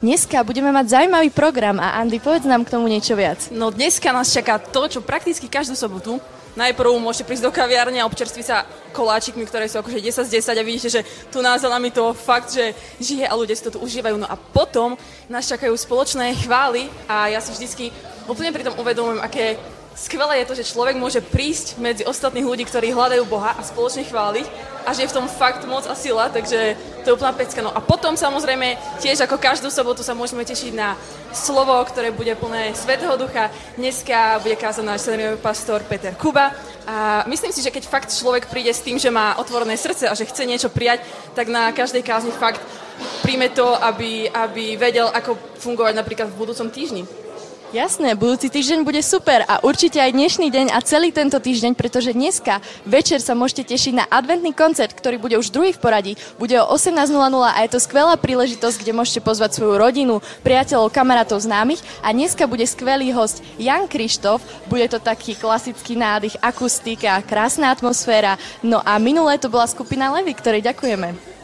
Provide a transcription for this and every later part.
Dneska budeme mať zaujímavý program a Andy, povedz nám k tomu niečo viac. No dneska nás čaká to, čo prakticky každú sobotu. Najprv môžete prísť do kaviárne a občerstviť sa koláčikmi, ktoré sú akože 10 z 10 a vidíte, že tu nás za nami to fakt, že žije a ľudia si to tu užívajú. No a potom nás čakajú spoločné chvály a ja si vždycky úplne pri tom uvedomujem, aké skvelé je to, že človek môže prísť medzi ostatných ľudí, ktorí hľadajú Boha a spoločne chváliť a že je v tom fakt moc a sila, takže to je úplná pecka. No a potom samozrejme tiež ako každú sobotu sa môžeme tešiť na slovo, ktoré bude plné Svetého Ducha. Dneska bude kázať náš senior pastor Peter Kuba a myslím si, že keď fakt človek príde s tým, že má otvorené srdce a že chce niečo prijať, tak na každej kázni fakt príjme to, aby, aby vedel, ako fungovať napríklad v budúcom týždni. Jasné, budúci týždeň bude super a určite aj dnešný deň a celý tento týždeň, pretože dneska večer sa môžete tešiť na adventný koncert, ktorý bude už druhý v poradí. Bude o 18.00 a je to skvelá príležitosť, kde môžete pozvať svoju rodinu, priateľov, kamarátov, známych a dneska bude skvelý host Jan Krištof. Bude to taký klasický nádych, akustika, krásna atmosféra. No a minulé to bola skupina Levy, ktorej ďakujeme.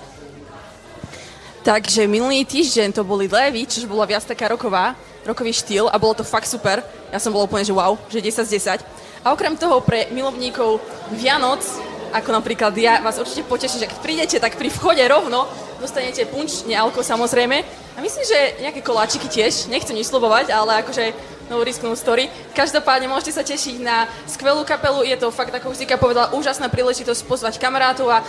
Takže minulý týždeň to boli Levy, čo bola viac taká roková rokový štýl a bolo to fakt super. Ja som bola úplne, že wow, že 10 z 10. A okrem toho pre milovníkov Vianoc, ako napríklad ja, vás určite poteší, že keď prídete, tak pri vchode rovno dostanete punč, nealko samozrejme. A myslím, že nejaké koláčiky tiež, nechcem nič slobovať, ale akože novú risknú story. Každopádne môžete sa tešiť na skvelú kapelu, je to fakt, ako už Zika povedala, úžasná príležitosť pozvať kamarátov a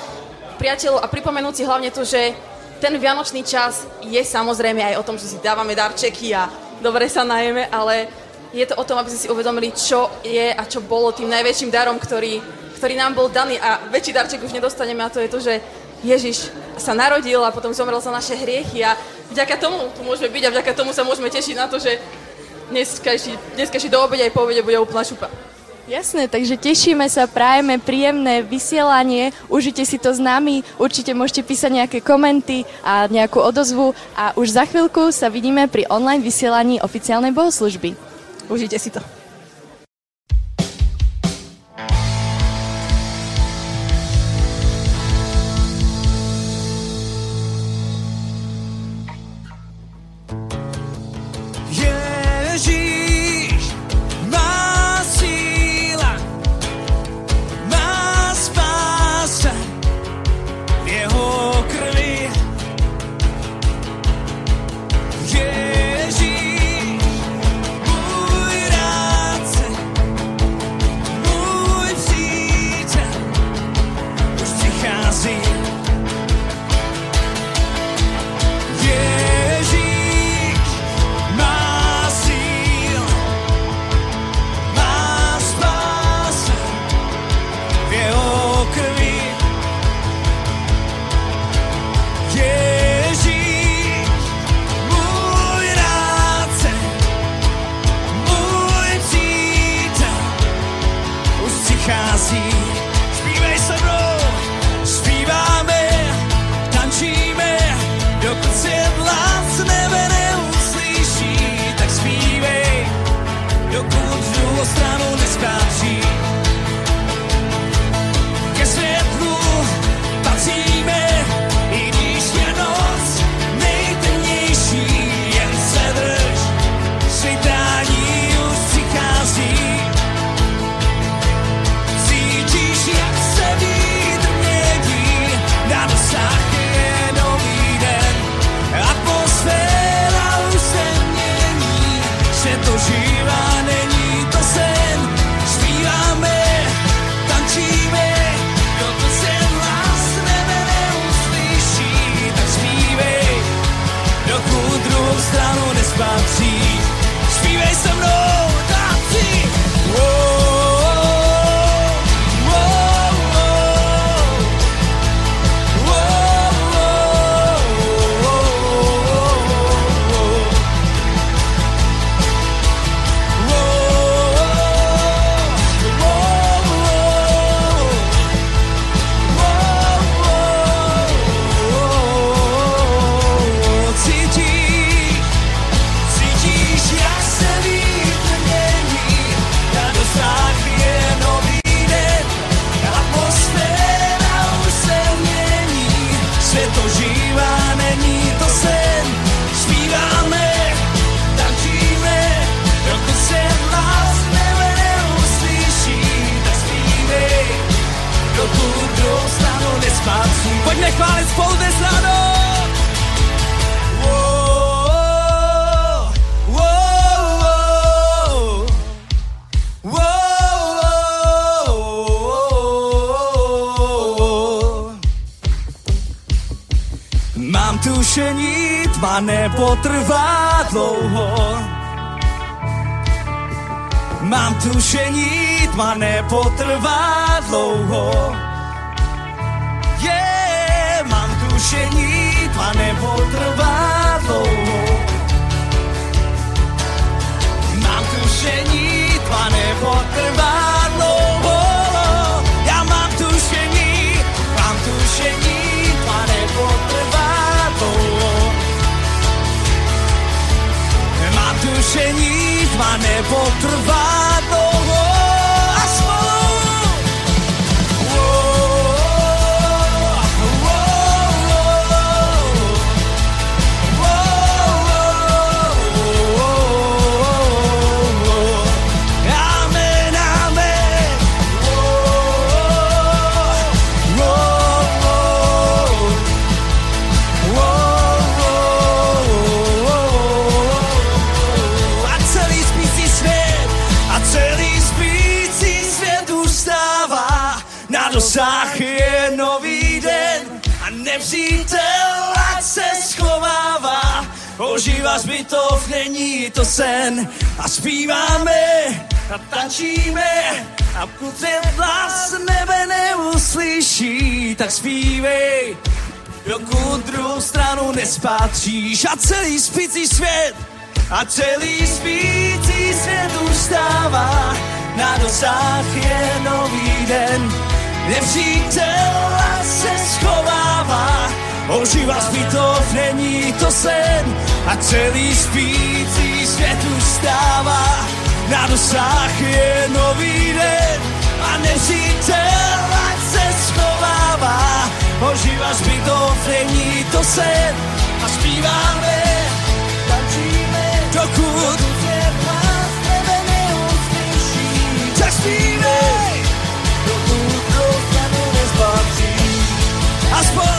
priateľov a pripomenúť si hlavne to, že ten vianočný čas je samozrejme aj o tom, že si dávame darčeky a dobre sa najeme, ale je to o tom, aby sme si uvedomili, čo je a čo bolo tým najväčším darom, ktorý, ktorý nám bol daný a väčší darček už nedostaneme a to je to, že Ježiš sa narodil a potom zomrel za naše hriechy a vďaka tomu tu môžeme byť a vďaka tomu sa môžeme tešiť na to, že dneska, dneska do obede aj po obede bude úplná šupa. Jasné, takže tešíme sa, prajeme príjemné vysielanie, užite si to s nami, určite môžete písať nejaké komenty a nejakú odozvu a už za chvíľku sa vidíme pri online vysielaní oficiálnej bohoslužby. Užite si to. A celý spící svět už na dosah je nový den. Nepřítel se schovává, ožívá zbytov, není to sen. A celý spící svět už na dosah je nový den. A nepřítel se schovává, ožívá zbytov, není to sen. A zpíváme, A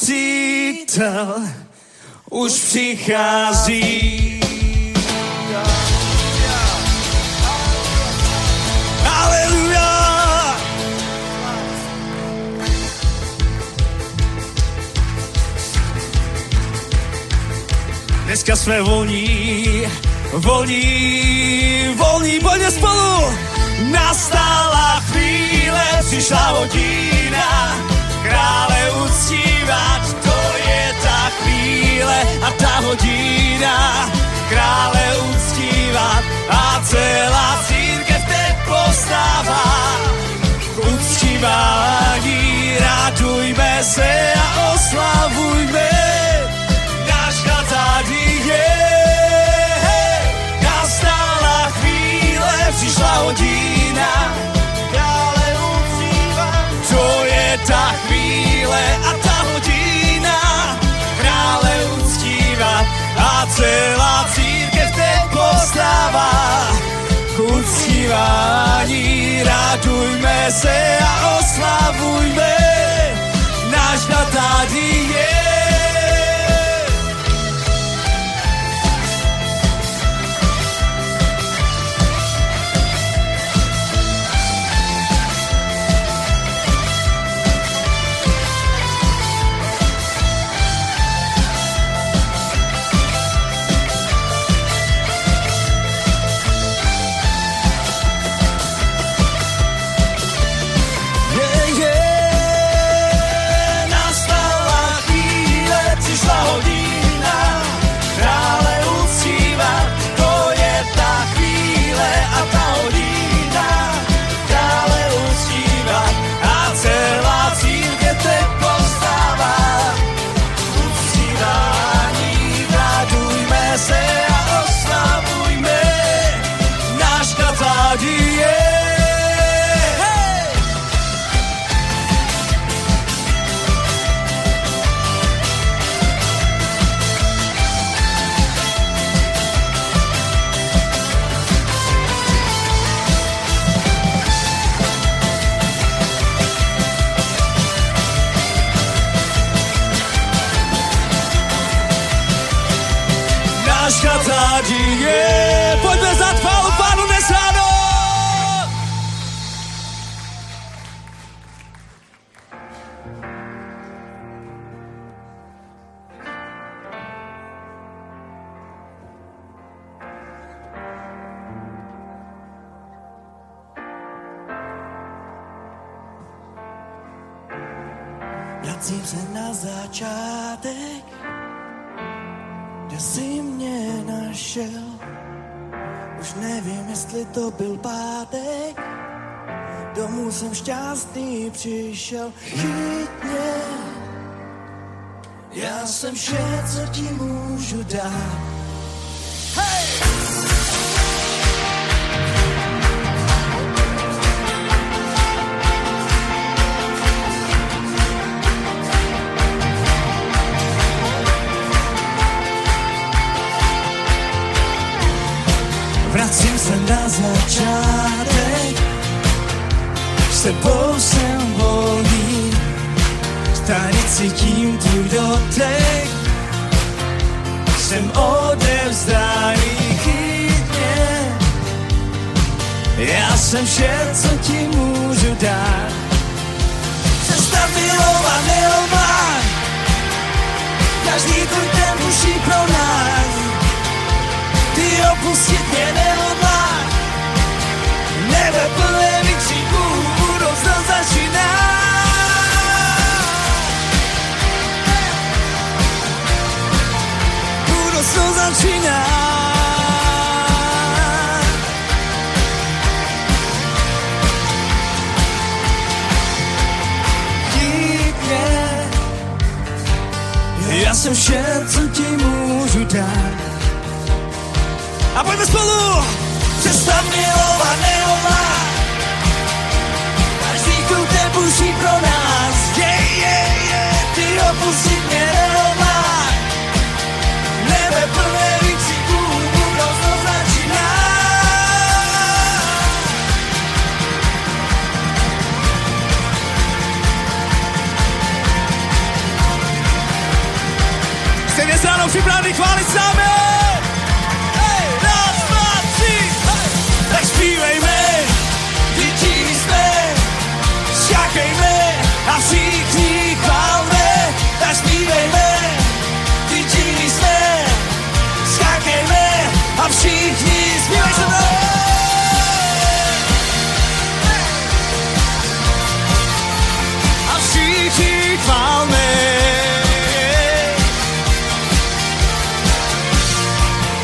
přítel, už přichází. Dneska jsme volní, volní, volní, pojďme spolu. Nastala chvíle, přišla hodina, krále uctívat, to je ta chvíle a ta hodina, krále uctívat a celá církev teď postává. K uctívání radujme se a oslavujme náška tady je. Nastala chvíle, přišla hodina, krále uctívat. To je ta chvíle a ta krále uctívat a celá církev teď postává. K radujme se a oslavujme, náš tady je. Yeah. Šťastný přišel. Chyť mě, já jsem vše, co ti můžu dát. S tebou jsem volný, tady cítím tvůj dotek, jsem odevzdaný chytně. Já jsem vše, co ti můžu dát. Cesta milovat neomá, každý tvůj den musí pro nás ty opustit mě nehodlá. Nebe plné Chyť mě, Já jsem vše, co ti. A pojďme spolu! Přestaň milovat neová Každý koute buší pro nás yeah, yeah, yeah. Ty opustit mě neová Nebe plné výkřiků Budoucnost začíná Jste dnes ráno a všichni chválme. Tak zpívejme, děti jsme, skákejme a všichni zpívej se mnou. Všichni chválme.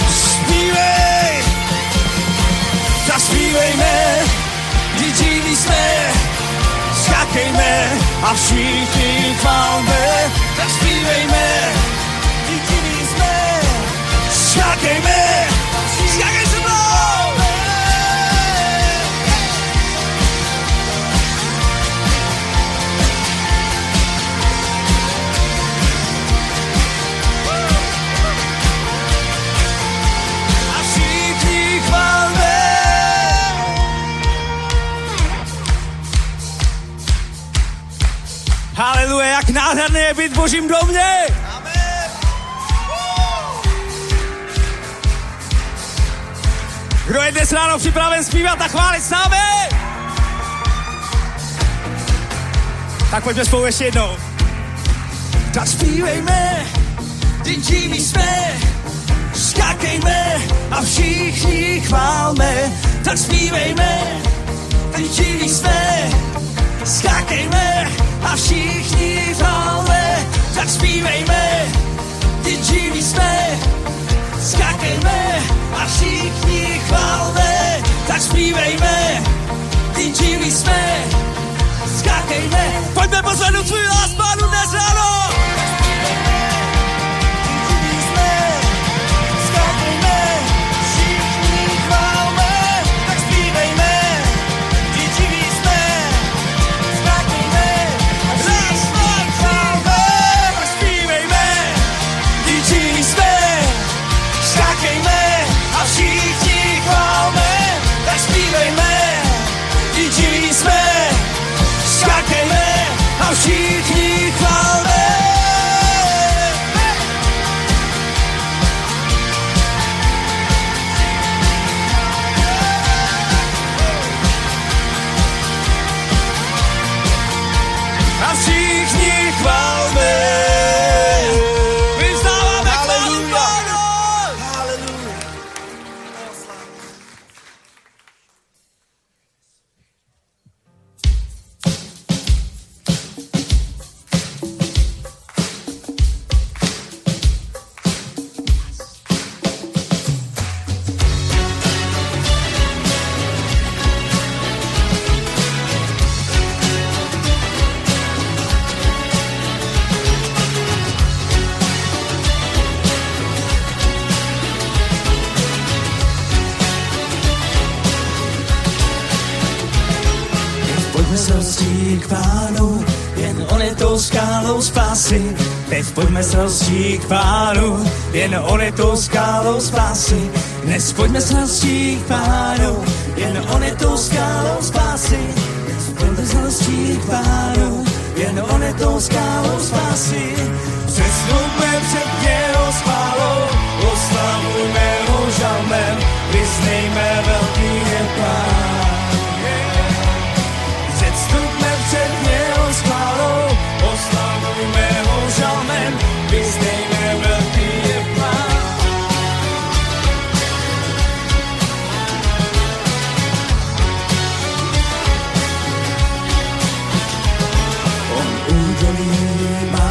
Zpívej, tak zpívejme, děti jsme, skákejme a všichni chválme, tak zpívejme, děti jsme, skákejme, skákej Haleluja, jak nádherné je být v božím domě. Kdo je dnes ráno připraven zpívat a chválit s námi? Tak pojďme spolu ještě jednou. Tak zpívejme, děti my jsme, skákejme a všichni chválme. Tak zpívejme, děti my jsme, skákejme a všichni chválme. Tak zpívejme, děti my jsme, skákejme a všichni chválme. Tak zpívejme, děti my jsme, skákejme. Pojďme pozvednout svůj hlas pánu dnes ráno. Spásy. Teď pojďme s radostí k pánu, jen on je tou skálou spásy. Dnes pojďme s radostí k pánu, jen on je tou skálou spásy. Dnes pojďme s radostí k pánu, jen on je tou skálou spásy. Přestupme před jeho spálou, oslavujme ho žalmem, vyznejme velký je pán. Předstupme před jeho spálou, oslavujme ho žalmem, vyznejme velký je pán. On údolí má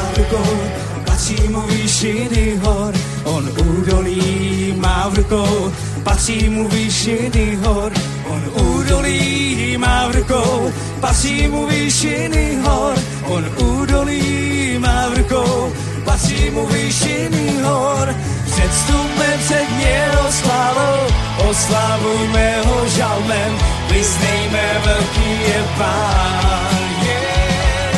patří mu výšiny hor. On údolí má v rukou, patří mu výšiny hor. On údolí má v rukou, patří mu výšiny hor. On údolí má v rukou, patří mu výšiny hor. Předstupme před něho slávou, oslavujme ho žalmem, vyznejme velký je pán. Yeah.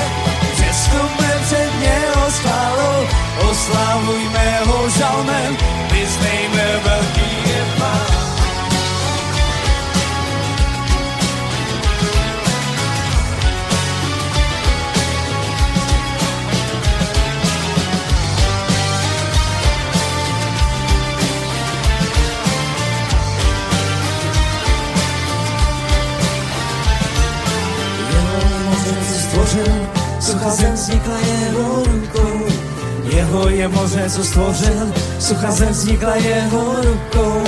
Přestupme před něho slávou, oslavujme ho žalmem, vyznejme velký je pán. Stvořil, sucha zem vznikla jeho rukou. Jeho je moře, co stvořil, sucha zem vznikla jeho rukou.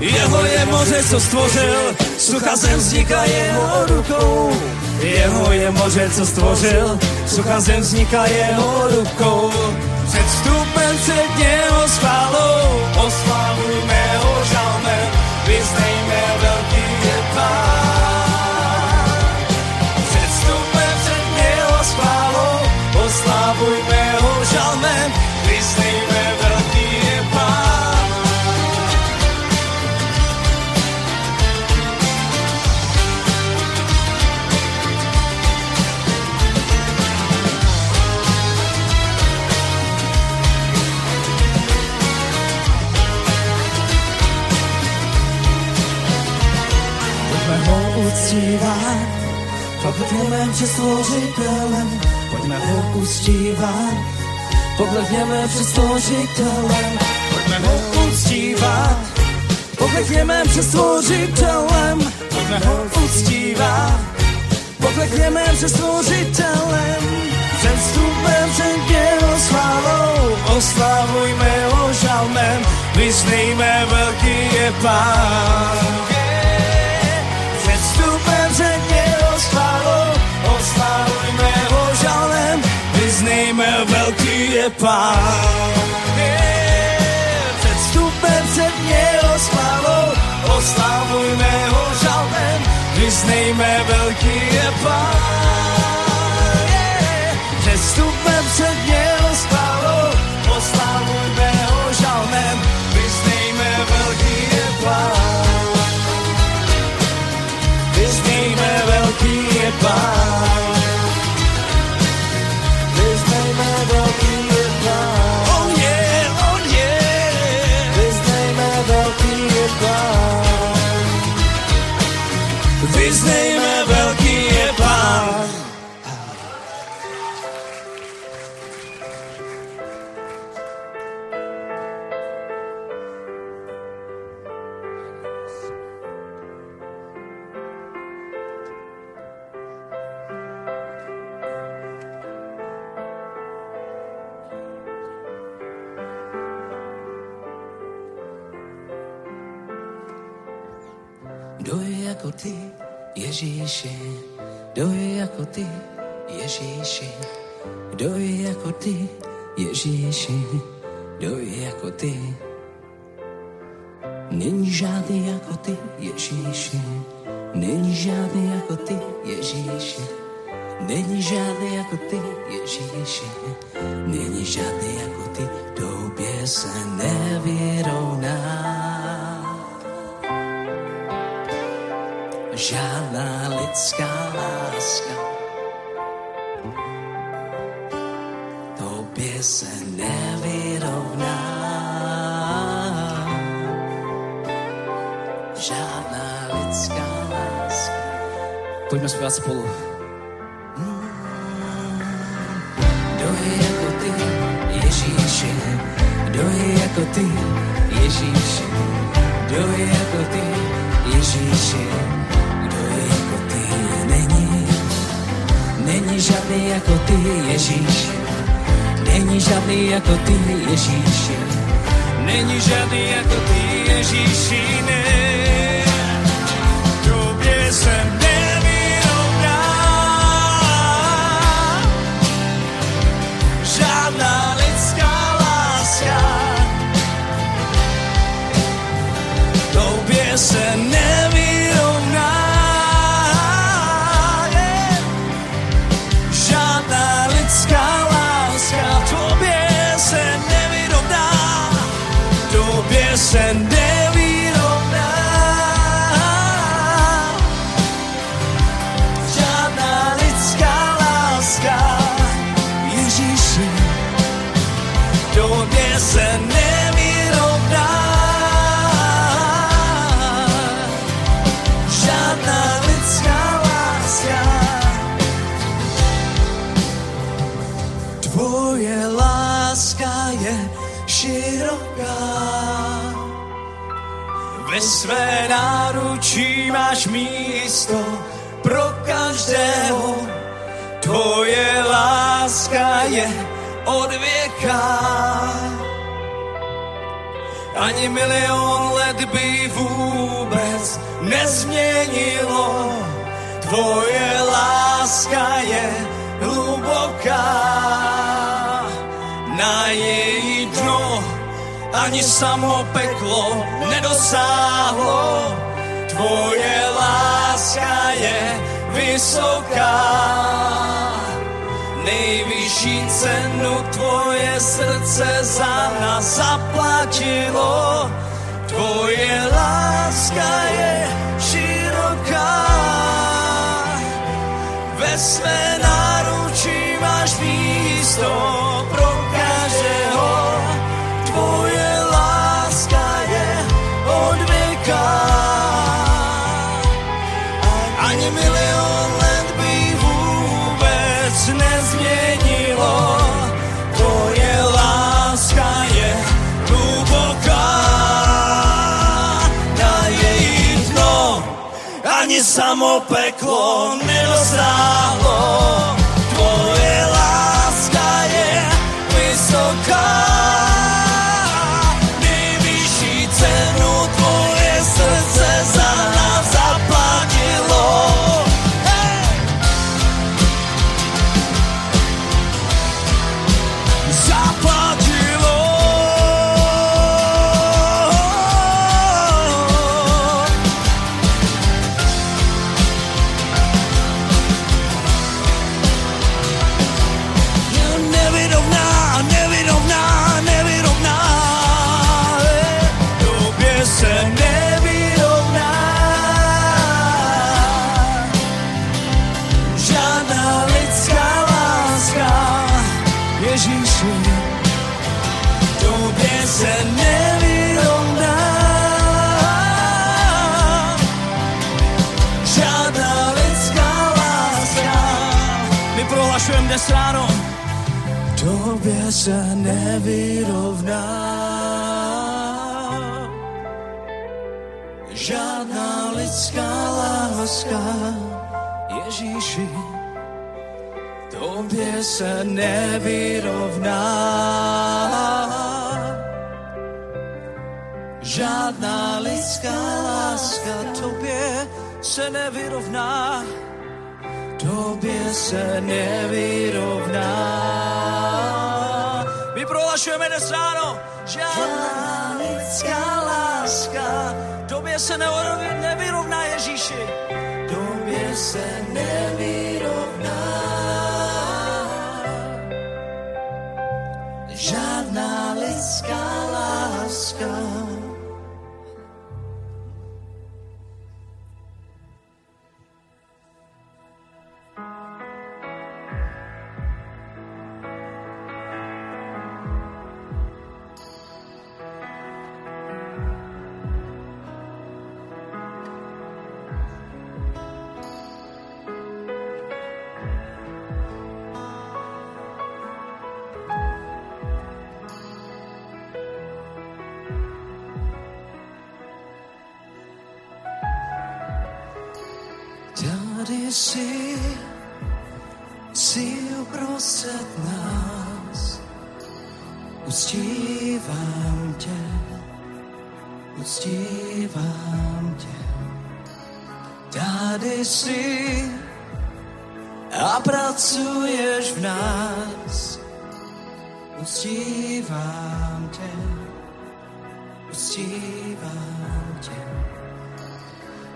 Jeho je moře, co stvořil, sucha zem vznikla jeho rukou. Jeho je moře, co stvořil, sucha zem vznikla jeho rukou. Před vstupem před něho spálou, oslavujme ho žalmem, vyznejme velký je pán. Oslavujme ho žalmem, vyznejme velký je pán. Pojďme ho uctívat, poklekněme před stvořitelem. Pojďme ho uctívat, poklekněme před stvořitelem. Pojďme ho uctívat, poklekněme před stvořitelem. Pojďme ho uctívat, poklekněme před stvořitelem. Předstupem před jeho slávou, oslavujme ho žalmem, vyznejme velký je pán. Předstupem před jeho slávou, oslavujme ho vyznejme velký je pán. Předstupem před jeho slávou, oslavujme ho žalmem, vyznejme velký je pán. Předstupem před jeho slávou, oslavujme ho žalmem, vyznejme velký je pán. Vyznejme velký je pán. Vyznejme velký sa nevyrovná. Žádná lidská láska tobě se nevyrovná, tobě se nevyrovná. My prohlašujeme dnes ráno, žádná lidská láska tobě se nevyrovná Ježíši, tobě se nevyrovná. na lidská láska.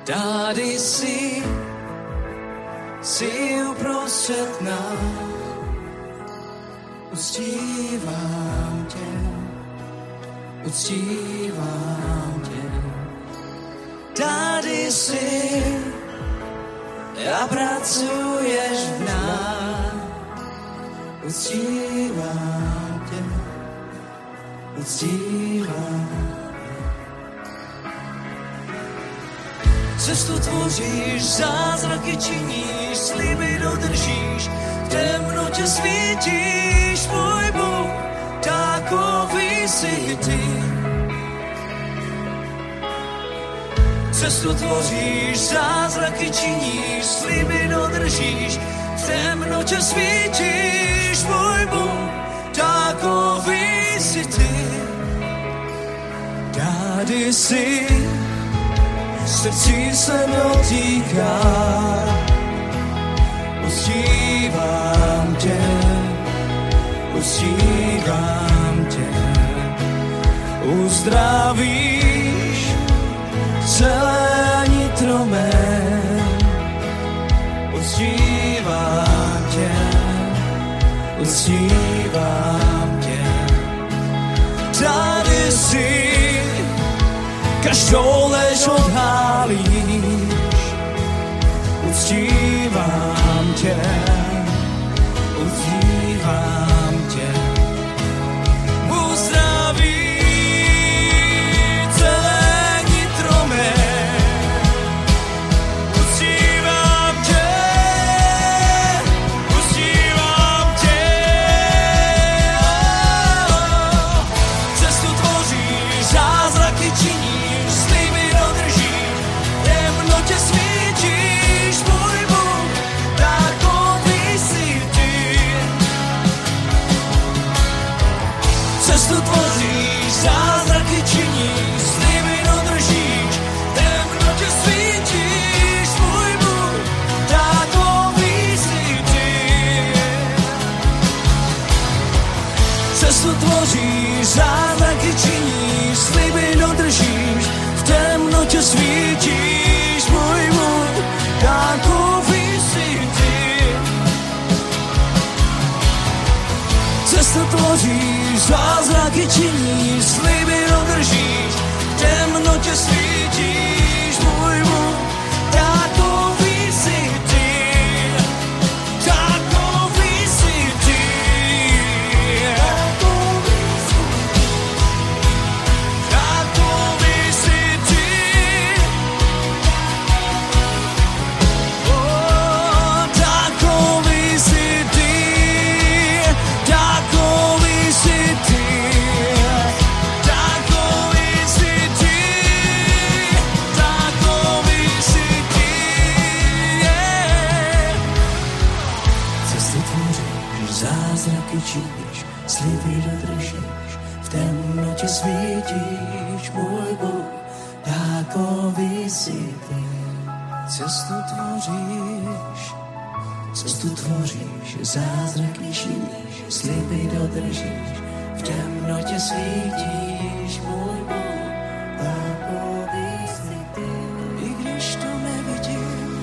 Tady si, si uprostřed nás. Uctívám tě, uctívám tě. Tady si a pracuješ v nás. Uctívám tě, uctívám Cestu tvoříš, zázraky činíš, sliby dodržíš, v temnotě svítíš, můj Bůh, takový si ty. Cestu tvoříš, zázraky činíš, sliby dodržíš, v temnotě svítíš, můj Bůh, takový si ty. Tady si srdci se dotýká. Uctívám tě, uctívám tě. Uzdravíš celé nitro mé. Uctívám tě, uctívám tě. Tady si každou činíš, sliby dodržíš, v temnotě svítíš, zázraky činíš, sliby dodržíš, v temnotě svítíš, můj Bůh, takový si ty. I když to nevidím,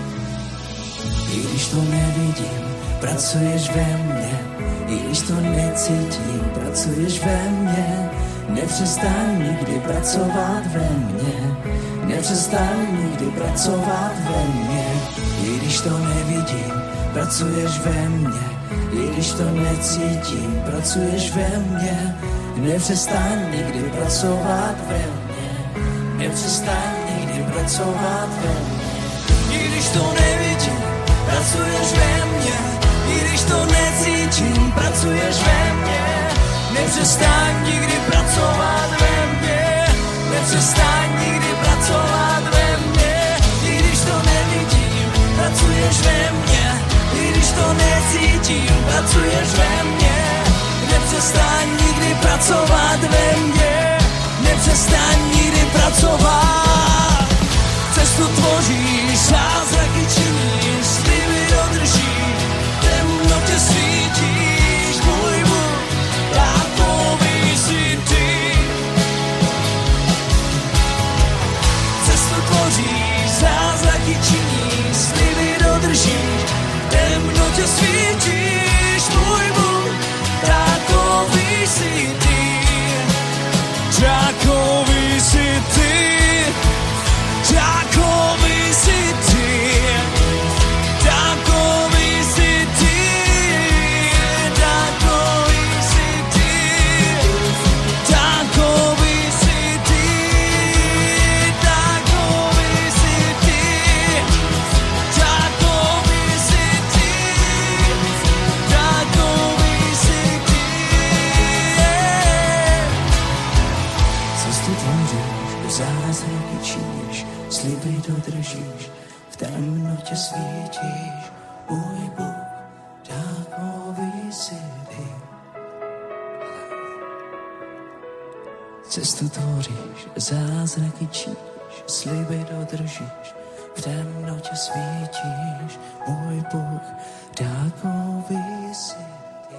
i když to nevidím, pracuješ ve mně. I když to necítím, pracuješ ve mně. Nepřestaň nikdy pracovat ve mně. Nepřestaň nikdy pracovat ve mně. I když to nevidím, pracuješ ve mně. Když to necítím, pracuješ ve mně. Nepřestaň nikdy pracovat ve mně. Nepřestaň nikdy pracovat ve mně. I když to nevidím, pracuješ ve mně. I když to necítím, pracuješ ve mně. Nepřestaň nikdy pracovat ve mně. Nepřestaň nikdy pracovat ve mně. I když to nevidím, pracuješ ve mně, když to necítím, pracuješ ve mně. Nepřestaň nikdy pracovat ve mně, nepřestaň nikdy pracovat. Cestu tvoříš, zázraky činíš, svítíš, můj Bůh, takový si ty. Takový si ty. Takový si ty. Zázraky činíš, sliby dodržíš, v temnotě svítíš, můj Bůh, takový si ty.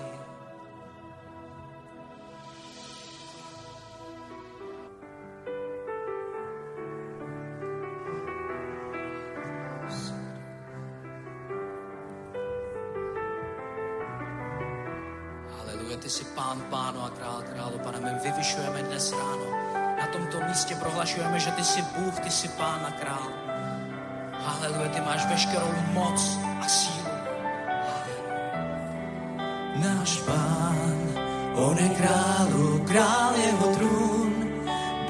Haleluja, ty jsi pán pánu a král králu. Pane, my vyvyšujeme dnes ráno. Tomto místě prohlašujeme, že ty jsi Bůh, ty jsi pán a král. Haleluja, ty máš veškerou moc a sílu. Náš pán, on je králu, král jeho trůn,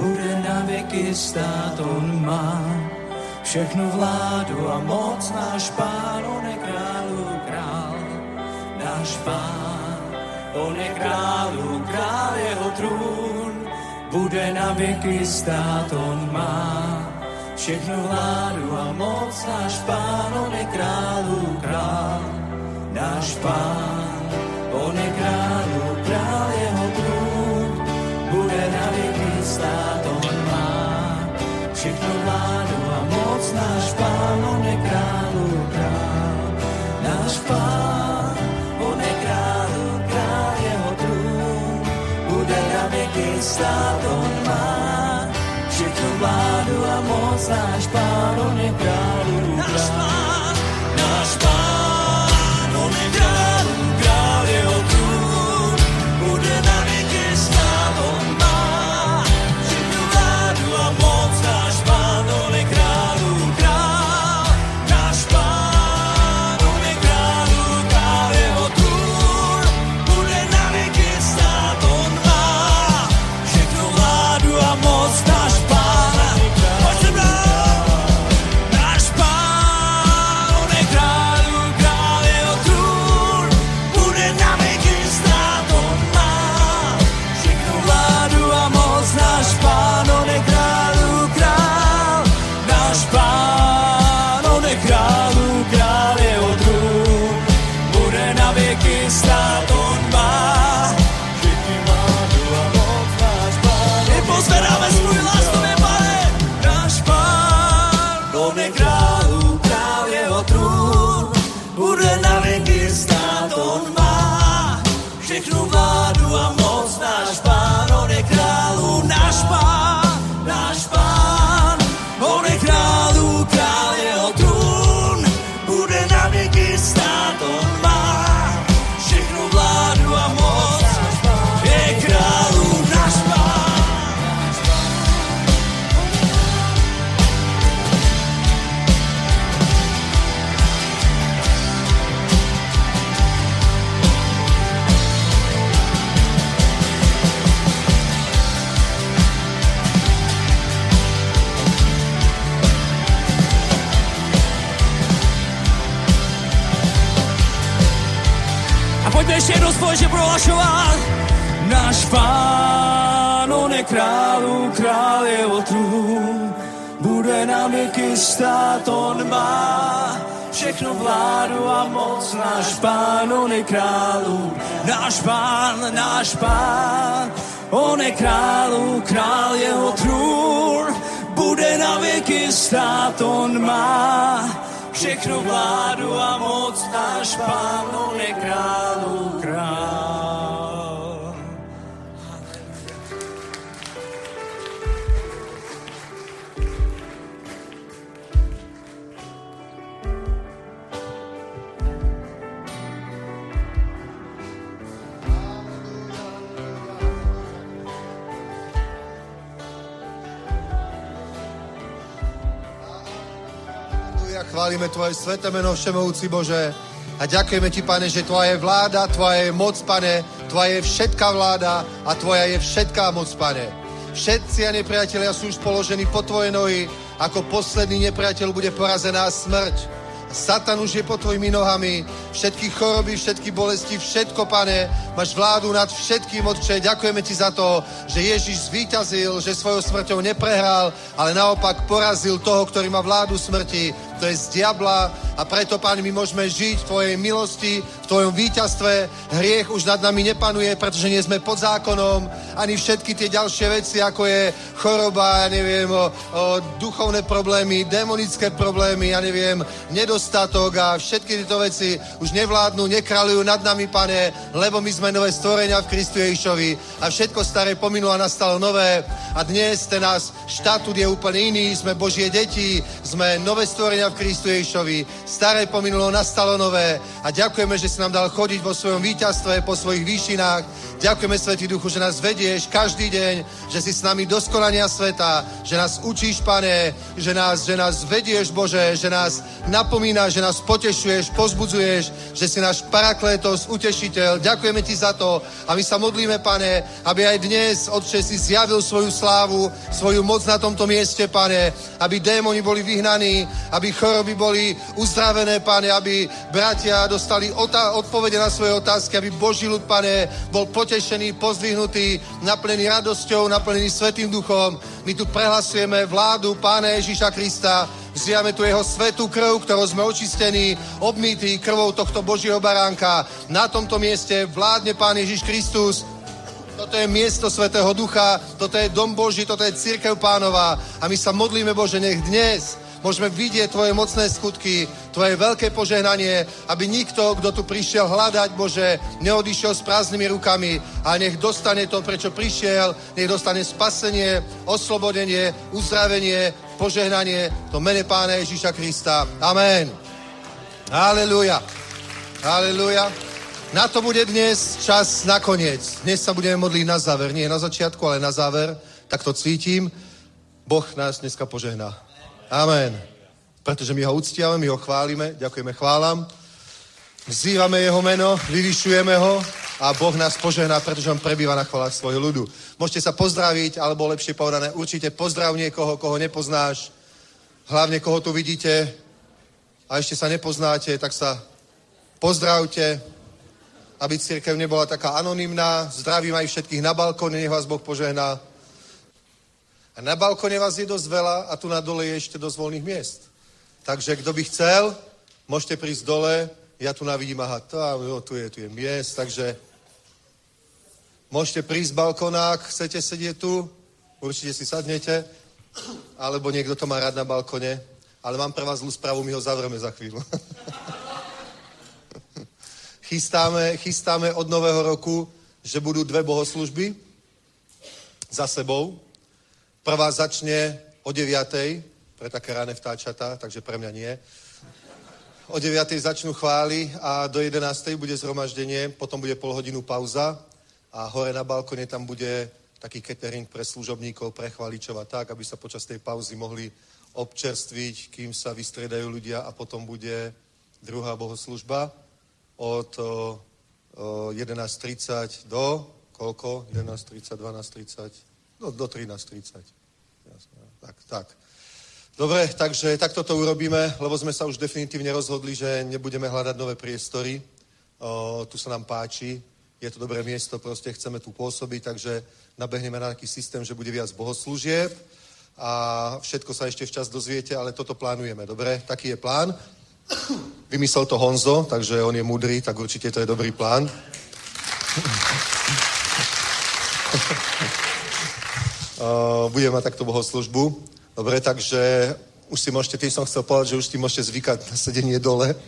bude na věky stát, on má všechnu vládu a moc. Náš pán, on je králu, král, náš pán, on je králu, král jeho trůn, bude na věky stát, on má všechnu vládu a moc. Náš pán, on je králu, král, náš pán, on je králu, král jeho trůn, bude na věky stát, on má všechno vládu a moc, náš pán, on je králu, stát, on má všechno vládu a moc, náš pán, on je králu, náš společně prohlašovat. Náš pán, on je králu, král jeho trůn. Bude na věky stát, on má všechno vládu a moc náš pán, on je králu, náš pán, náš pán, on je králu, král jeho trůn, bude na věky stát, on má všechno vládu a moc náš pán, on je králu, král. Chválime Tvoje sveté meno, Všemovúci Bože. A ďakujeme Ti, Pane, že Tvoja je vláda, Tvoja je moc, Pane, Tvoja je všetká vláda a Tvoja je všetká moc, Pane. Všetci a nepriatelia sú už položení po Tvoje nohy, ako posledný nepriateľ bude porazená smrť. Satan už je pod tvojimi nohami. Všetky choroby, všetky bolesti, všetko, pane. Máš vládu nad všetkým, Otče. Ďakujeme ti za to, že Ježiš zvíťazil, že svojou smrťou neprehral, ale naopak porazil toho, ktorý má vládu smrti. To je z diabla a preto, Pane, my môžeme žiť v Tvojej milosti, v Tvojom víťazstve. Hriech už nad nami nepanuje, pretože nie sme pod zákonom, ani všetky tie ďalšie veci, ako je choroba, ja neviem, o, o duchovné problémy, demonické problémy, ja neviem, nedostatok a všetky tieto veci už nevládnu, nekráľujú nad nami, Pane, lebo my sme nové stvorenia v Kristu Ježišovi. A všetko staré pominulo a nastalo nové. A dnes ten nás štatút je úplne iný, sme Božie deti, sme nové stvorenia v Kristu Ježišovi, staré pominulo, nastalo nové a ďakujeme, že si nám dal chodiť vo svojom víťazstve, po svojich výšinách. Ďakujeme, Svetý Duchu, že nás vedieš každý deň, že si s nami do skonania sveta, že nás učíš, Pane, že nás, že nás vedieš, Bože, že nás napomínaš, že nás potešuješ, pozbudzuješ, že si náš paraklétos, utešiteľ. Ďakujeme Ti za to a my sa modlíme, Pane, aby aj dnes, Otče, si zjavil svoju slávu, svoju moc na tomto mieste, Pane, aby démoni boli vyhnaní, aby choroby boli uzdravené, Pane, aby bratia dostali odpovede na svoje otázky, aby Boží ľud, Pane, bol potešený, pozdvihnutý, naplnený radosťou, naplnený Svetým duchom. My tu prehlasujeme vládu Pána Ježíša Krista, Vzývame tu jeho svetú krv, ktorou sme očistení, obmýtí krvou tohto Božieho baránka. Na tomto mieste vládne Pán Ježiš Kristus. Toto je miesto Svetého Ducha, toto je dom Boží, toto je církev pánova. A my sa modlíme, Bože, nech dnes môžeme vidieť Tvoje mocné skutky, Tvoje veľké požehnanie, aby nikto, kto tu prišiel hľadať, Bože, neodišiel s prázdnymi rukami, a nech dostane to, prečo prišiel, nech dostane spasenie, oslobodenie, uzdravenie, požehnanie, to mene Pána Ježíša Krista. Amen. Halleluja. Halleluja. Na to bude dnes čas nakoniec. Dnes sa budeme modliť na záver. Nie na začiatku, ale na záver. Tak to cítim. Boh nás dneska požehná. Amen. Pretože my ho uctiame, my ho chválime, ďakujeme chválam. Vzývame jeho meno, vyvyšujeme ho a Boh nás požehná, pretože on prebýva na chválach svojho ľudu. Môžete sa pozdraviť, alebo lepšie povedané, určite pozdrav niekoho, koho nepoznáš. Hlavne koho tu vidíte a ešte sa nepoznáte, tak sa pozdravte, aby církev nebola taká anonymná. Zdravím aj všetkých na balkóne, nech vás Boh požehná. A na balkone vás je dosť veľa a tu na dole je ešte dosť voľných miest. Takže kto by chcel, môžete prísť dole, ja tu navidím, aha, to, jo, tu je, tu je miest, takže môžete prísť z balkona, ak chcete sedieť tu, určite si sadnete, alebo niekto to má rád na balkone, ale mám pre vás zlú správu, my ho zavreme za chvíľu. chystáme, chystáme od nového roku, že budú dve bohoslužby za sebou. Prvá začne o 9. pre také rané vtáčata, takže pre mňa nie. O 9. začnú chvály a do 11. bude zhromaždenie, potom bude pol hodinu pauza a hore na balkone tam bude taký catering pre služobníkov, pre chváličov a tak, aby sa počas tej pauzy mohli občerstviť, kým sa vystriedajú ľudia a potom bude druhá bohoslužba od o, o 11.30 do koľko? 11.30, 12.30, no, do 13.30. Jasné, tak, tak. Dobre, takže takto to urobíme, lebo sme sa už definitívne rozhodli, že nebudeme hľadať nové priestory. O, tu sa nám páči, je to dobré miesto, proste chceme tu pôsobiť, takže nabehneme na nejaký systém, že bude viac bohoslúžieb a všetko sa ešte včas dozviete, ale toto plánujeme, dobre? Taký je plán. Vymyslel to Honzo, takže on je mudrý, tak určite to je dobrý plán. Uh, budeme mať takto bohoslužbu. Dobre, takže už si môžete, tým som chcel povedať, že už si môžete zvykať na sedenie dole.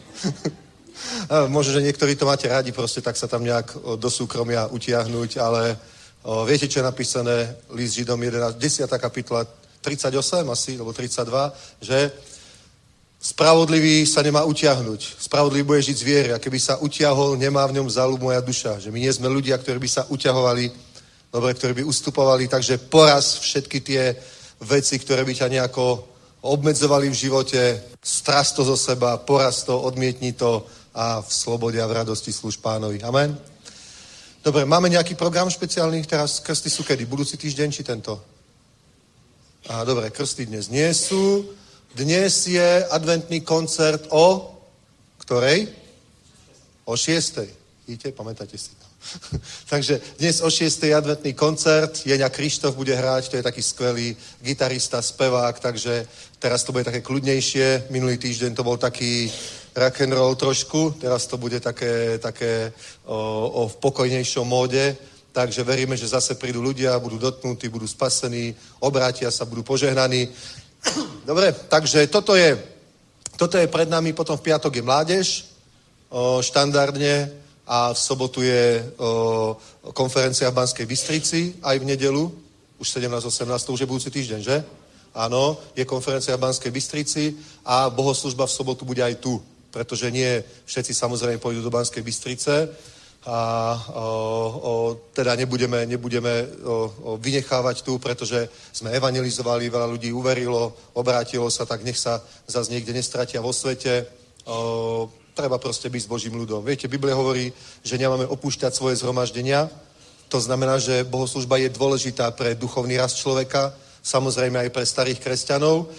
A Možno, že niektorí to máte rádi, proste tak sa tam nejak o, do súkromia utiahnuť, ale o, viete, čo je napísané list Židom 11, 10. kapitola 38 asi, alebo 32, že spravodlivý sa nemá utiahnuť. Spravodlivý bude žiť z viery a keby sa utiahol, nemá v ňom záľub moja duša. Že my nie sme ľudia, ktorí by sa utiahovali, dobre, ktorí by ustupovali, takže poraz všetky tie veci, ktoré by ťa nejako obmedzovali v živote, stras to zo seba, poraz to, odmietni to a v slobode a v radosti služ pánovi. Amen. Dobre, máme nejaký program špeciálny teraz? Krsty sú kedy? Budúci týždeň či tento? A dobre, krsty dnes nie sú. Dnes je adventný koncert o ktorej? O šiestej. Vidíte, pamätáte si to. Takže dnes o 6. adventný koncert, Jeňa Krištof bude hrať, to je taký skvelý gitarista, spevák, takže teraz to bude také kľudnejšie. Minulý týždeň to bol taký rock and roll trošku, teraz to bude také, také o, o v pokojnejšom móde. Takže veríme, že zase prídu ľudia, budú dotknutí, budú spasení, obrátia sa, budú požehnaní. Dobre, takže toto je, toto je pred nami, potom v piatok je mládež, o, štandardne, a v sobotu je o, konferencia v Banskej Bystrici, aj v nedelu, už 17-18, to už je budúci týždeň, že? Áno, je konferencia v Banskej Bystrici a bohoslužba v sobotu bude aj tu, pretože nie všetci samozrejme pôjdu do Banskej Bystrice a o, o, teda nebudeme, nebudeme o, o, vynechávať tu, pretože sme evangelizovali, veľa ľudí uverilo, obrátilo sa, tak nech sa zase niekde nestratia vo svete. O, treba proste byť s Božím ľudom. Viete, Biblia hovorí, že nemáme opúšťať svoje zhromaždenia. To znamená, že bohoslužba je dôležitá pre duchovný rast človeka, samozrejme aj pre starých kresťanov,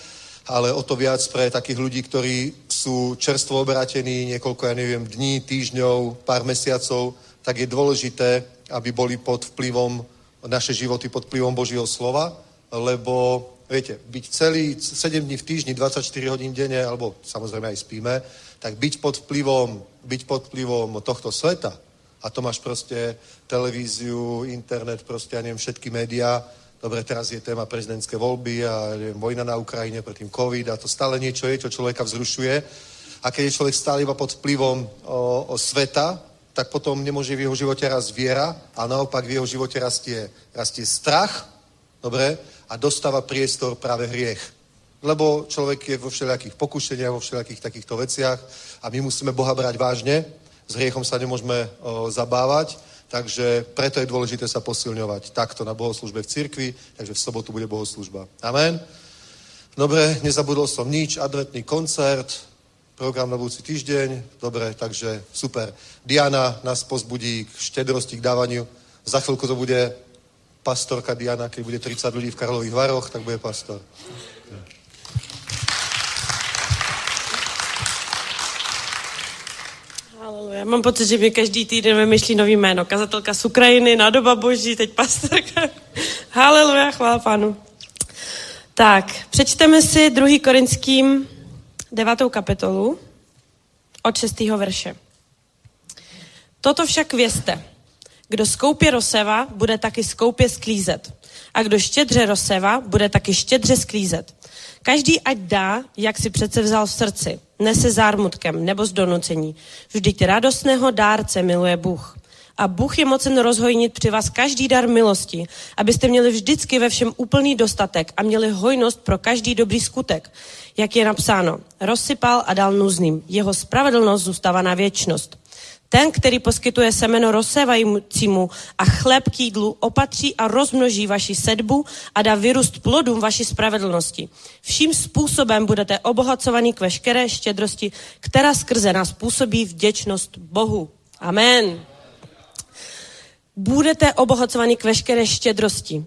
ale o to viac pre takých ľudí, ktorí sú čerstvo obratení niekoľko, ja neviem, dní, týždňov, pár mesiacov, tak je dôležité, aby boli pod vplyvom, naše životy pod vplyvom Božieho slova, lebo viete, byť celý 7 dní v týždni, 24 hodín denne, alebo samozrejme aj spíme, tak byť pod vplyvom, byť pod vplyvom tohto sveta, a to máš proste televíziu, internet, proste, ja neviem, všetky médiá, dobre, teraz je téma prezidentské voľby a neviem, vojna na Ukrajine, predtým COVID a to stále niečo je, čo človeka vzrušuje. A keď je človek stále iba pod vplyvom o, o sveta, tak potom nemôže v jeho živote rast viera a naopak v jeho živote rastie, rastie strach, dobre, a dostáva priestor práve hriech. Lebo človek je vo všelijakých pokušeniach, vo všelijakých takýchto veciach a my musíme Boha brať vážne. S hriechom sa nemôžeme o, zabávať, takže preto je dôležité sa posilňovať takto na bohoslužbe v cirkvi, takže v sobotu bude bohoslužba. Amen. Dobre, nezabudol som nič, adventný koncert, program na budúci týždeň, dobre, takže super. Diana nás pozbudí k štedrosti, k dávaniu. Za chvíľku to bude pastorka Diana, keď bude 30 ľudí v Karlových Varoch, tak bude pastor. Haleluja. Mám pocit, že mi každý týden vymyšlí nový jméno. Kazatelka z Ukrajiny, nádoba boží, teď pastorka. Haleluja, chvála pánu. Tak, přečteme si 2. Korinským 9. kapitolu od 6. verše. Toto však vězte. Kdo skoupě rozseva, bude taky skoupě sklízet. A kdo štědře rozseva, bude taky štědře sklízet. Každý ať dá, jak si přece vzal v srdci, nese zármutkem nebo z donucení. Vždyť radostného dárce miluje Bůh. A Bůh je mocen rozhojnit při vás každý dar milosti, abyste měli vždycky ve všem úplný dostatek a měli hojnost pro každý dobrý skutek. Jak je napsáno, rozsypal a dal nuzným. Jeho spravedlnost zůstává na věčnost. Ten, který poskytuje semeno rozsévajícímu a chléb k jídlu, opatří a rozmnoží vaši sedbu a dá vyrůst plodům vaší spravedlnosti. Vším způsobem budete obohacovaní k veškeré štědrosti, která skrze nás působí vděčnost Bohu. Amen. Budete obohacovaní k veškeré štědrosti.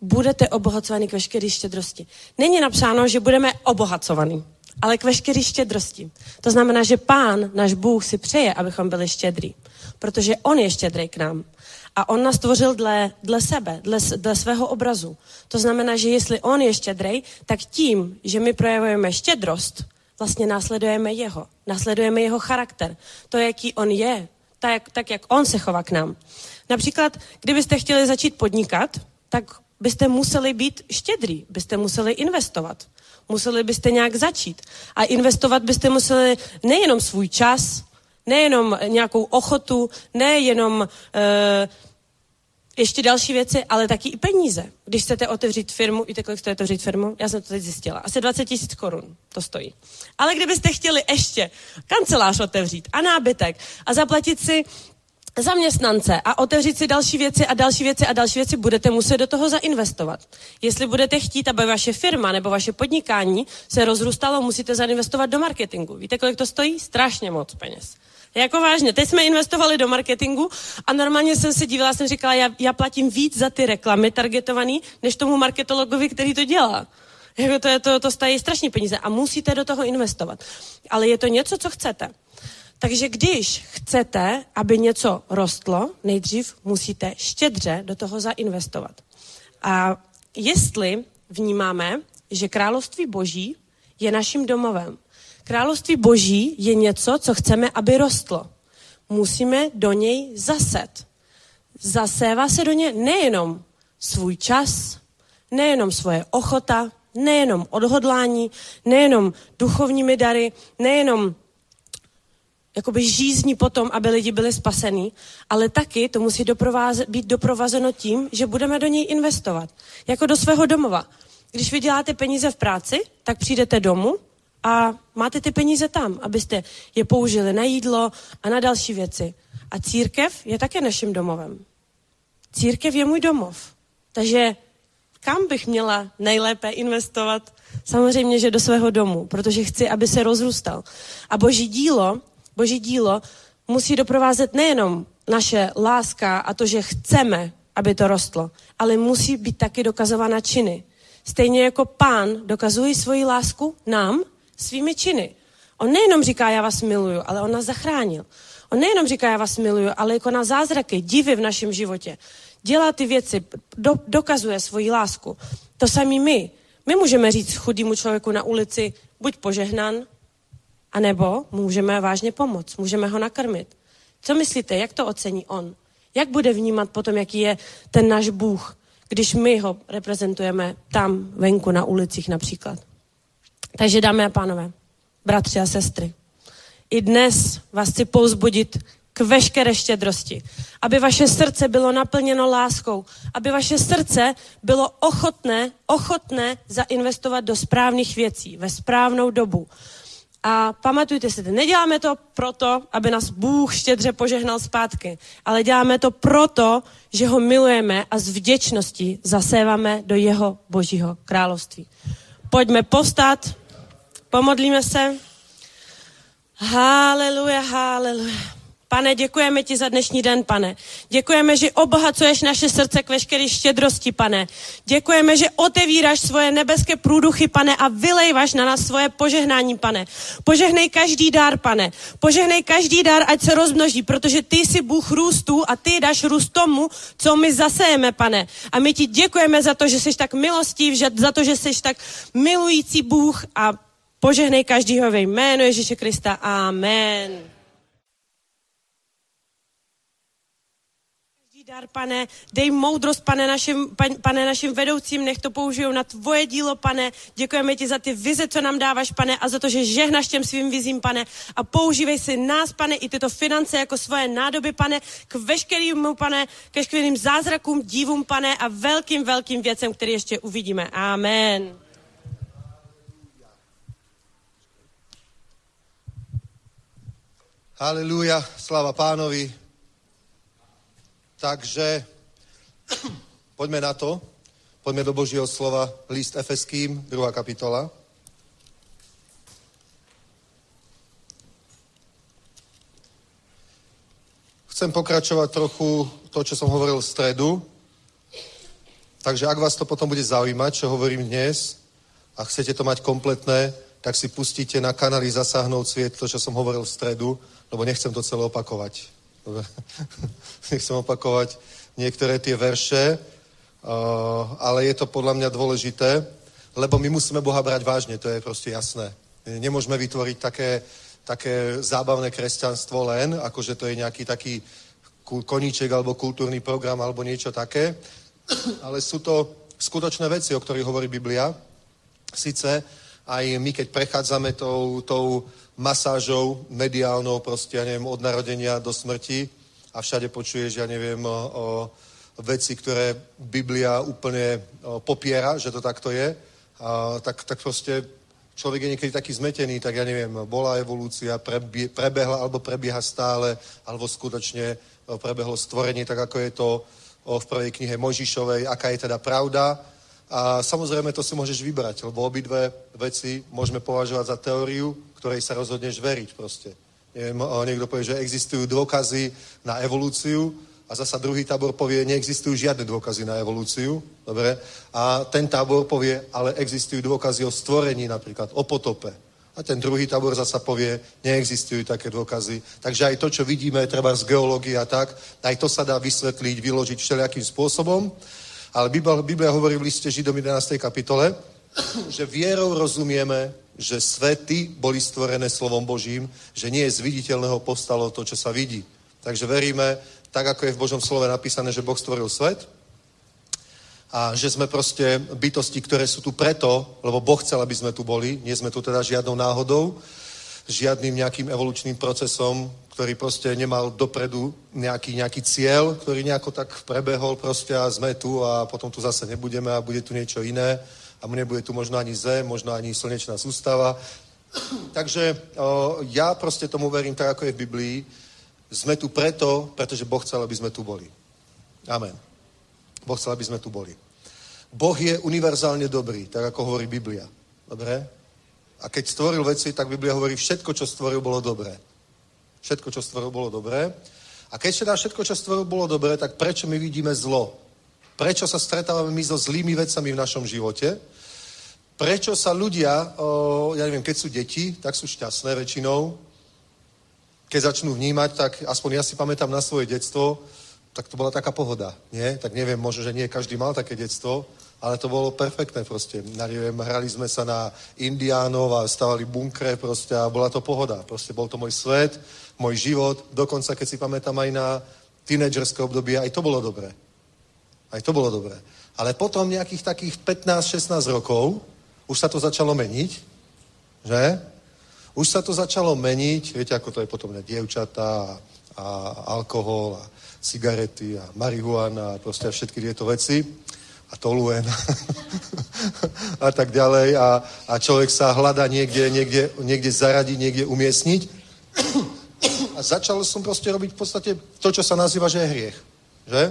Budete obohacovaní k veškeré štědrosti. Není napsáno, že budeme obohacovaní ale k veškeré štědrosti. To znamená, že pán, náš Bůh, si přeje, abychom byli štědrý, protože on je štědrý k nám. A on nás tvořil dle, dle sebe, dle, dle svého obrazu. To znamená, že jestli on je štědrý, tak tím, že my projevujeme štědrost, vlastně následujeme jeho. Následujeme jeho charakter. To, jaký on je, tak, tak jak on se chová k nám. Například, kdybyste chtěli začít podnikat, tak byste museli být štědrý, byste museli investovat. Museli byste nějak začít. A investovat byste museli nejenom svůj čas, nejenom nějakou ochotu, nejenom uh, ještě další věci, ale taky i peníze. Když chcete otevřít firmu, víte, kolik stojí otevřít firmu? Já jsem to teď zjistila. Asi 20 tisíc korun to stojí. Ale kdybyste chtěli ještě kancelář otevřít a nábytek a zaplatit si zaměstnance a otevřít si další věci a další věci a další věci, budete muset do toho zainvestovat. Jestli budete chtít, aby vaše firma nebo vaše podnikání se rozrůstalo, musíte zainvestovat do marketingu. Víte, kolik to stojí? Strašně moc peněz. Jako vážně, teď jsme investovali do marketingu a normálně jsem se dívala, jsem říkala, já, já platím víc za ty reklamy targetovaný, než tomu marketologovi, který to dělá. Jako to, je, to, to stají strašní peníze a musíte do toho investovat. Ale je to něco, co chcete. Takže když chcete, aby něco rostlo, nejdřív musíte štědře do toho zainvestovat. A jestli vnímáme, že království boží je naším domovem, království boží je něco, co chceme, aby rostlo, musíme do něj zaset. Zasévá se do něj nejenom svůj čas, nejenom svoje ochota, nejenom odhodlání, nejenom duchovními dary, nejenom jakoby žízní potom, aby lidi byli spasení, ale taky to musí doprováze, být doprovázeno tím, že budeme do něj investovat. Jako do svého domova. Když vyděláte peníze v práci, tak přijdete domů a máte ty peníze tam, abyste je použili na jídlo a na další věci. A církev je také naším domovem. Církev je můj domov. Takže kam bych měla nejlépe investovat? Samozřejmě, že do svého domu, protože chci, aby se rozrůstal. A boží dílo Boží dílo musí doprovázet nejenom naše láska a to, že chceme, aby to rostlo, ale musí být taky dokazována činy. Stejně jako pán dokazuje svoji lásku nám svými činy. On nejenom říká, já vás miluju, ale on nás zachránil. On nejenom říká, já vás miluju, ale jako na zázraky, divy v našem životě. Dělá ty věci, do, dokazuje svoji lásku. To samý my. My můžeme říct chudému člověku na ulici, buď požehnan, a nebo můžeme vážně pomoct, můžeme ho nakrmit. Co myslíte, jak to ocení on? Jak bude vnímat potom, jaký je ten náš Bůh, když my ho reprezentujeme tam venku na ulicích například? Takže dámy a pánové, bratři a sestry, i dnes vás chci pouzbudit k veškeré štědrosti. Aby vaše srdce bylo naplněno láskou. Aby vaše srdce bylo ochotné, ochotné zainvestovat do správných věcí ve správnou dobu. A pamatujte si, neděláme to proto, aby nás Bůh štědře požehnal zpátky, ale děláme to proto, že ho milujeme a z vděčnosti zaséváme do jeho božího království. Pojďme povstat, pomodlíme se. Haleluja, haleluja. Pane, děkujeme ti za dnešní den, pane. Děkujeme, že obohacuješ naše srdce k veškeré štědrosti, pane. Děkujeme, že otevíráš svoje nebeské průduchy, pane, a vylejváš na nás svoje požehnání, pane. Požehnej každý dár, pane. Požehnej každý dár, ať se rozmnoží, protože ty jsi Bůh růstu a ty dáš růst tomu, co my zasejeme, pane. A my ti děkujeme za to, že jsi tak milostiv, za to, že jsi tak milující Bůh a požehnej každýho ve jménu Ježíše Krista. Amen. Dar, pane, dej moudrost, pane našim, pane našim vedoucím, nech to použijou na tvoje dílo, pane. Děkujeme ti za ty vize, co nám dáváš, pane, a za to, že žehnaš těm svým vizím, pane. A používej si nás, pane, i tyto finance jako svoje nádoby, pane, k veškerým, pane, ke veškerým zázrakům, divům, pane, a velkým, velkým věcem, které ještě uvidíme. Amen. Haleluja, sláva pánovi. Takže poďme na to. Poďme do Božího slova. List Efeským, druhá kapitola. Chcem pokračovať trochu to, čo som hovoril v stredu. Takže ak vás to potom bude zaujímať, čo hovorím dnes, a chcete to mať kompletné, tak si pustíte na kanály Zasáhnout svět, to, čo som hovoril v stredu, lebo nechcem to celé opakovať. Nechcem opakovať niektoré tie verše, ale je to podľa mňa dôležité, lebo my musíme Boha brať vážne, to je proste jasné. Nemôžeme vytvoriť také, také zábavné kresťanstvo len, akože to je nejaký taký koníček alebo kultúrny program alebo niečo také, ale sú to skutočné veci, o ktorých hovorí Biblia. Sice aj my, keď prechádzame tou, tou masážou mediálnou, proste, ja neviem, od narodenia do smrti a všade počuješ, ja neviem, o, veci, ktoré Biblia úplne popiera, že to takto je, a, tak, tak proste človek je niekedy taký zmetený, tak ja neviem, bola evolúcia, prebie, prebehla alebo prebieha stále, alebo skutočne prebehlo stvorenie, tak ako je to v prvej knihe Mojžišovej, aká je teda pravda. A samozrejme to si môžeš vybrať, lebo obidve veci môžeme považovať za teóriu, ktorej sa rozhodneš veriť proste. Neviem, niekto povie, že existujú dôkazy na evolúciu a zasa druhý tábor povie, neexistujú žiadne dôkazy na evolúciu. Dobre? A ten tábor povie, ale existujú dôkazy o stvorení napríklad, o potope. A ten druhý tábor zasa povie, neexistujú také dôkazy. Takže aj to, čo vidíme, treba z geológie a tak, aj to sa dá vysvetliť, vyložiť všelijakým spôsobom. Ale Biblia, Biblia hovorí v liste Židom 11. kapitole, že vierou rozumieme, že svety boli stvorené slovom Božím, že nie z viditeľného postalo to, čo sa vidí. Takže veríme, tak ako je v Božom slove napísané, že Boh stvoril svet, a že sme proste bytosti, ktoré sú tu preto, lebo Boh chcel, aby sme tu boli. Nie sme tu teda žiadnou náhodou, žiadnym nejakým evolučným procesom, ktorý proste nemal dopredu nejaký, nejaký cieľ, ktorý nejako tak prebehol proste a sme tu a potom tu zase nebudeme a bude tu niečo iné a nebude tu možno ani zem, možno ani slnečná sústava. Takže o, ja proste tomu verím tak, ako je v Biblii. Sme tu preto, pretože Boh chcel, aby sme tu boli. Amen. Boh chcel, aby sme tu boli. Boh je univerzálne dobrý, tak ako hovorí Biblia. Dobre? A keď stvoril veci, tak Biblia hovorí, všetko, čo stvoril, bolo dobré. Všetko, čo stvoril, bolo dobré. A keď teda všetko, čo stvoril, bolo dobré, tak prečo my vidíme zlo? Prečo sa stretávame my so zlými vecami v našom živote? Prečo sa ľudia, o, ja neviem, keď sú deti, tak sú šťastné väčšinou. Keď začnú vnímať, tak aspoň ja si pamätám na svoje detstvo, tak to bola taká pohoda, nie? Tak neviem, možno, že nie každý mal také detstvo, ale to bolo perfektné proste. Neviem, hrali sme sa na indiánov a stavali bunkre proste a bola to pohoda. Proste bol to môj svet, môj život, dokonca keď si pamätám aj na tínedžerské obdobie, aj to bolo dobré. Aj to bolo dobré. Ale potom nejakých takých 15-16 rokov už sa to začalo meniť, že? Už sa to začalo meniť, viete, ako to je potom na dievčatá a, a alkohol a cigarety a marihuana a proste všetky tieto veci a toluen a tak ďalej a, a človek sa hľada niekde, niekde, niekde zaradiť, niekde umiestniť a začal som proste robiť v podstate to, čo sa nazýva, že je hriech. Že?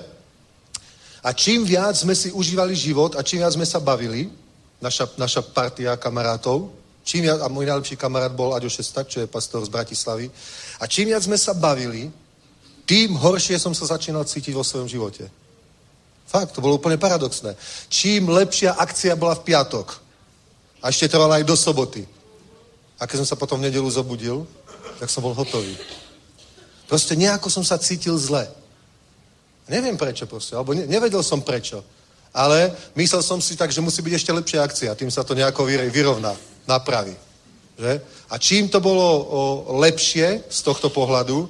A čím viac sme si užívali život a čím viac sme sa bavili, naša, naša partia kamarátov, čím viac, a môj najlepší kamarát bol Aďo Šestak, čo je pastor z Bratislavy, a čím viac sme sa bavili, tým horšie som sa začínal cítiť vo svojom živote. Fakt, to bolo úplne paradoxné. Čím lepšia akcia bola v piatok, a ešte trvala aj do soboty. A keď som sa potom v nedelu zobudil, tak som bol hotový. Proste nejako som sa cítil zle. Neviem prečo proste, alebo ne, nevedel som prečo. Ale myslel som si tak, že musí byť ešte lepšia akcia, tým sa to nejako vyrovná, napraví. Že? A čím to bolo o, lepšie z tohto pohľadu,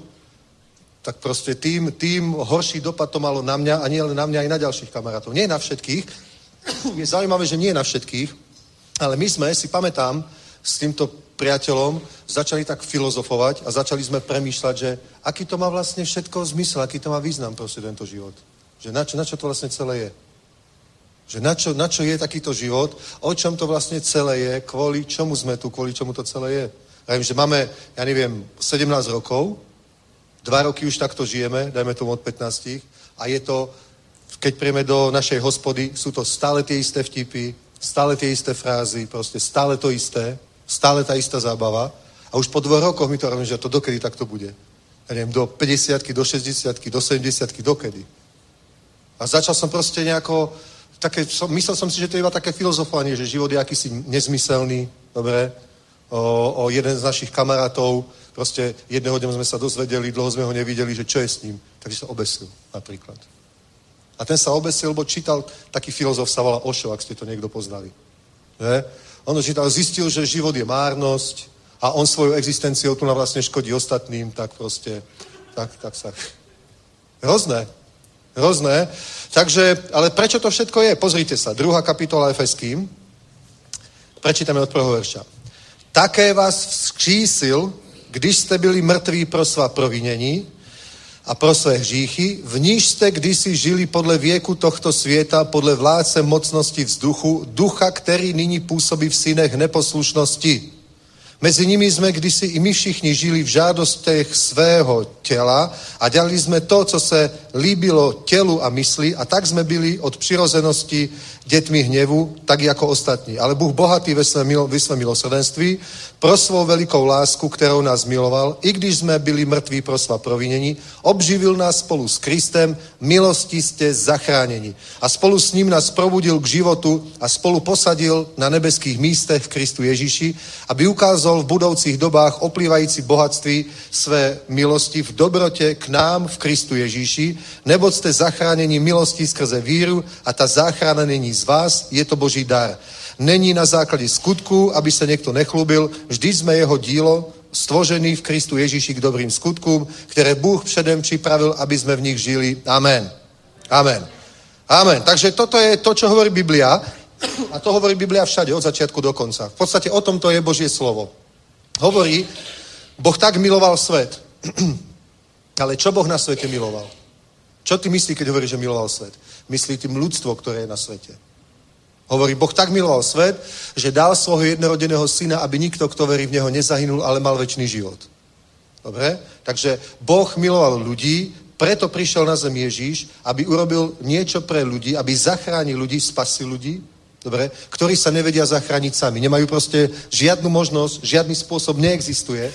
tak proste tým, tým horší dopad to malo na mňa a nie len na mňa, aj na ďalších kamarátov. Nie na všetkých. Je zaujímavé, že nie na všetkých, ale my sme, si pamätám, s týmto priateľom začali tak filozofovať a začali sme premýšľať, že aký to má vlastne všetko zmysel, aký to má význam proste tento život. Že na čo, na čo to vlastne celé je. Že na čo, na čo je takýto život, o čom to vlastne celé je, kvôli čomu sme tu, kvôli čomu to celé je. Ja viem, že máme, ja neviem, 17 rokov, Dva roky už takto žijeme, dajme tomu od 15. A je to, keď príjeme do našej hospody, sú to stále tie isté vtipy, stále tie isté frázy, proste stále to isté, stále tá istá zábava. A už po dvoch rokoch mi to robím, že to dokedy takto bude. Ja neviem, do 50 do 60 do 70 dokedy. A začal som proste nejako, také, som, myslel som si, že to je iba také filozofovanie, že život je akýsi nezmyselný, dobre, o, o jeden z našich kamarátov, proste jedného dňa sme sa dozvedeli, dlho sme ho nevideli, že čo je s ním. Takže sa obesil napríklad. A ten sa obesil, lebo čítal, taký filozof sa volá Ošo, ak ste to niekto poznali. Že? On dočítal, zistil, že život je márnosť a on svojou existenciou tu na vlastne škodí ostatným, tak proste, tak, tak sa... Hrozné. Hrozné. Takže, ale prečo to všetko je? Pozrite sa, druhá kapitola Efeským. Prečítame od prvého verša. Také vás vzkřísil, když jste byli mrtví pro svá provinění a pro své hříchy, v níž jste kdysi žili podle věku tohto světa, podle vládce mocnosti vzduchu, ducha, který nyní působí v synech neposlušnosti. Mezi nimi jsme kdysi i my všichni žili v žádostech svého těla a dělali jsme to, co se líbilo tělu a mysli a tak jsme byli od přirozenosti dětmi hněvu, tak jako ostatní. Ale Bůh bohatý ve svém, milo, milosrdenství pro svou velikou lásku, kterou nás miloval, i když jsme byli mrtví pro svá provinění, obživil nás spolu s Kristem, milosti jste zachráněni. A spolu s ním nás probudil k životu a spolu posadil na nebeských místech v Kristu Ježíši, aby ukázal v budoucích dobách oplývající bohatství své milosti v dobrotě k nám v Kristu Ježíši, neboť jste zachráněni milostí skrze víru a ta záchrana není z vás, je to boží dar. Není na základě skutku, aby se někdo nechlubil, vždy jsme jeho dílo, stvořený v Kristu Ježíši k dobrým skutkům, které Bůh předem připravil, aby jsme v nich žili. Amen. Amen. Amen. Takže toto je to, čo hovorí Biblia. A to hovorí Biblia všade, od začiatku do konca. V podstate o tomto je Božie slovo. Hovorí, Boh tak miloval svet. Ale čo Boh na svete miloval? Čo ty myslí, keď hovorí, že miloval svet? Myslí tým ľudstvo, ktoré je na svete. Hovorí, Boh tak miloval svet, že dal svojho jednorodeného syna, aby nikto, kto verí v neho, nezahynul, ale mal väčší život. Dobre? Takže Boh miloval ľudí, preto prišiel na zem Ježíš, aby urobil niečo pre ľudí, aby zachránil ľudí, spasil ľudí, dobre, ktorí sa nevedia zachrániť sami. Nemajú proste žiadnu možnosť, žiadny spôsob neexistuje.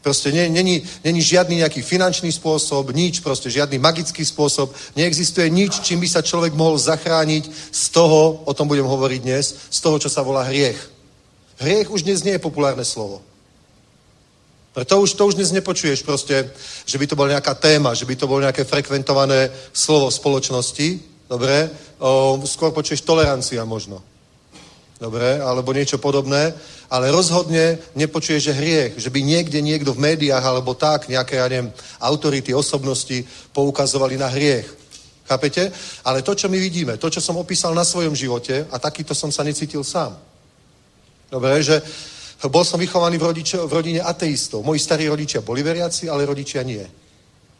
Proste nie, není, není žiadny nejaký finančný spôsob, nič, proste žiadny magický spôsob. Neexistuje nič, čím by sa človek mohol zachrániť z toho, o tom budem hovoriť dnes, z toho, čo sa volá hriech. Hriech už dnes nie je populárne slovo. To už, to už dnes nepočuješ proste, že by to bola nejaká téma, že by to bolo nejaké frekventované slovo spoločnosti, dobre? O, skôr počuješ tolerancia možno. Dobre? Alebo niečo podobné. Ale rozhodne nepočuješ, že hriech, že by niekde niekto v médiách alebo tak, nejaké, ja neviem, autority, osobnosti poukazovali na hriech. Chápete? Ale to, čo my vidíme, to, čo som opísal na svojom živote, a takýto som sa necítil sám. Dobre, že bol som vychovaný v, rodiče, v rodine ateistov. Moji starí rodičia boli veriaci, ale rodičia nie.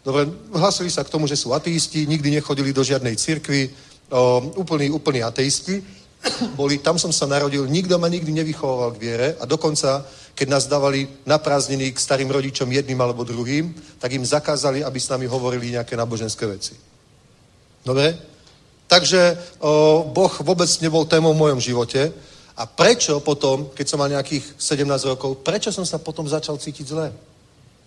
Dobre, hlasili sa k tomu, že sú ateisti, nikdy nechodili do žiadnej cirkvi, o, úplní ateisti. Boli, tam som sa narodil, nikto ma nikdy nevychoval k viere a dokonca, keď nás dávali na prázdniny k starým rodičom jedným alebo druhým, tak im zakázali, aby s nami hovorili nejaké náboženské veci. Dobre? Takže o, Boh vôbec nebol témou v mojom živote. A prečo potom, keď som mal nejakých 17 rokov, prečo som sa potom začal cítiť zle?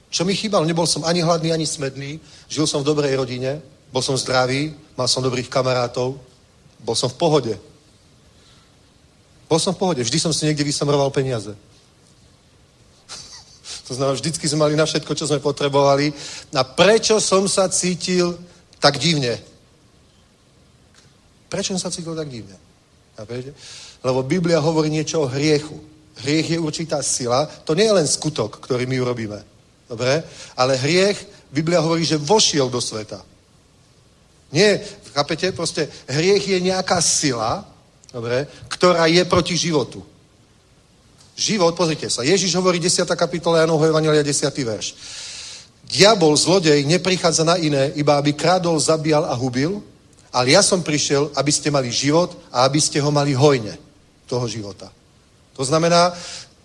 Čo mi chýbalo? Nebol som ani hladný, ani smedný, žil som v dobrej rodine, bol som zdravý, mal som dobrých kamarátov, bol som v pohode. Bol som v pohode, vždy som si niekde vysamroval peniaze. to znamená, vždycky sme mali na všetko, čo sme potrebovali. A prečo som sa cítil tak divne? Prečo som sa cítil tak divne? Lebo Biblia hovorí niečo o hriechu. Hriech je určitá sila. To nie je len skutok, ktorý my urobíme. Dobre? Ale hriech, Biblia hovorí, že vošiel do sveta. Nie, chápete? Proste hriech je nejaká sila, dobre, ktorá je proti životu. Život, pozrite sa, Ježiš hovorí 10. kapitola Janovho Evangelia 10. verš. Diabol, zlodej, neprichádza na iné, iba aby krádol, zabíjal a hubil, ale ja som prišiel, aby ste mali život a aby ste ho mali hojne, toho života. To znamená,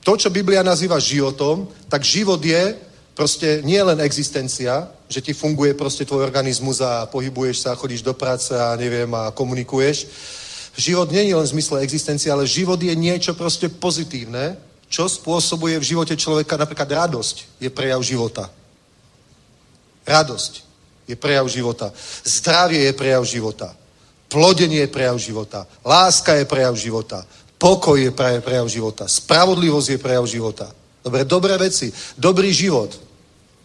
to, čo Biblia nazýva životom, tak život je proste nie len existencia, že ti funguje proste tvoj organizmus a pohybuješ sa, chodíš do práce a neviem a komunikuješ, Život nie je len v zmysle existencie, ale život je niečo proste pozitívne, čo spôsobuje v živote človeka napríklad radosť je prejav života. Radosť je prejav života. Zdravie je prejav života. Plodenie je prejav života. Láska je prejav života. Pokoj je prejav života. Spravodlivosť je prejav života. Dobre, dobré veci. Dobrý život.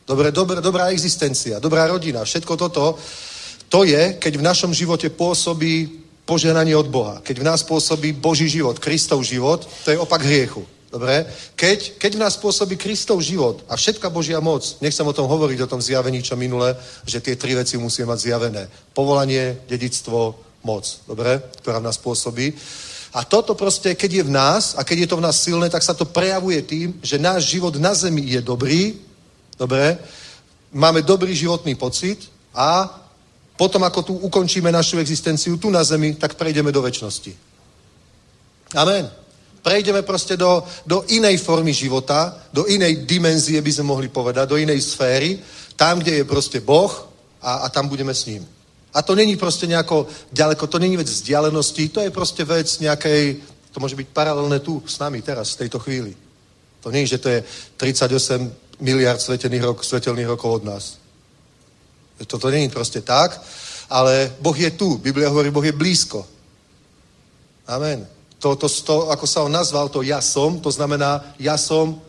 Dobre, dobré, dobrá existencia. Dobrá rodina. Všetko toto, to je, keď v našom živote pôsobí požehnanie od Boha. Keď v nás pôsobí Boží život, Kristov život, to je opak hriechu. Dobre? Keď, keď v nás pôsobí Kristov život a všetka Božia moc, nechcem o tom hovoriť, o tom zjavení, čo minule, že tie tri veci musíme mať zjavené. Povolanie, dedictvo, moc. Dobre? Ktorá v nás pôsobí. A toto proste, keď je v nás a keď je to v nás silné, tak sa to prejavuje tým, že náš život na zemi je dobrý, dobre, máme dobrý životný pocit a potom, ako tu ukončíme našu existenciu tu na zemi, tak prejdeme do väčšnosti. Amen. Prejdeme proste do, do inej formy života, do inej dimenzie, by sme mohli povedať, do inej sféry, tam, kde je proste Boh a, a tam budeme s ním. A to není proste nejako ďaleko, to není vec vzdialenosti, to je proste vec nejakej, to môže byť paralelné tu s nami teraz, v tejto chvíli. To nie je, že to je 38 miliard svetelných, rok, svetelných rokov od nás. Toto není proste tak, ale Boh je tu. Biblia hovorí, Boh je blízko. Amen. To, to, to, ako sa on nazval, to ja som, to znamená, ja som,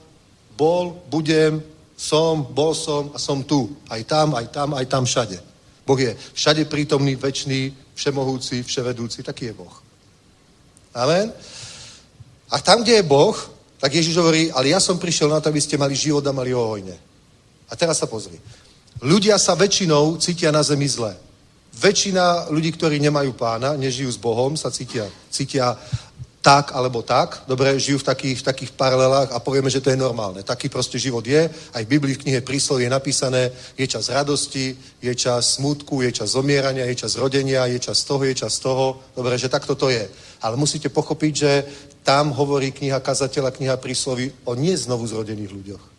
bol, budem, som, bol som a som tu. Aj tam, aj tam, aj tam všade. Boh je všade prítomný, väčší, všemohúci, vševedúci, taký je Boh. Amen. A tam, kde je Boh, tak Ježiš hovorí, ale ja som prišiel na to, aby ste mali život a mali ho hojne. A teraz sa pozri. Ľudia sa väčšinou cítia na zemi zle. Väčšina ľudí, ktorí nemajú pána, nežijú s Bohom, sa cítia, cítia tak alebo tak, dobre, žijú v takých, v takých paralelách a povieme, že to je normálne. Taký proste život je, aj v Biblii v knihe príslov je napísané, je čas radosti, je čas smutku, je čas zomierania, je čas rodenia, je čas toho, je čas toho, dobre, že takto to je. Ale musíte pochopiť, že tam hovorí kniha kazateľa, kniha prísloví o neznovu zrodených ľuďoch.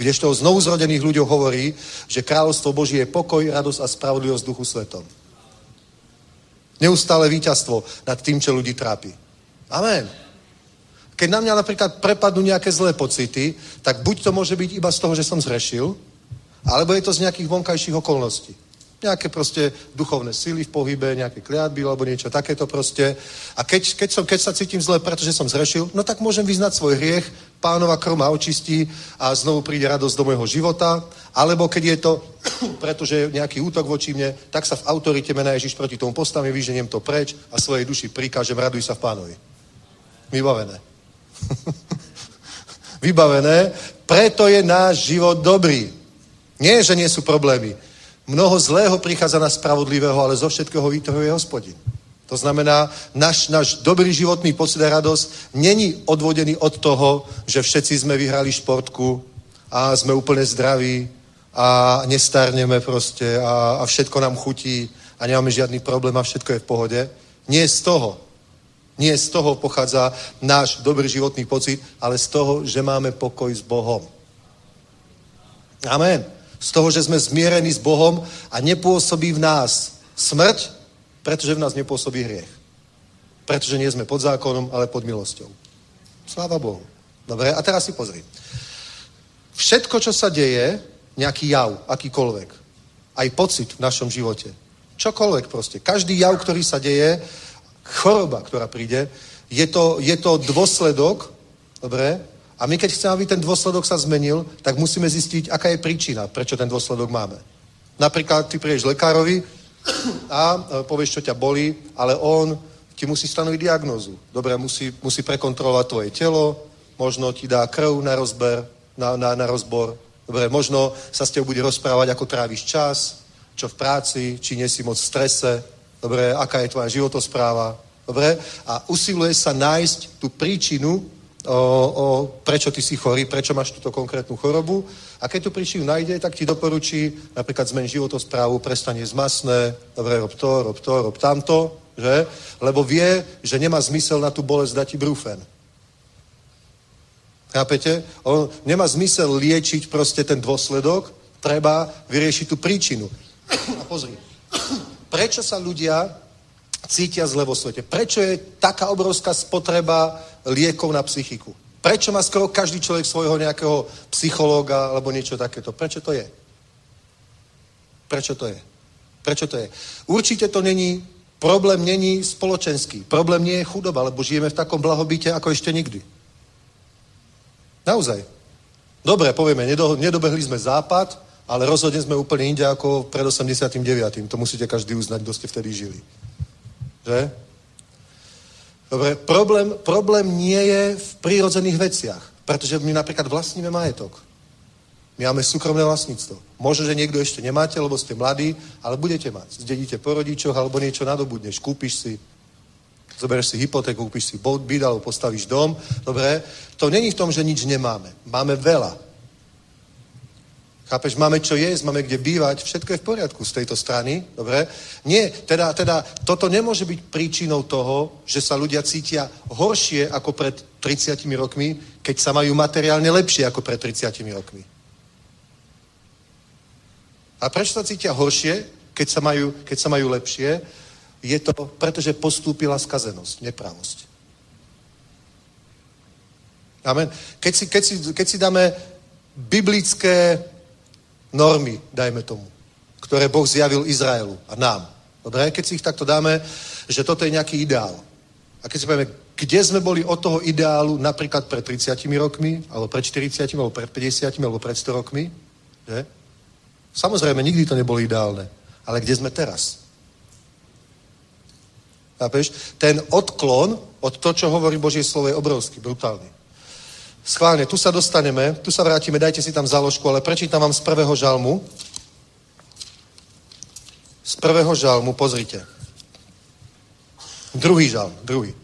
Kdežto o znovu zrodených ľuďoch hovorí, že kráľovstvo Boží je pokoj, radosť a spravodlivosť duchu svetom. Neustále víťazstvo nad tým, čo ľudí trápi. Amen. Keď na mňa napríklad prepadnú nejaké zlé pocity, tak buď to môže byť iba z toho, že som zrešil, alebo je to z nejakých vonkajších okolností. Nejaké proste duchovné sily v pohybe, nejaké kliatby alebo niečo takéto proste. A keď, keď, som, keď sa cítim zle, pretože som zrešil, no tak môžem vyznať svoj hriech, pánova krma očistí a znovu príde radosť do môjho života. Alebo keď je to, pretože je nejaký útok voči mne, tak sa v autorite mena Ježiš proti tomu postavím, vyženiem to preč a svojej duši prikážem, raduj sa v pánovi. Vybavené. Vybavené. Preto je náš život dobrý. Nie, že nie sú problémy Mnoho zlého prichádza na spravodlivého, ale zo všetkého vytrhuje hospodin. To znamená, náš, náš dobrý životný pocit a radosť není odvodený od toho, že všetci sme vyhrali športku a sme úplne zdraví a nestarneme proste a, a všetko nám chutí a nemáme žiadny problém a všetko je v pohode. Nie z toho. Nie z toho pochádza náš dobrý životný pocit, ale z toho, že máme pokoj s Bohom. Amen z toho, že sme zmierení s Bohom a nepôsobí v nás smrť, pretože v nás nepôsobí hriech. Pretože nie sme pod zákonom, ale pod milosťou. Sláva Bohu. Dobre, a teraz si pozri. Všetko, čo sa deje, nejaký jav, akýkoľvek, aj pocit v našom živote, čokoľvek proste, každý jav, ktorý sa deje, choroba, ktorá príde, je to, je to dôsledok, dobre, a my keď chceme, aby ten dôsledok sa zmenil, tak musíme zistiť, aká je príčina, prečo ten dôsledok máme. Napríklad ty prídeš lekárovi a e, povieš, čo ťa bolí, ale on ti musí stanoviť diagnózu. Dobre, musí, musí prekontrolovať tvoje telo, možno ti dá krv na rozber, na, na, na rozbor. Dobre, možno sa s tebou bude rozprávať, ako tráviš čas, čo v práci, či nie si moc v strese, dobre, aká je tvoja životospráva, dobre, a usiluje sa nájsť tú príčinu, o, o prečo ty si chorý, prečo máš túto konkrétnu chorobu. A keď tu príčiu nájde, tak ti doporučí napríklad zmen životosprávu, prestane z masné, dobre, rob to, rob to, rob tamto, že? Lebo vie, že nemá zmysel na tú bolesť dať brufen. Chápete? On nemá zmysel liečiť proste ten dôsledok, treba vyriešiť tú príčinu. A pozri, prečo sa ľudia cítia zle vo svete? Prečo je taká obrovská spotreba liekov na psychiku? Prečo má skoro každý človek svojho nejakého psychológa alebo niečo takéto? Prečo to je? Prečo to je? Prečo to je? Určite to není, problém není spoločenský. Problém nie je chudoba, lebo žijeme v takom blahobite ako ešte nikdy. Naozaj. Dobre, povieme, nedobehli sme západ, ale rozhodne sme úplne inde ako pred 89. To musíte každý uznať, kto ste vtedy žili. Že? Dobre, problém, problém nie je v prírodzených veciach, pretože my napríklad vlastníme majetok. My máme súkromné vlastníctvo. Možno, že niekto ešte nemáte, lebo ste mladí, ale budete mať. Zdedíte po rodičoch alebo niečo nadobudneš, kúpiš si, zoberieš si hypotéku, kúpiš si byt alebo postavíš dom. Dobre, to není v tom, že nič nemáme. Máme veľa. Chápeš, máme čo jesť, máme kde bývať, všetko je v poriadku z tejto strany, dobre? Nie, teda, teda toto nemôže byť príčinou toho, že sa ľudia cítia horšie ako pred 30 rokmi, keď sa majú materiálne lepšie ako pred 30 rokmi. A prečo sa cítia horšie, keď sa majú, keď sa majú lepšie? Je to, pretože postúpila skazenosť, nepravosť. Amen. Keď si, keď si, keď si dáme biblické normy, dajme tomu, ktoré Boh zjavil Izraelu a nám. Dobre? Keď si ich takto dáme, že toto je nejaký ideál. A keď si povieme, kde sme boli od toho ideálu napríklad pred 30 rokmi, alebo pred 40, alebo pred 50, alebo pred 100 rokmi, že? Samozrejme, nikdy to nebolo ideálne. Ale kde sme teraz? Chápeš? Ten odklon od to, čo hovorí Božie slovo, je obrovský, brutálny. Schválne, tu sa dostaneme, tu sa vrátime, dajte si tam záložku, ale prečítam vám z prvého žalmu. Z prvého žalmu, pozrite. Druhý žalm, druhý.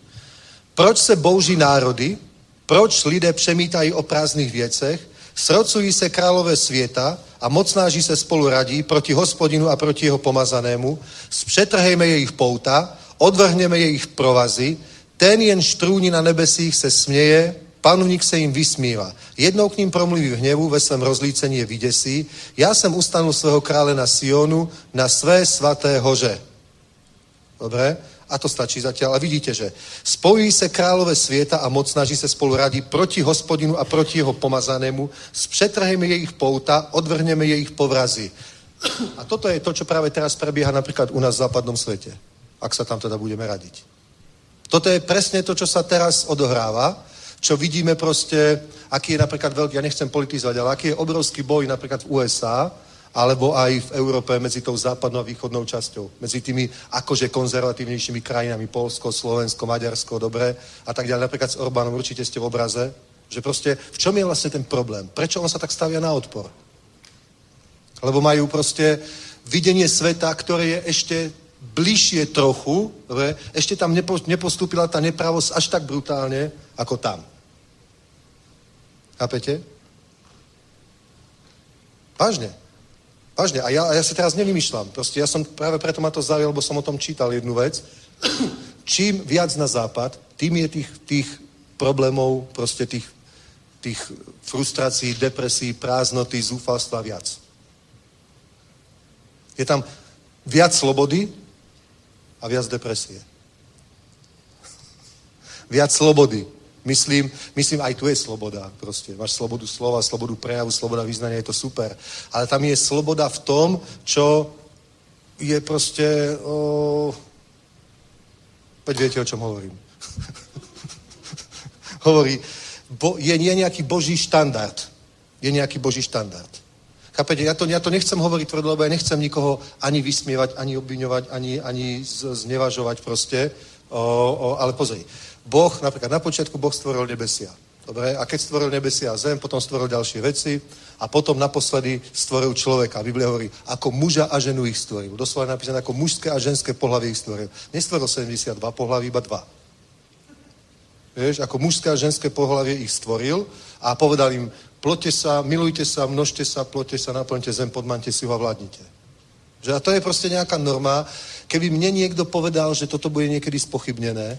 Proč se bouží národy, proč lidé přemítají o prázdných věcech, srocují se králové světa a mocnáži se spolu radí proti hospodinu a proti jeho pomazanému, zpřetrhejme jejich pouta, odvrhneme jejich provazy, ten jen štrúni na nebesích se směje, panovník se jim vysmívá. Jednou k ním promluví v hněvu, ve svém rozlícení je vydesí. Já jsem ustanul svého krále na Sionu, na své svaté hoře. Dobre? A to stačí zatiaľ. A vidíte, že spojí se králové svieta a mocnaží se spolu radí proti hospodinu a proti jeho pomazanému, spřetrhejme jejich pouta, odvrhneme jejich povrazy. A toto je to, čo práve teraz prebieha napríklad u nás v západnom svete. Ak sa tam teda budeme radiť. Toto je presne to, čo sa teraz odohráva, čo vidíme proste, aký je napríklad veľký, ja nechcem politizovať, ale aký je obrovský boj napríklad v USA, alebo aj v Európe medzi tou západnou a východnou časťou. Medzi tými akože konzervatívnejšími krajinami, Polsko, Slovensko, Maďarsko, dobre, a tak ďalej. Napríklad s Orbánom určite ste v obraze, že proste v čom je vlastne ten problém? Prečo on sa tak stavia na odpor? Lebo majú proste videnie sveta, ktoré je ešte bližšie trochu, dobre, ešte tam nepo, nepostúpila tá nepravosť až tak brutálne, ako tam. Chápete? Vážne. Vážne. A ja, a ja si teraz nevymýšľam. Proste ja som práve preto ma to zaujal, lebo som o tom čítal jednu vec. Čím viac na západ, tým je tých, tých problémov, proste tých, tých frustrácií, depresí, prázdnoty, zúfalstva viac. Je tam viac slobody a viac depresie. viac slobody, Myslím, myslím, aj tu je sloboda. Proste. Máš slobodu slova, slobodu prejavu, sloboda vyznania, je to super. Ale tam je sloboda v tom, čo je proste... O... Peď viete, o čom hovorím. Hovorí, bo, je, je nejaký boží štandard. Je nejaký boží štandard. Chápete, ja to, ja to nechcem hovoriť tvrdo, lebo ja nechcem nikoho ani vysmievať, ani obviňovať, ani, ani znevažovať proste. O, o, ale pozri, Boh, napríklad na počiatku Boh stvoril nebesia. Dobre? A keď stvoril nebesia a zem, potom stvoril ďalšie veci a potom naposledy stvoril človeka. Biblia hovorí, ako muža a ženu ich stvoril. Doslova napísané, ako mužské a ženské pohlavie ich stvoril. Nestvoril 72 pohlaví, iba dva. Vieš, ako mužské a ženské pohlavie ich stvoril a povedal im, plote sa, milujte sa, množte sa, plote sa, naplňte zem, podmante si ho a vládnite. Že a to je proste nejaká norma. Keby mne niekto povedal, že toto bude niekedy spochybnené,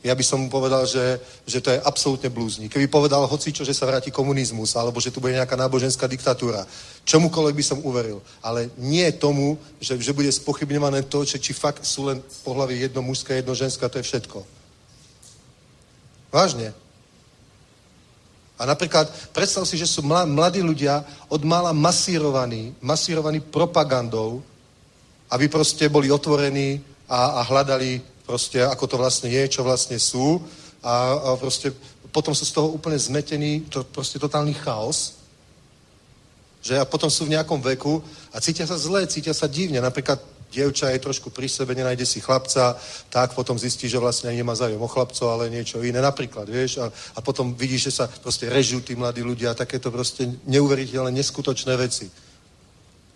ja by som mu povedal, že, že to je absolútne blúzni. Keby povedal hocičo, že sa vráti komunizmus, alebo že tu bude nejaká náboženská diktatúra, čomukoľvek by som uveril. Ale nie tomu, že, že bude spochybňované to, že či fakt sú len pohľavy jedno mužské, jedno ženské, to je všetko. Vážne. A napríklad, predstav si, že sú mladí ľudia od mála masírovaní, masírovaní propagandou, aby proste boli otvorení a, a hľadali proste ako to vlastne je, čo vlastne sú a, a proste potom sú z toho úplne zmetení, to proste totálny chaos, že a potom sú v nejakom veku a cítia sa zle, cítia sa divne. Napríklad dievča je trošku pri sebe, nenájde si chlapca, tak potom zistí, že vlastne ani nemá záujem o chlapcov, ale niečo iné. Napríklad, vieš, a, a potom vidíš, že sa proste režú tí mladí ľudia a takéto proste neuveriteľné, neskutočné veci.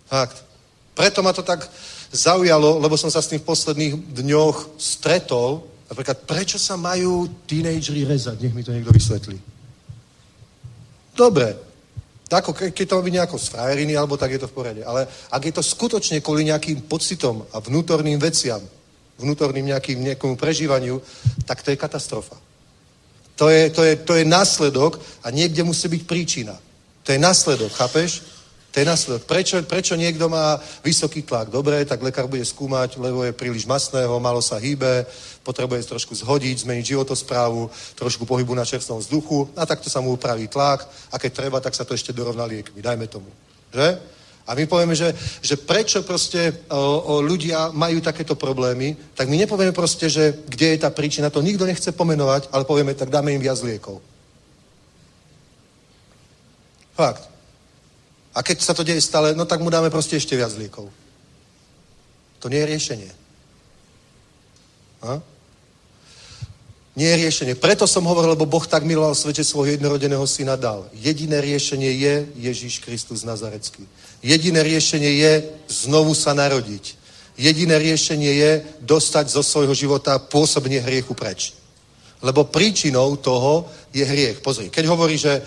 Fakt. Preto ma to tak zaujalo, lebo som sa s tým v posledných dňoch stretol. Napríklad, prečo sa majú tínejdžeri rezať? Nech mi to niekto vysvetlí. Dobre, ako ke, keď to robí nejako z frajeriny, alebo tak je to v poriade. Ale ak je to skutočne kvôli nejakým pocitom a vnútorným veciam, vnútorným nejakým nejakému prežívaniu, tak to je katastrofa. To je, to, je, to je následok a niekde musí byť príčina. To je následok, chápeš? To je následok. Prečo, prečo niekto má vysoký tlak? Dobre, tak lekár bude skúmať, lebo je príliš masného, malo sa hýbe, potrebuje trošku zhodiť, zmeniť životosprávu, trošku pohybu na čerstvom vzduchu a takto sa mu upraví tlak a keď treba, tak sa to ešte dorovná liekmi. Dajme tomu. Že? A my povieme, že, že prečo proste o, o, ľudia majú takéto problémy, tak my nepovieme proste, že kde je tá príčina, to nikto nechce pomenovať, ale povieme, tak dáme im viac liekov. Fakt. A keď sa to deje stále, no tak mu dáme proste ešte viac liekov. To nie je riešenie. A? Nie je riešenie. Preto som hovoril, lebo Boh tak miloval svet, že svojho jednorodeného syna dal. Jediné riešenie je Ježíš Kristus Nazarecký. Jediné riešenie je znovu sa narodiť. Jediné riešenie je dostať zo svojho života pôsobne hriechu preč. Lebo príčinou toho je hriech. Pozri, keď hovorí, že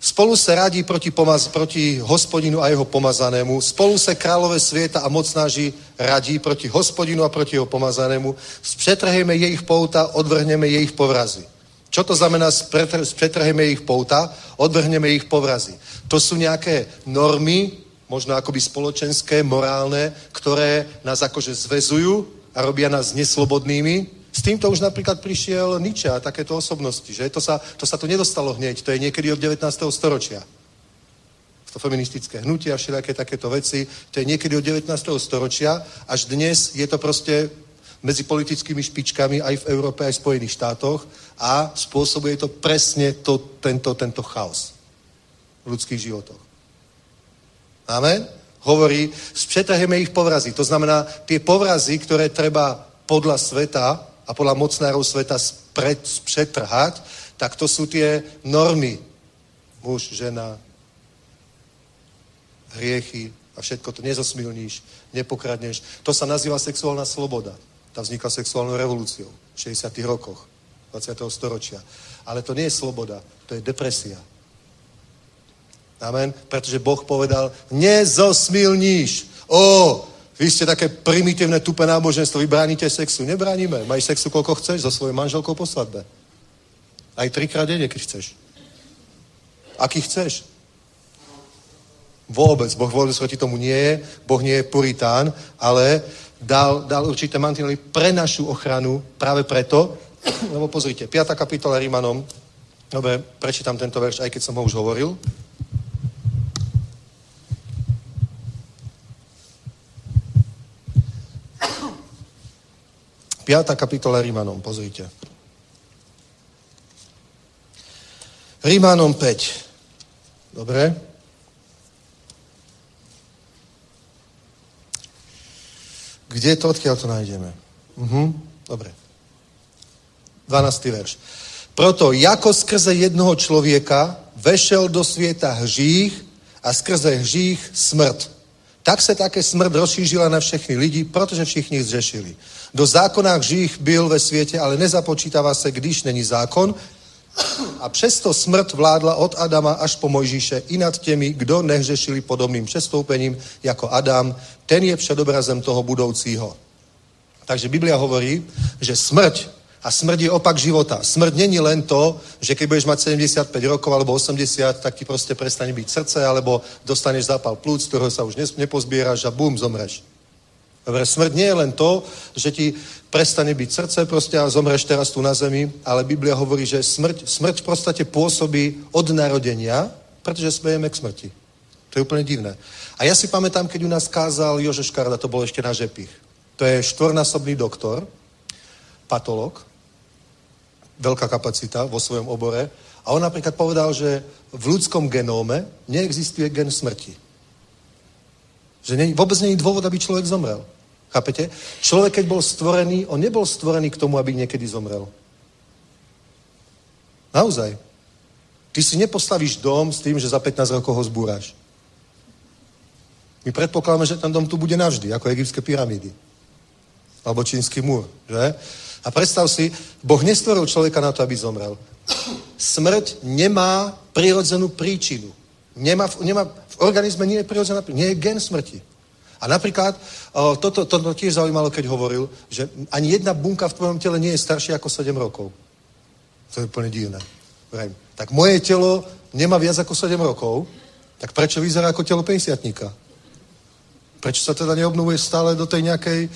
Spolu se radí proti, pomaz, proti hospodinu a jeho pomazanému. Spolu se králové svieta a mocnáži radí proti hospodinu a proti jeho pomazanému. Spřetrhejme jejich pouta, odvrhneme jejich povrazy. Čo to znamená spřetrhejme jejich pouta, odvrhneme jejich povrazy? To sú nejaké normy, možno akoby spoločenské, morálne, ktoré nás akože zvezujú a robia nás neslobodnými, s týmto už napríklad prišiel Nietzsche a takéto osobnosti, že to sa, to sa tu nedostalo hneď, to je niekedy od 19. storočia. To feministické hnutie a všelijaké takéto veci, to je niekedy od 19. storočia, až dnes je to proste medzi politickými špičkami aj v Európe, aj v Spojených štátoch a spôsobuje to presne to, tento, tento chaos v ľudských životoch. Amen? Hovorí, spřetrheme ich povrazy. To znamená, tie povrazy, ktoré treba podľa sveta a podľa mocnárov sveta spred, pretrhať, tak to sú tie normy. Muž, žena, hriechy a všetko to nezosmilníš, nepokradneš. To sa nazýva sexuálna sloboda. Tá vznikla sexuálnou revolúciou v 60. rokoch 20. storočia. Ale to nie je sloboda, to je depresia. Amen. Pretože Boh povedal, nezosmilníš. O, vy ste také primitívne, tupé náboženstvo, vy sexu. Nebránime. Maj sexu, koľko chceš, so svojou manželkou po svadbe. Aj trikrát denne, keď chceš. Aký chceš. Vôbec. Boh vôbec proti tomu nie je. Boh nie je puritán, ale dal, dal určité mantinely pre našu ochranu práve preto, lebo pozrite, 5. kapitola Rímanom, dobre, prečítam tento verš, aj keď som ho už hovoril. 5. kapitola Rímanom, pozrite. Rímanom 5. Dobre? Kde to, odkiaľ to nájdeme? Uh-huh. Dobre. 12. verš. Proto, jako skrze jednoho člověka vešel do světa hřích a skrze hřích smrt. Tak se také smrt rozšířila na všechny lidi, protože všichni zřešili. Do zákona hřích byl ve světě, ale nezapočítává se, když není zákon. A přesto smrt vládla od Adama až po Mojžíše i nad těmi, kdo nehřešili podobným přestoupením jako Adam. Ten je předobrazem toho budoucího. Takže Biblia hovorí, že smrť a smrť je opak života. Smrť není len to, že keď budeš mať 75 rokov alebo 80, tak ti proste prestane byť srdce, alebo dostaneš zápal plúc, ktorého sa už nepozbieraš a bum, zomreš. Smrť nie je len to, že ti prestane byť srdce proste a zomreš teraz tu na zemi, ale Biblia hovorí, že smrť, smrť v podstate pôsobí od narodenia, pretože smejeme k smrti. To je úplne divné. A ja si pamätám, keď u nás kázal Jožeš Škarda, to bol ešte na Žepich. To je štvornásobný doktor, patolog, veľká kapacita vo svojom obore. A on napríklad povedal, že v ľudskom genóme neexistuje gen smrti. Že nie, vôbec není dôvod, aby človek zomrel. Chápete? Človek, keď bol stvorený, on nebol stvorený k tomu, aby niekedy zomrel. Naozaj. Ty si nepostavíš dom s tým, že za 15 rokov ho zbúraš. My predpokladáme, že ten dom tu bude navždy, ako egyptské pyramídy. Alebo čínsky múr, že? A predstav si, Boh nestvoril človeka na to, aby zomrel. Smrť nemá prirodzenú príčinu. Nemá, nemá, v organizme nie je prirodzená príčina, nie je gen smrti. A napríklad, toto, toto tiež zaujímalo, keď hovoril, že ani jedna bunka v tvojom tele nie je staršia ako 7 rokov. To je úplne divné. Vrajím. Tak moje telo nemá viac ako 7 rokov, tak prečo vyzerá ako telo 50 Prečo sa teda neobnovuje stále do tej nejakej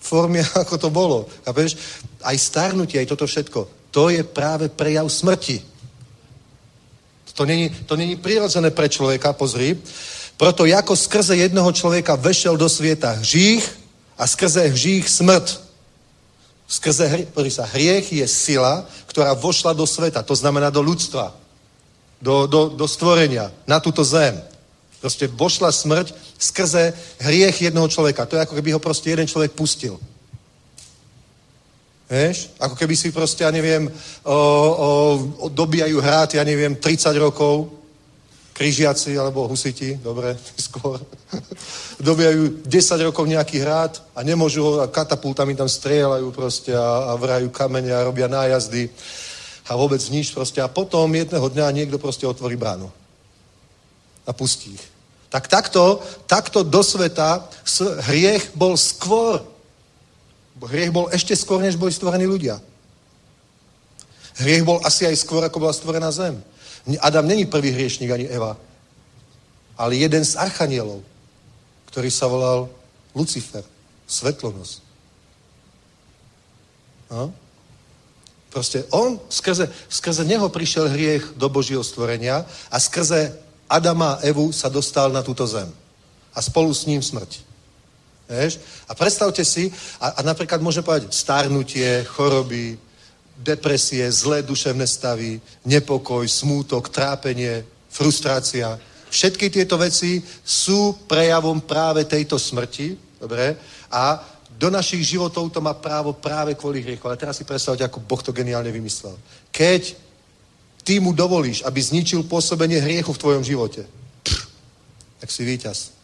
formy, ako to bolo? Chápeš? Aj starnutie, aj toto všetko, to je práve prejav smrti. To není, to není prirodzené pre človeka, pozri. Proto jako skrze jednoho člověka vešel do světa hřích a skrze hřích smrt. Skrze hry, sa, hriech je sila, ktorá vošla do sveta, to znamená do ľudstva, do, do, do stvorenia, na túto zem. Proste vošla smrť skrze hriech jednoho človeka. To je ako keby ho proste jeden človek pustil. Vieš? Ako keby si proste, ja neviem, o, o, dobíjajú hrát, ja neviem, 30 rokov križiaci alebo husiti, dobre, skôr, dobijajú 10 rokov nejaký hrad a nemôžu ho, a katapultami tam strieľajú proste a, a vrajú kamene a robia nájazdy a vôbec nič proste. A potom jedného dňa niekto proste otvorí bránu a pustí ich. Tak takto, takto do sveta hriech bol skôr. Hriech bol ešte skôr, než boli stvorení ľudia. Hriech bol asi aj skôr, ako bola stvorená zem. Adam není prvý hriešnik ani Eva, ale jeden z archanielov, ktorý sa volal Lucifer, svetlonos. No? Proste on, skrze, skrze neho prišiel hriech do Božieho stvorenia a skrze Adama a Evu sa dostal na túto zem. A spolu s ním smrť. Vieš? A predstavte si, a, a napríklad môžeme povedať starnutie, choroby, depresie, zlé duševné stavy, nepokoj, smútok, trápenie, frustrácia. Všetky tieto veci sú prejavom práve tejto smrti, dobre? A do našich životov to má právo práve kvôli hriechu. Ale teraz si predstavte, ako Boh to geniálne vymyslel. Keď ty mu dovolíš, aby zničil pôsobenie hriechu v tvojom živote, tak si víťaz.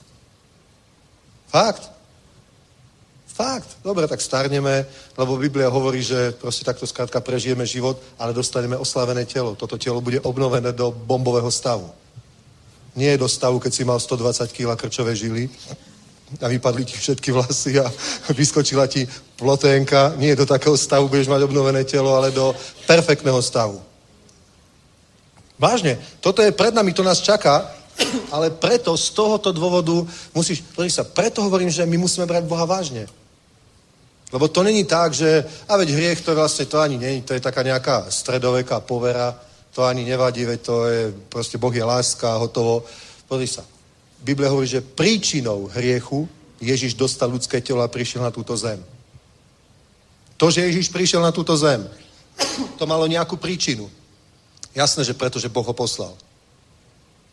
Fakt. Fakt. Dobre, tak starneme, lebo Biblia hovorí, že proste takto skrátka prežijeme život, ale dostaneme oslavené telo. Toto telo bude obnovené do bombového stavu. Nie do stavu, keď si mal 120 kg krčové žily a vypadli ti všetky vlasy a vyskočila ti ploténka. Nie do takého stavu budeš mať obnovené telo, ale do perfektného stavu. Vážne, toto je pred nami, to nás čaká, ale preto z tohoto dôvodu musíš, sa, preto hovorím, že my musíme brať Boha vážne. Lebo to není tak, že, a veď hriech to vlastne to ani není, to je taká nejaká stredoveká povera, to ani nevadí, veď to je, proste Boh je láska hotovo. Pozri sa, Biblia hovorí, že príčinou hriechu Ježiš dostal ľudské telo a prišiel na túto zem. To, že Ježiš prišiel na túto zem, to malo nejakú príčinu. Jasné, že preto, že Boh ho poslal.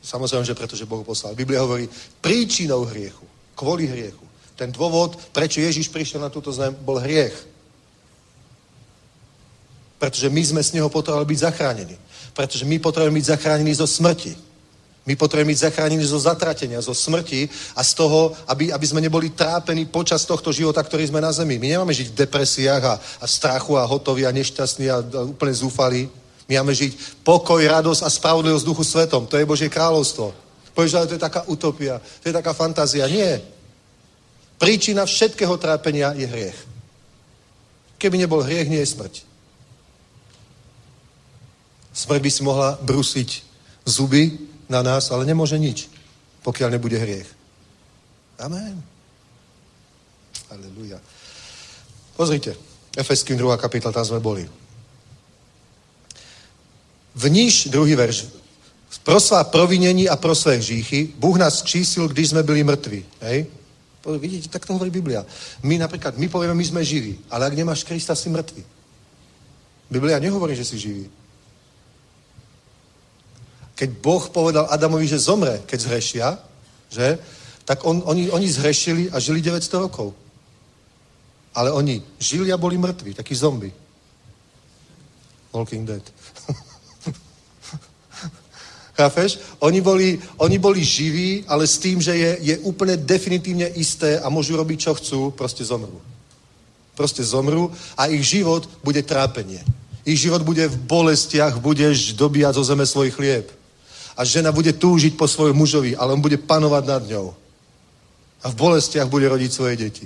Samozrejme, že preto, že Boh ho poslal. Biblia hovorí príčinou hriechu, kvôli hriechu. Ten dôvod, prečo Ježiš prišiel na túto zem, bol hriech. Pretože my sme z neho potrebovali byť zachránení. Pretože my potrebujeme byť zachránení zo smrti. My potrebujeme byť zachránení zo zatratenia, zo smrti a z toho, aby, aby sme neboli trápení počas tohto života, ktorý sme na zemi. My nemáme žiť v depresiách a, a strachu a hotoví a nešťastní a, a úplne zúfali. My máme žiť pokoj, radosť a spravodlivosť duchu svetom. To je Božie kráľovstvo. Povieš, ale to je taká utopia, to je taká fantázia. Nie. Príčina všetkého trápenia je hriech. Keby nebol hriech, nie je smrť. Smrť by si mohla brusiť zuby na nás, ale nemôže nič, pokiaľ nebude hriech. Amen. Aleluja. Pozrite, Efeským 2. kapitola, tam sme boli. V níž, druhý verš, pro svá provinění a pro své hříchy Bůh nás čísil, když jsme byli mŕtvi. Hej? Vidíte, tak to hovorí Biblia. My napríklad, my povieme, my sme živí, ale ak nemáš Krista, si mŕtvy. Biblia nehovorí, že si živý. Keď Boh povedal Adamovi, že zomre, keď zhrešia, že, tak on, oni, oni zhrešili a žili 900 rokov. Ale oni žili a boli mŕtvi, takí zombie. Walking Dead. Chápeš? Oni boli, oni boli živí, ale s tým, že je, je úplne definitívne isté a môžu robiť, čo chcú, proste zomrú. Proste zomrú a ich život bude trápenie. Ich život bude v bolestiach, budeš dobíjať zo zeme svoj chlieb. A žena bude túžiť po svojom mužovi, ale on bude panovať nad ňou. A v bolestiach bude rodiť svoje deti.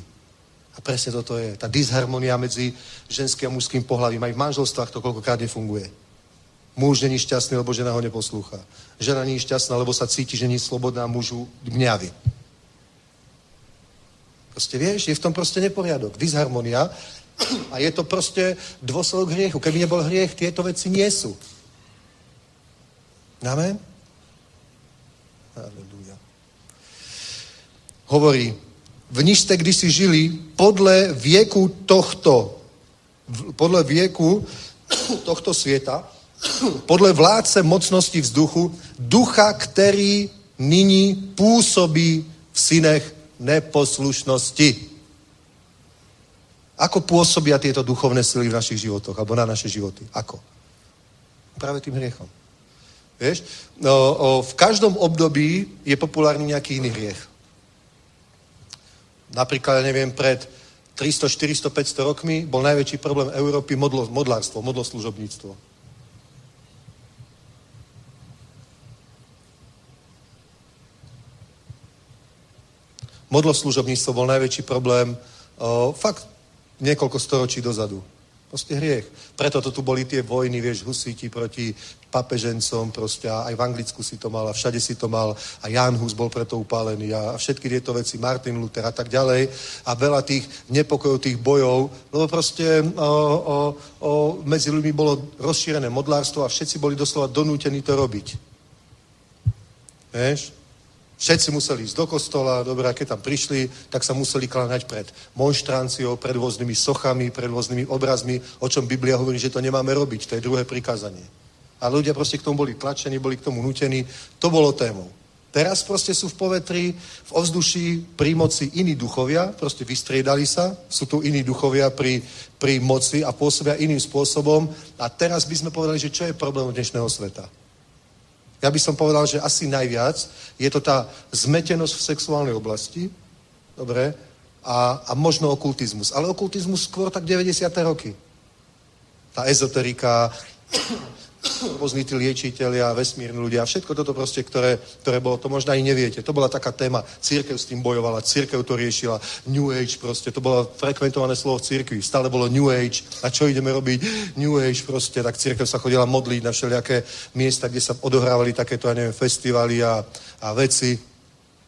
A presne toto je. Tá disharmonia medzi ženským a mužským pohľavím. Aj v manželstvách to koľkokrát nefunguje. Muž není šťastný, lebo žena ho neposlúcha. Žena není šťastná, lebo sa cíti, že není slobodná mužu gňavy. Proste vieš, je v tom proste neporiadok, disharmonia a je to proste dôsledok hriechu. Keby nebol hriech, tieto veci nie sú. Amen? Aleluja. Hovorí, v níž ste kdysi žili podle věku tohto, podle věku tohto světa, podle vládce mocnosti vzduchu, ducha, který nyní působí v synech neposlušnosti. Ako pôsobia tieto duchovné sily v našich životoch, alebo na naše životy? Ako? Práve tým hriechom. Vieš? No, o, v každom období je populárny nejaký iný hriech. Napríklad, neviem, pred 300, 400, 500 rokmi bol najväčší problém Európy modlo, modlárstvo, modloslužobníctvo. Modloslužobníctvo bol najväčší problém o, fakt niekoľko storočí dozadu. Proste hriech. Preto to tu boli tie vojny, vieš, husíti proti papežencom, proste aj v Anglicku si to mal a všade si to mal a Jan Hus bol preto upálený a všetky tieto veci, Martin Luther a tak ďalej a veľa tých nepokojov, tých bojov, lebo proste o, o, o, medzi ľuďmi bolo rozšírené modlárstvo a všetci boli doslova donútení to robiť. Vieš? Všetci museli ísť do kostola, dobre, a keď tam prišli, tak sa museli kláňať pred monštranciou, pred rôznymi sochami, pred rôznymi obrazmi, o čom Biblia hovorí, že to nemáme robiť. To je druhé prikázanie. A ľudia proste k tomu boli tlačení, boli k tomu nutení. To bolo témou. Teraz proste sú v povetri, v ovzduší pri moci iní duchovia, proste vystriedali sa, sú tu iní duchovia pri, pri moci a pôsobia iným spôsobom. A teraz by sme povedali, že čo je problém dnešného sveta? Ja by som povedal, že asi najviac je to tá zmetenosť v sexuálnej oblasti, dobre, a, a možno okultizmus. Ale okultizmus skôr tak 90. roky. Tá ezoterika, rôzni tí liečiteľia, vesmírni ľudia, všetko toto proste, ktoré, ktoré bolo, to možno ani neviete. To bola taká téma, církev s tým bojovala, církev to riešila, New Age proste, to bolo frekventované slovo v církvi, stále bolo New Age. A čo ideme robiť? New Age proste, tak církev sa chodila modliť na všelijaké miesta, kde sa odohrávali takéto, ja neviem, festivaly a, a veci.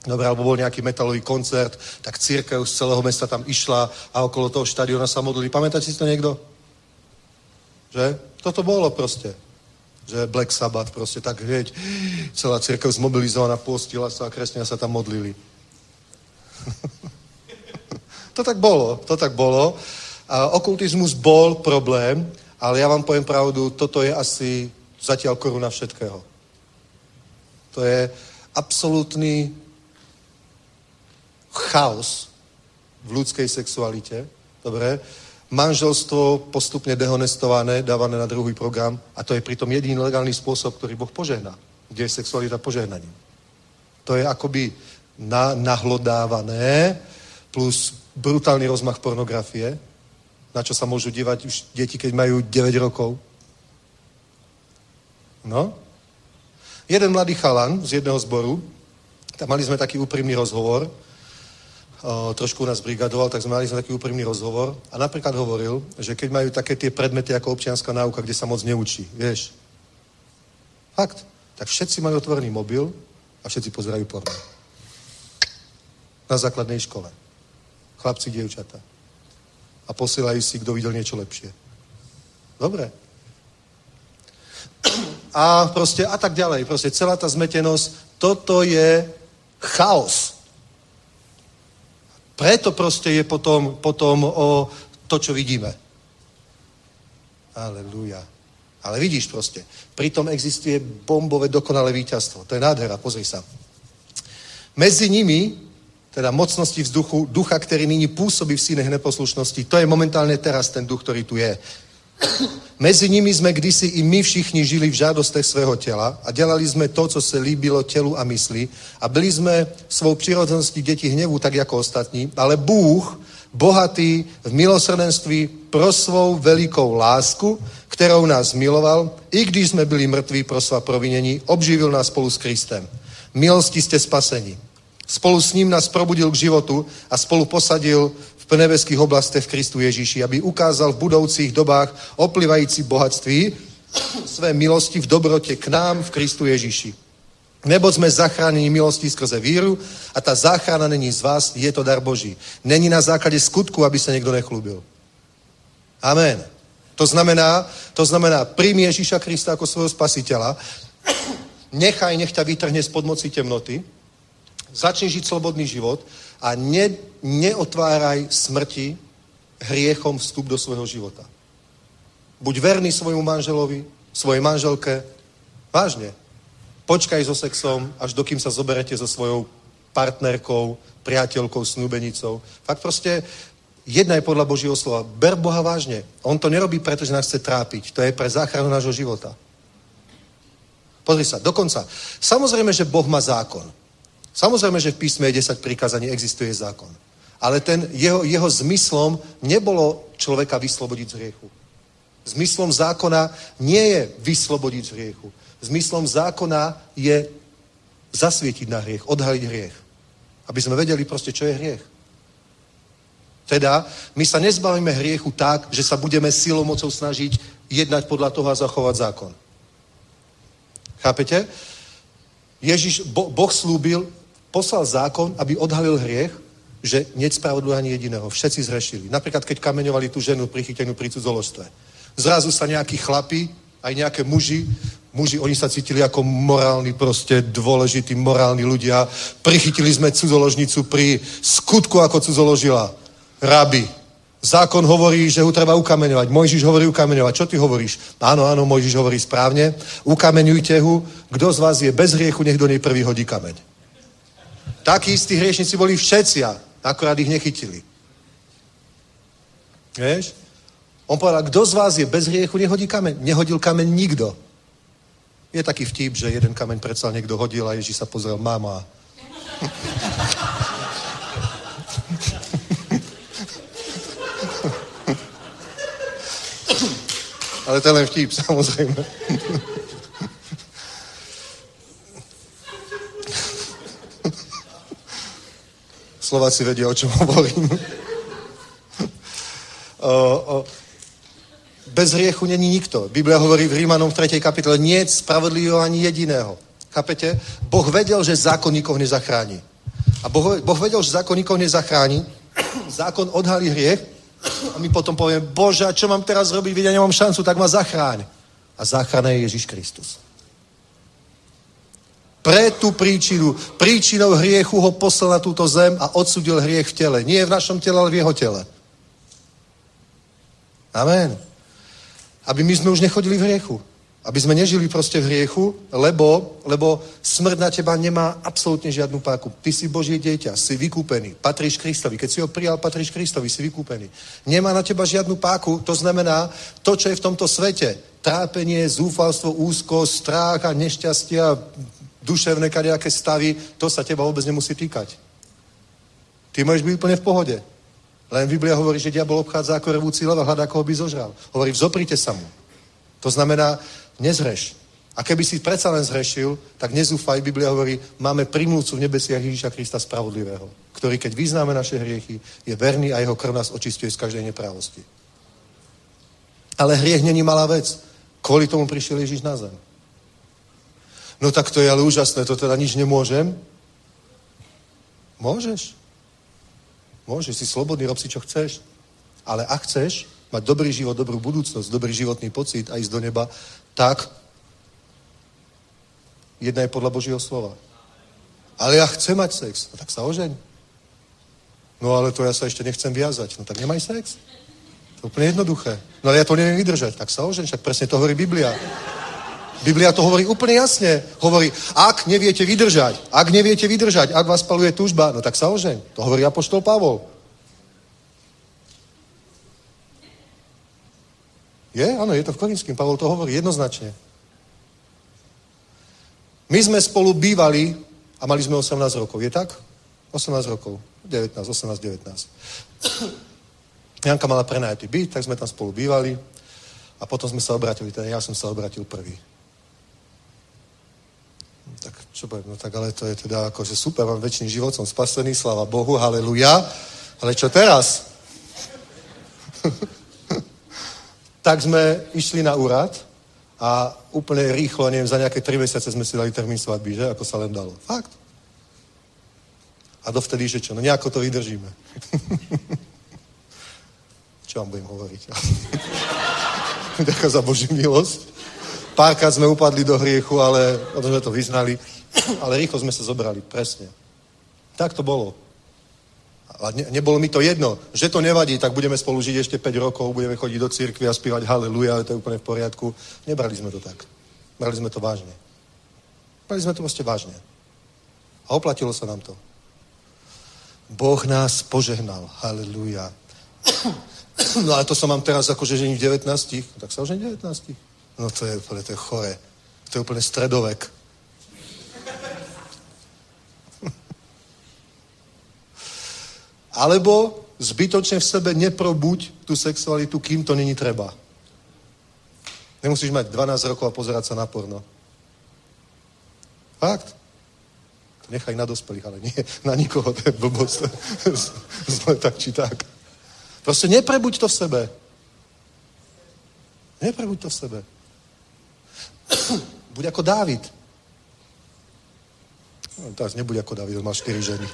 Dobre, alebo bol nejaký metalový koncert, tak církev z celého mesta tam išla a okolo toho štadiona sa modlili. Pamätáte si to niekto? Že? Toto bolo proste že Black Sabbath, proste tak hneď celá církev zmobilizovaná, postila sa a kresťania sa tam modlili. to tak bolo, to tak bolo. A okultizmus bol problém, ale ja vám poviem pravdu, toto je asi zatiaľ koruna všetkého. To je absolútny chaos v ľudskej sexualite. Dobre? Manželstvo postupne dehonestované, dávané na druhý program a to je pritom jediný legálny spôsob, ktorý Boh požehná, kde je sexualita požehnaním. To je akoby na, nahlodávané plus brutálny rozmach pornografie, na čo sa môžu dívať už deti, keď majú 9 rokov. No. Jeden mladý chalan z jedného zboru, tam mali sme taký úprimný rozhovor, trošku nás brigadoval, tak sme mali taký úprimný rozhovor a napríklad hovoril, že keď majú také tie predmety ako občianská náuka, kde sa moc neučí, vieš. Fakt. Tak všetci majú otvorený mobil a všetci pozerajú porno. Na základnej škole. Chlapci, dievčata. A posielajú si, kto videl niečo lepšie. Dobre. A proste a tak ďalej. Proste celá tá zmetenosť, toto je chaos preto proste je potom, potom o to, čo vidíme. Aleluja. Ale vidíš proste, pritom existuje bombové dokonalé víťazstvo. To je nádhera, pozri sa. Medzi nimi, teda mocnosti vzduchu, ducha, který nyní působí v synech neposlušnosti. To je momentálně teraz ten duch, který tu je. Mezi nimi jsme kdysi i my všichni žili v žádostech svého těla a dělali jsme to, co se líbilo tělu a mysli a byli jsme svou přirozeností děti hněvu, tak jako ostatní, ale Bůh, bohatý v milosrdenství pro svou velikou lásku, kterou nás miloval, i když jsme byli mrtví pro svá provinění, obživil nás spolu s Kristem. Milosti jste spaseni. Spolu s ním nás probudil k životu a spolu posadil v nebeských oblastech v Kristu Ježíši, aby ukázal v budoucích dobách oplivající bohatství své milosti v dobrotě k nám v Kristu Ježíši. Nebo jsme zachráněni milostí skrze víru a ta záchrana není z vás, je to dar Boží. Není na základě skutku, aby se někdo nechlubil. Amen. To znamená, to znamená, príjmi Ježíša Krista ako svojho spasiteľa, nechaj, nech ťa vytrhne spod moci temnoty, začni žiť slobodný život a ne, neotváraj smrti hriechom vstup do svojho života. Buď verný svojmu manželovi, svojej manželke, vážne. Počkaj so sexom, až dokým sa zoberete so svojou partnerkou, priateľkou, snúbenicou. Fakt proste je podľa Božího slova. Ber Boha vážne. On to nerobí, pretože nás chce trápiť. To je pre záchranu nášho života. Pozri sa, dokonca. Samozrejme, že Boh má zákon. Samozrejme, že v písme je 10 prikázaní, existuje zákon. Ale ten jeho, jeho zmyslom nebolo človeka vyslobodiť z hriechu. Zmyslom zákona nie je vyslobodiť z hriechu. Zmyslom zákona je zasvietiť na hriech, odhaliť hriech. Aby sme vedeli proste, čo je hriech. Teda my sa nezbavíme hriechu tak, že sa budeme silou mocou snažiť jednať podľa toho a zachovať zákon. Chápete? Ježiš, bo, Boh slúbil, poslal zákon, aby odhalil hriech, že nie spravodlivo ani jediného. Všetci zhrešili. Napríklad, keď kameňovali tú ženu prichytenú pri cudzoložstve. Zrazu sa nejakí chlapi, aj nejaké muži, muži, oni sa cítili ako morálni, proste dôležití, morálni ľudia. Prichytili sme cudzoložnicu pri skutku, ako cudzoložila. Rabi. Zákon hovorí, že ho treba ukameňovať. Mojžiš hovorí ukameňovať. Čo ty hovoríš? Áno, áno, Mojžiš hovorí správne. Ukameňujte ho. Kto z vás je bez hriechu, nech do nej prvý hodí kameň. Takí istí hriešnici boli všetci akorát ich nechytili. Vieš? On povedal, kto z vás je bez hriechu, nehodí kameň. Nehodil kameň nikto. Je taký vtip, že jeden kameň predsa niekto hodil a Ježíš sa pozrel, mama. Ale to je len vtip, samozrejme. Slováci vedia, o čom hovorím. bez hriechu není nikto. Biblia hovorí v Rímanom v 3. kapitole, nie je spravodlivého ani jediného. Chápete? Boh vedel, že zákon nikoho nezachrání. A boh, boh vedel, že zákon nikoho nezachrání. Zákon odhalí hriech a my potom povieme, Bože, čo mám teraz robiť, veď ja nemám šancu, tak ma zachráň. A záchrana je Ježiš Kristus. Pre tú príčinu, príčinou hriechu ho poslal na túto zem a odsudil hriech v tele. Nie v našom tele, ale v jeho tele. Amen. Aby my sme už nechodili v hriechu. Aby sme nežili proste v hriechu, lebo, lebo smrť na teba nemá absolútne žiadnu páku. Ty si Božie dieťa, si vykúpený, patríš Kristovi. Keď si ho prijal, patríš Kristovi, si vykúpený. Nemá na teba žiadnu páku, to znamená, to, čo je v tomto svete, trápenie, zúfalstvo, úzkosť, strach a nešťastia, duševné kadejaké stavy, to sa teba vôbec nemusí týkať. Ty môžeš byť úplne v pohode. Len Biblia hovorí, že diabol obchádza ako revúci lev a hľadá, koho by zožral. Hovorí, vzoprite sa mu. To znamená, nezhreš. A keby si predsa len zhrešil, tak nezúfaj, Biblia hovorí, máme primúcu v nebesiach Ježíša Krista spravodlivého, ktorý, keď vyznáme naše hriechy, je verný a jeho krv nás očistuje z každej neprávosti. Ale hriech není malá vec. Kvôli tomu prišiel Ježíš na zem. No tak to je ale úžasné, to teda nič nemôžem. Môžeš. Môžeš, si slobodný, rob si čo chceš. Ale ak chceš mať dobrý život, dobrú budúcnosť, dobrý životný pocit a ísť do neba, tak jedna je podľa Božího slova. Ale ja chcem mať sex. No tak sa ožeň. No ale to ja sa ešte nechcem viazať. No tak nemaj sex. To je úplne jednoduché. No ale ja to neviem vydržať. Tak sa ožeň, však presne to hovorí Biblia. Biblia to hovorí úplne jasne. Hovorí, ak neviete vydržať, ak neviete vydržať, ak vás paluje túžba, no tak sa ožeň. To hovorí apoštol Pavol. Je? Áno, je to v Korinským. Pavol to hovorí jednoznačne. My sme spolu bývali a mali sme 18 rokov. Je tak? 18 rokov. 19, 18, 19. Janka mala prenajatý byt, tak sme tam spolu bývali a potom sme sa obratili, teda ja som sa obratil prvý. Tak čo poviem, no tak ale to je teda akože super, mám väčší život, som spasený, sláva Bohu, haleluja. Ale čo teraz? tak sme išli na úrad a úplne rýchlo, neviem, za nejaké tri mesiace sme si dali termín svadby, že? Ako sa len dalo. Fakt. A dovtedy, že čo? No nejako to vydržíme. čo vám budem hovoriť? Ďakujem za Boží milosť. Párkrát sme upadli do hriechu, ale potom sme to vyznali. ale rýchlo sme sa zobrali, presne. Tak to bolo. A ne, nebolo mi to jedno, že to nevadí, tak budeme spolu žiť ešte 5 rokov, budeme chodiť do cirkvi a spívať haleluja, ale to je úplne v poriadku. Nebrali sme to tak. Brali sme to vážne. Brali sme to proste vážne. A oplatilo sa nám to. Boh nás požehnal. Haleluja. No ale to sa mám teraz akože žení v 19. Tak sa už v 19. No to je úplne, to je chore. To je úplne stredovek. Alebo zbytočne v sebe neprobuď tú sexualitu, kým to není treba. Nemusíš mať 12 rokov a pozerať sa na porno. Fakt. To nechaj na dospelých, ale nie na nikoho, to je blbosť. Zle tak či tak. Proste neprebuď to v sebe. Neprebuď to v sebe. Buď ako Dávid. No, teraz nebuď ako Dávid, on má 4 ženy.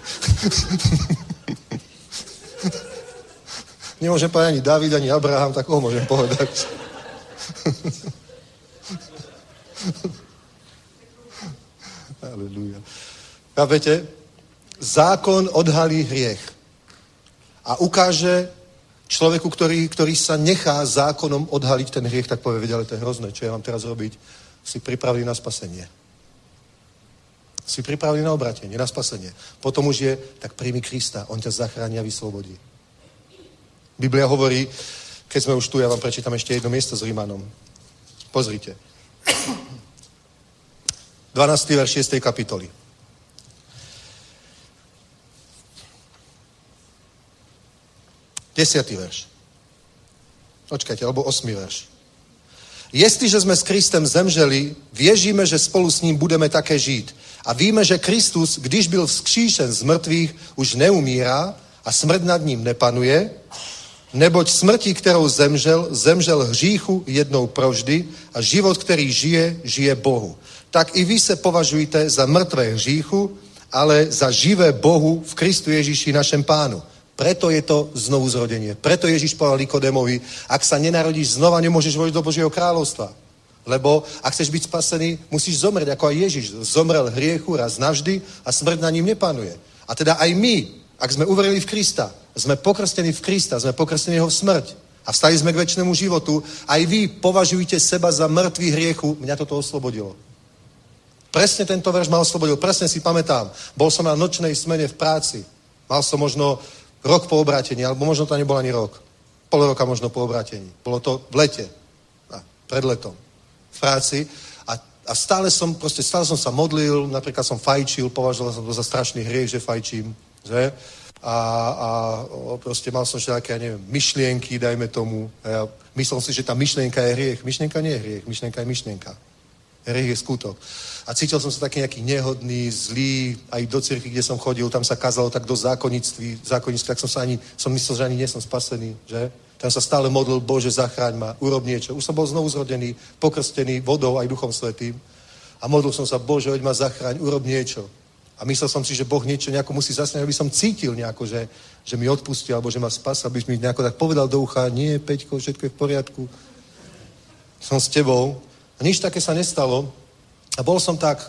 Nemôžem povedať ani David, ani Abraham, tak koho môžem povedať? Aleluja. Chápete? Zákon odhalí hriech a ukáže človeku, ktorý, ktorý sa nechá zákonom odhaliť ten hriech, tak povie, ale to je hrozné, čo ja mám teraz robiť? Si pripravili na spasenie. Si pripravili na obratenie, na spasenie. Potom už je, tak príjmi Krista, on ťa zachráni a vyslobodí. Biblia hovorí, keď sme už tu, ja vám prečítam ešte jedno miesto s Rímanom. Pozrite. 12. verš 6. kapitoly. Desiatý verš. Počkajte, alebo osmý verš. Jestliže sme s Kristem zemřeli, věříme, že spolu s ním budeme také žít. A víme, že Kristus, když byl vzkříšen z mrtvých, už neumírá a smrt nad ním nepanuje, neboť smrti, kterou zemřel, zemřel hříchu jednou proždy a život, který žije, žije Bohu. Tak i vy se považujte za mrtvé hříchu, ale za živé Bohu v Kristu Ježíši našem pánu. Preto je to znovu zrodenie. Preto Ježiš povedal Nikodémovi, ak sa nenarodíš znova, nemôžeš vojsť do Božieho kráľovstva. Lebo ak chceš byť spasený, musíš zomrieť, ako aj Ježiš. Zomrel hriechu raz navždy a smrť na ním nepanuje. A teda aj my, ak sme uverili v Krista, sme pokrstení v Krista, sme pokrstení jeho v smrť a vstali sme k väčšnému životu, aj vy považujete seba za mŕtvý hriechu, mňa toto oslobodilo. Presne tento verš ma oslobodil, presne si pamätám. Bol som na nočnej smene v práci. Mal som možno rok po obrátení, alebo možno to nebol ani rok. Pol roka možno po obrátení. Bolo to v lete, pred letom, v práci. A, a stále som, proste stále som sa modlil, napríklad som fajčil, považoval som to za strašný hriech, že fajčím, že? A, a proste mal som všetké, ja neviem, myšlienky, dajme tomu. A ja myslel si, že tá myšlienka je hriech. Myšlienka nie je hriech, myšlienka je myšlienka. Hriech je skutok. A cítil som sa taký nejaký nehodný, zlý, aj do cirkvi, kde som chodil, tam sa kázalo tak do zákonnictví, zákonnictví, tak som sa ani, som myslel, že ani nie som spasený, že? Tam sa stále modlil, Bože, zachráň ma, urob niečo. Už som bol znovu zrodený, pokrstený vodou aj Duchom Svetým. A modlil som sa, Bože, hoď ma zachráň, urob niečo. A myslel som si, že Boh niečo nejako musí zasňať, aby som cítil nejako, že, že mi odpustil, alebo že ma spas, aby mi nejako tak povedal do ucha, nie, Peťko, všetko je v poriadku. Som s tebou. A nič také sa nestalo. A bol som tak,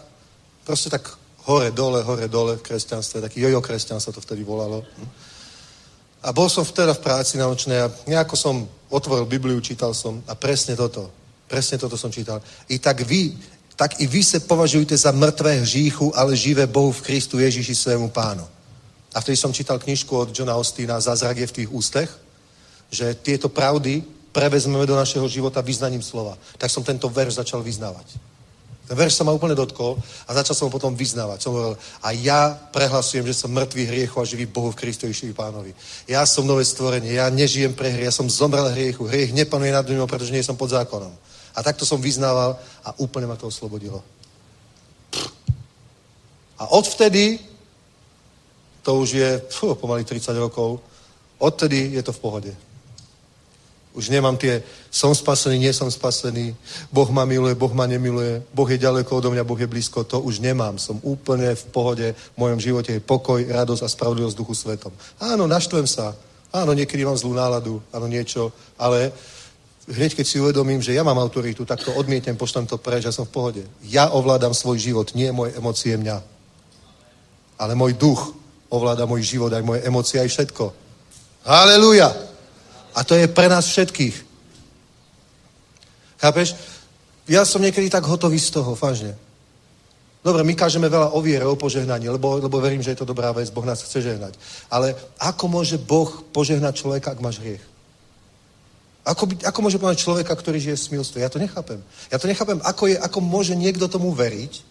proste tak hore, dole, hore, dole v kresťanstve, taký jojo kresťan sa to vtedy volalo. A bol som vtedy v práci na nočnej a nejako som otvoril Bibliu, čítal som a presne toto. Presne toto som čítal. I tak vy, tak i vy se považujte za mrtvé hříchu, ale živé Bohu v Kristu Ježíši svému pánu. A vtedy som čítal knižku od Johna Ostina Zázrak je v tých ústech, že tieto pravdy prevezmeme do našeho života vyznaním slova. Tak som tento verš začal vyznávať. Ten verš sa ma úplne dotkol a začal som ho potom vyznávať. Som hovoril, a ja prehlasujem, že som mŕtvý hriechu a živý Bohu v Kristu Ježiši pánovi. Ja som nové stvorenie, ja nežijem pre hry, ja som zomrel hriechu. Hriech nepanuje nad mnou, pretože nie som pod zákonom. A takto som vyznával a úplne ma to oslobodilo. A odvtedy, to už je pfú, pomaly 30 rokov, odtedy je to v pohode. Už nemám tie, som spasený, nie som spasený, Boh ma miluje, Boh ma nemiluje, Boh je ďaleko odo mňa, Boh je blízko, to už nemám. Som úplne v pohode, v mojom živote je pokoj, radosť a spravodlivosť duchu svetom. Áno, naštvem sa, áno, niekedy mám zlú náladu, áno, niečo, ale hneď keď si uvedomím, že ja mám autoritu, tak to odmietnem, pošlem to preč, ja som v pohode. Ja ovládam svoj život, nie moje emócie mňa. Ale môj duch ovláda môj život, aj moje emócie, aj všetko. Haleluja! A to je pre nás všetkých. Chápeš? Ja som niekedy tak hotový z toho, vážne. Dobre, my kážeme veľa o viere, o požehnaní, lebo, lebo verím, že je to dobrá vec, Boh nás chce žehnať. Ale ako môže Boh požehnať človeka, ak máš hriech? Ako, by, ako môže povedať človeka, ktorý žije v smilstve? Ja to nechápem. Ja to nechápem, ako, je, ako môže niekto tomu veriť,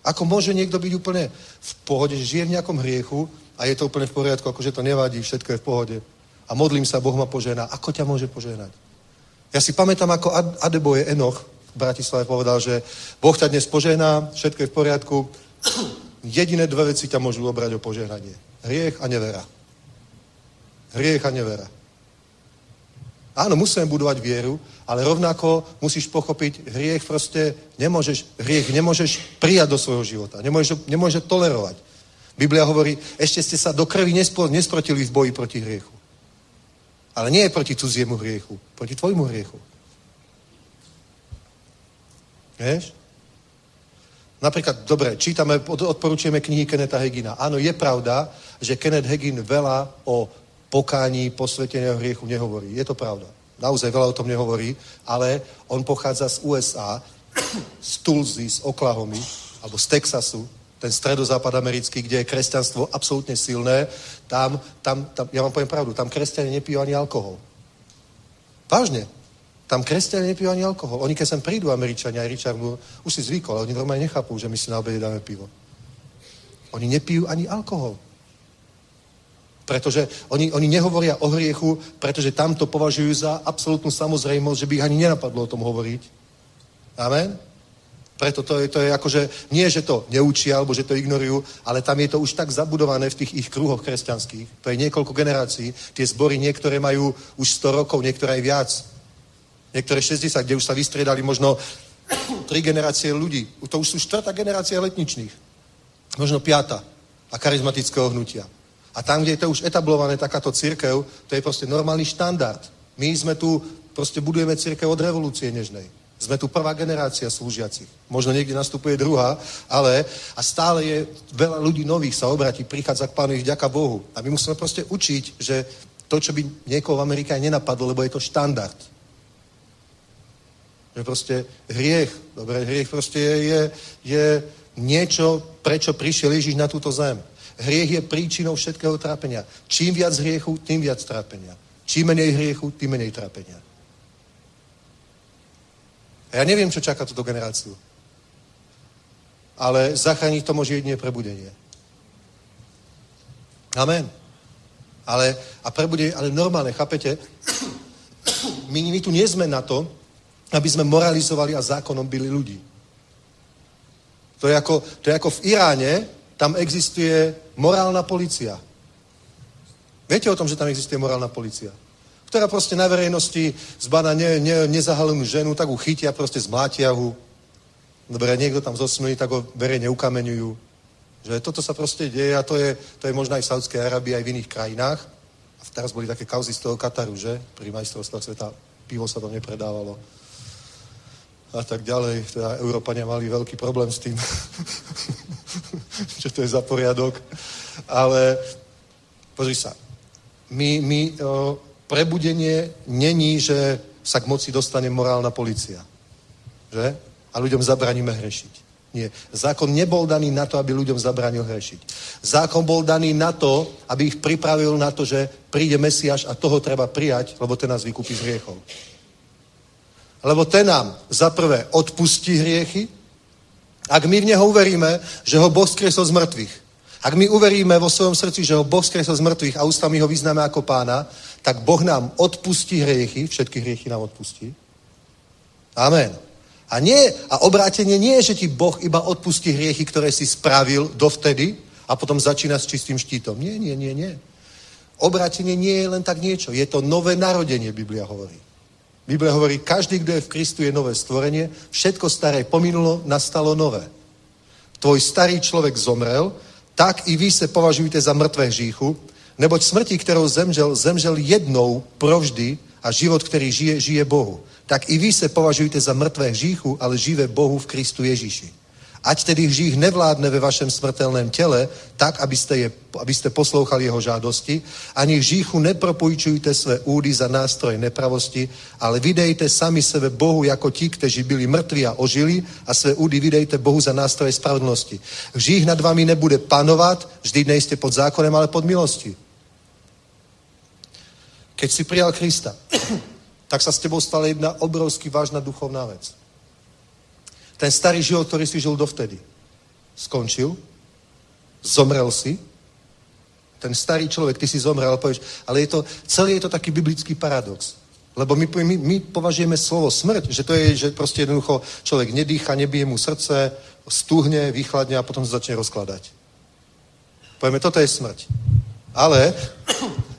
ako môže niekto byť úplne v pohode, že žije v nejakom hriechu a je to úplne v poriadku, akože to nevadí, všetko je v pohode a modlím sa, Boh ma požehná. Ako ťa môže požehnať? Ja si pamätám, ako Adeboje Enoch v Bratislave povedal, že Boh ťa dnes požehná, všetko je v poriadku. Jediné dve veci ťa môžu obrať o požehnanie. Hriech a nevera. Hriech a nevera. Áno, musíme budovať vieru, ale rovnako musíš pochopiť, hriech proste nemôžeš, hriech nemôžeš prijať do svojho života. Nemôžeš, nemôžeš tolerovať. Biblia hovorí, ešte ste sa do krvi nesprotili v boji proti hriechu. Ale nie proti cudziemu hriechu, proti tvojmu hriechu. Vieš? Napríklad, dobre, čítame, odporúčujeme knihy Keneta Hegina. Áno, je pravda, že Kenneth Hegin veľa o pokání posveteného hriechu nehovorí. Je to pravda. Naozaj veľa o tom nehovorí, ale on pochádza z USA, z Tulzy, z Oklahomy, alebo z Texasu, ten stredozápad americký, kde je kresťanstvo absolútne silné, tam, tam, tam, ja vám poviem pravdu, tam kresťania nepijú ani alkohol. Vážne. Tam kresťania nepijú ani alkohol. Oni, keď sem prídu, Američania, aj Richard už si zvykol, oni normálne nechápu, že my si na obede dáme pivo. Oni nepijú ani alkohol. Pretože oni, oni nehovoria o hriechu, pretože tam to považujú za absolútnu samozrejmosť, že by ich ani nenapadlo o tom hovoriť. Amen? Preto to je, to je akože, nie, že to neučia, alebo že to ignorujú, ale tam je to už tak zabudované v tých ich kruhoch kresťanských. To je niekoľko generácií. Tie zbory niektoré majú už 100 rokov, niektoré aj viac. Niektoré 60, kde už sa vystriedali možno tri generácie ľudí. To už sú štvrtá generácia letničných. Možno piata. A charizmatického hnutia. A tam, kde je to už etablované, takáto církev, to je proste normálny štandard. My sme tu, proste budujeme církev od revolúcie nežnej. Sme tu prvá generácia slúžiacich. Možno niekde nastupuje druhá, ale a stále je veľa ľudí nových sa obratí, prichádza k pánu ich ďaká Bohu. A my musíme proste učiť, že to, čo by niekoho v Amerike aj nenapadlo, lebo je to štandard. Že proste hriech, dobre, hriech proste je, je, je niečo, prečo prišiel Ježiš na túto zem. Hriech je príčinou všetkého trápenia. Čím viac hriechu, tým viac trápenia. Čím menej hriechu, tým menej trápenia. A ja neviem, čo čaká túto generáciu. Ale zachrániť to môže jedine prebudenie. Amen. Ale, a prebudenie, ale normálne, chápete? My, my tu nie sme na to, aby sme moralizovali a zákonom byli ľudí. To je, ako, to je ako v Iráne, tam existuje morálna policia. Viete o tom, že tam existuje morálna policia? Ktorá proste na verejnosti zbada ne, ne, nezahalenú ženu, tak ju chytia, proste zmlátia ho. Dobre, niekto tam zosmilí, tak ho verejne ukameňujú. Že toto sa proste deje a to je, to je možno aj v Saudskej Arabii, aj v iných krajinách. A teraz boli také kauzy z toho Kataru, že? Pri majstrovstvách sveta pivo sa tam nepredávalo. A tak ďalej. Teda Európania mali veľký problém s tým, čo to je za poriadok. Ale pozri sa, my, my o, prebudenie není, že sa k moci dostane morálna policia. Že? A ľuďom zabraníme hrešiť. Nie. Zákon nebol daný na to, aby ľuďom zabránil hrešiť. Zákon bol daný na to, aby ich pripravil na to, že príde Mesiáš a toho treba prijať, lebo ten nás vykúpi z hriechov. Lebo ten nám za prvé odpustí hriechy, ak my v Neho uveríme, že ho Boh skresol z mŕtvych. Ak my uveríme vo svojom srdci, že ho Boh skresol z mŕtvych a ústami ho vyznáme ako pána, tak Boh nám odpustí hriechy, všetky hriechy nám odpustí. Amen. A, nie, a obrátenie nie je, že ti Boh iba odpustí hriechy, ktoré si spravil dovtedy a potom začína s čistým štítom. Nie, nie, nie, nie. Obrátenie nie je len tak niečo. Je to nové narodenie, Biblia hovorí. Biblia hovorí, každý, kto je v Kristu, je nové stvorenie. Všetko staré pominulo, nastalo nové. Tvoj starý človek zomrel, tak i vy se považujete za mŕtve hříchu, neboť smrti, kterou zemřel, zemřel jednou provždy a život, který žije, žije Bohu. Tak i vy se považujete za mŕtve hříchu, ale živé Bohu v Kristu Ježíši. Ať tedy hřích nevládne ve vašem smrtelném těle, tak, abyste, je, abyste poslouchali jeho žádosti, ani hříchu nepropůjčujte své údy za nástroj nepravosti, ale vydejte sami sebe Bohu jako ti, kteří byli mrtví a ožili a své údy vydejte Bohu za nástroje spravedlnosti. Hřích nad vami nebude panovat, vždy nejste pod zákonem, ale pod milostí. Keď si prijal Krista, tak sa s tebou stala jedna obrovsky vážna duchovná vec. Ten starý život, ktorý si žil dovtedy, skončil, zomrel si, ten starý človek, ty si zomrel, povieš, ale je to, celý je to taký biblický paradox. Lebo my, my, my považujeme slovo smrť, že to je, že proste jednoducho človek nedýcha, nebije mu srdce, stuhne, vychladne a potom sa začne rozkladať. Povieme, toto je smrť. Ale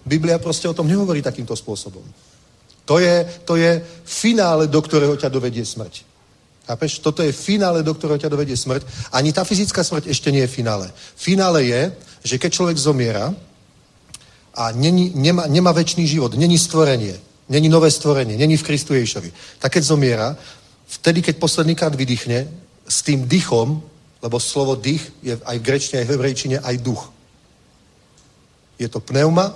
Biblia proste o tom nehovorí takýmto spôsobom. To je, to je finále, do ktorého ťa dovedie smrť. Chápeš? Toto je finále, do ktorého ťa dovedie smrť. Ani tá fyzická smrť ešte nie je finále. Finále je, že keď človek zomiera a není, nemá, nemá väčší život, není stvorenie, není nové stvorenie, není v Kristu Ježišovi, tak keď zomiera, vtedy, keď poslednýkrát vydýchne, s tým dychom, lebo slovo dých je aj v grečtine, aj v hebrejčine, aj duch. Je to pneuma